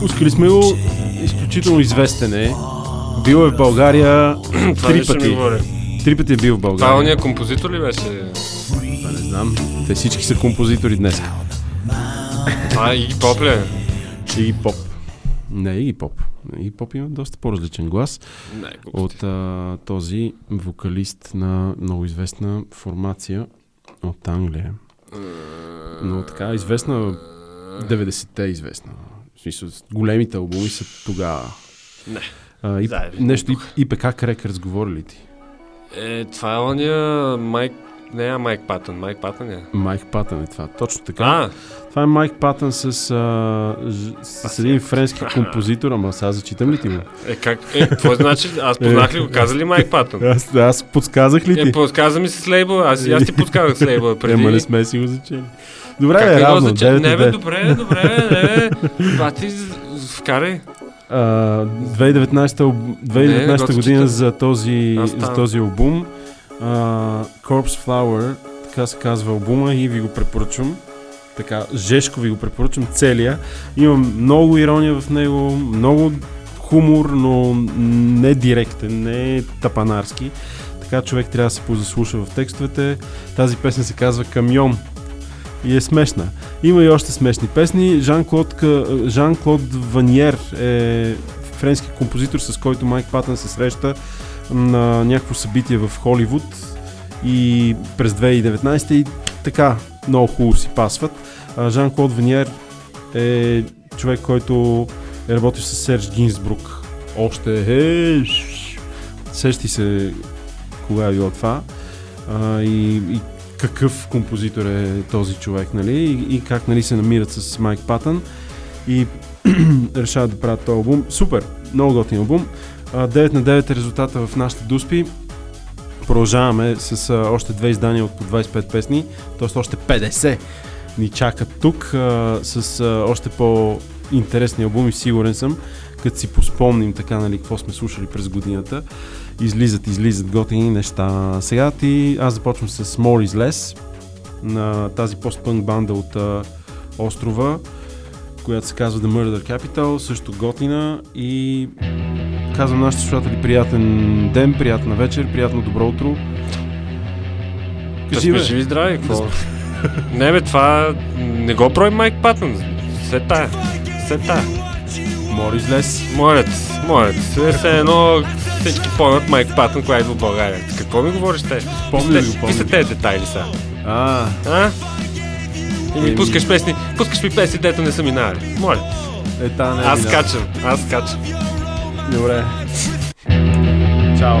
Пускали сме го. Изключително известен е. Бил е в България Това три пъти. Три пъти е бил в Това България. ония композитор ли беше? Това не знам. Те всички са композитори днес. Е Игги Поп ли? е? Иги Поп. Не, Иги Поп. Иги Поп има доста по-различен глас Не, от а, този вокалист на много известна формация от Англия. Но така, известна 90-те е известна. В смисъл, големите албуми са тогава. Не. А, и, Заеби, нещо и, ИПК Крекърс говори ли ти? Е, това е ония Майк... Не, а Майк Патън. Майк Патън е. Майк Патън е това. Точно така. А. Това е Майк Патън с, а, ж, с един френски композитор, ама сега зачитам ли ти го? Е, как? Е, какво значи? Аз познах ли го? Каза ли Майк Патън? Аз, аз подсказах ли ти? Е, подсказа ми с лейбъл. Аз, аз ти подсказах с лейбъл преди. Ема не сме си го зачели. Добре, Как е, равно. заче- 9 Не, бе, 9. добре, добре, не, бе. Бати, вкарай. А, 2019, алб- 2019 Не, година го за този, за този албум. А, Corpse Flower, така се казва албума и ви го препоръчвам. Така, жешко ви го препоръчвам целия. Има много ирония в него, много хумор, но не директен, не тапанарски. Така човек трябва да се позаслуша в текстовете. Тази песен се казва Камьон и е смешна. Има и още смешни песни. Жан-Клод, Жан-Клод Ваниер е френски композитор, с който Майк Патън се среща на някакво събитие в Холивуд и през 2019 и така много хубаво си пасват. Жан-Клод Ваниер е човек, който е работил с Серж Гинсбрук. Още е... Сещи се кога е било това. А, и, и какъв композитор е този човек, нали? И, и как нали, се намират с Майк Патън. И решават да правят този албум. Супер! Много готин албум. А, 9 на 9 е резултата в нашите дуспи. Продължаваме с а, още две издания от по 25 песни, т.е. още 50 ни чакат тук а, с а, още по-интересни албуми, сигурен съм, като си поспомним така, нали, какво сме слушали през годината. Излизат, излизат готини неща. Сега ти, аз започвам с More is Less, на тази постпънк банда от а, острова, която се казва The Murder Capital, също готина и казвам нашите слушатели приятен ден, приятна вечер, приятно добро утро. Да сме живи здрави, какво? Не бе, това не го прави Майк Патън. Се тая. Се тая. Мори излез. Моят, моят. Все, все едно всички помнят Майк Патън, кога идва в България. Какво ми говориш те? Помня Какви са- го, Какви помня. са тези детайли сега? А, А? И ми пускаш песни, пускаш ми песни, дето не са минали. Моля. е та не е Аз скачам, аз скачам. Добре. Чао.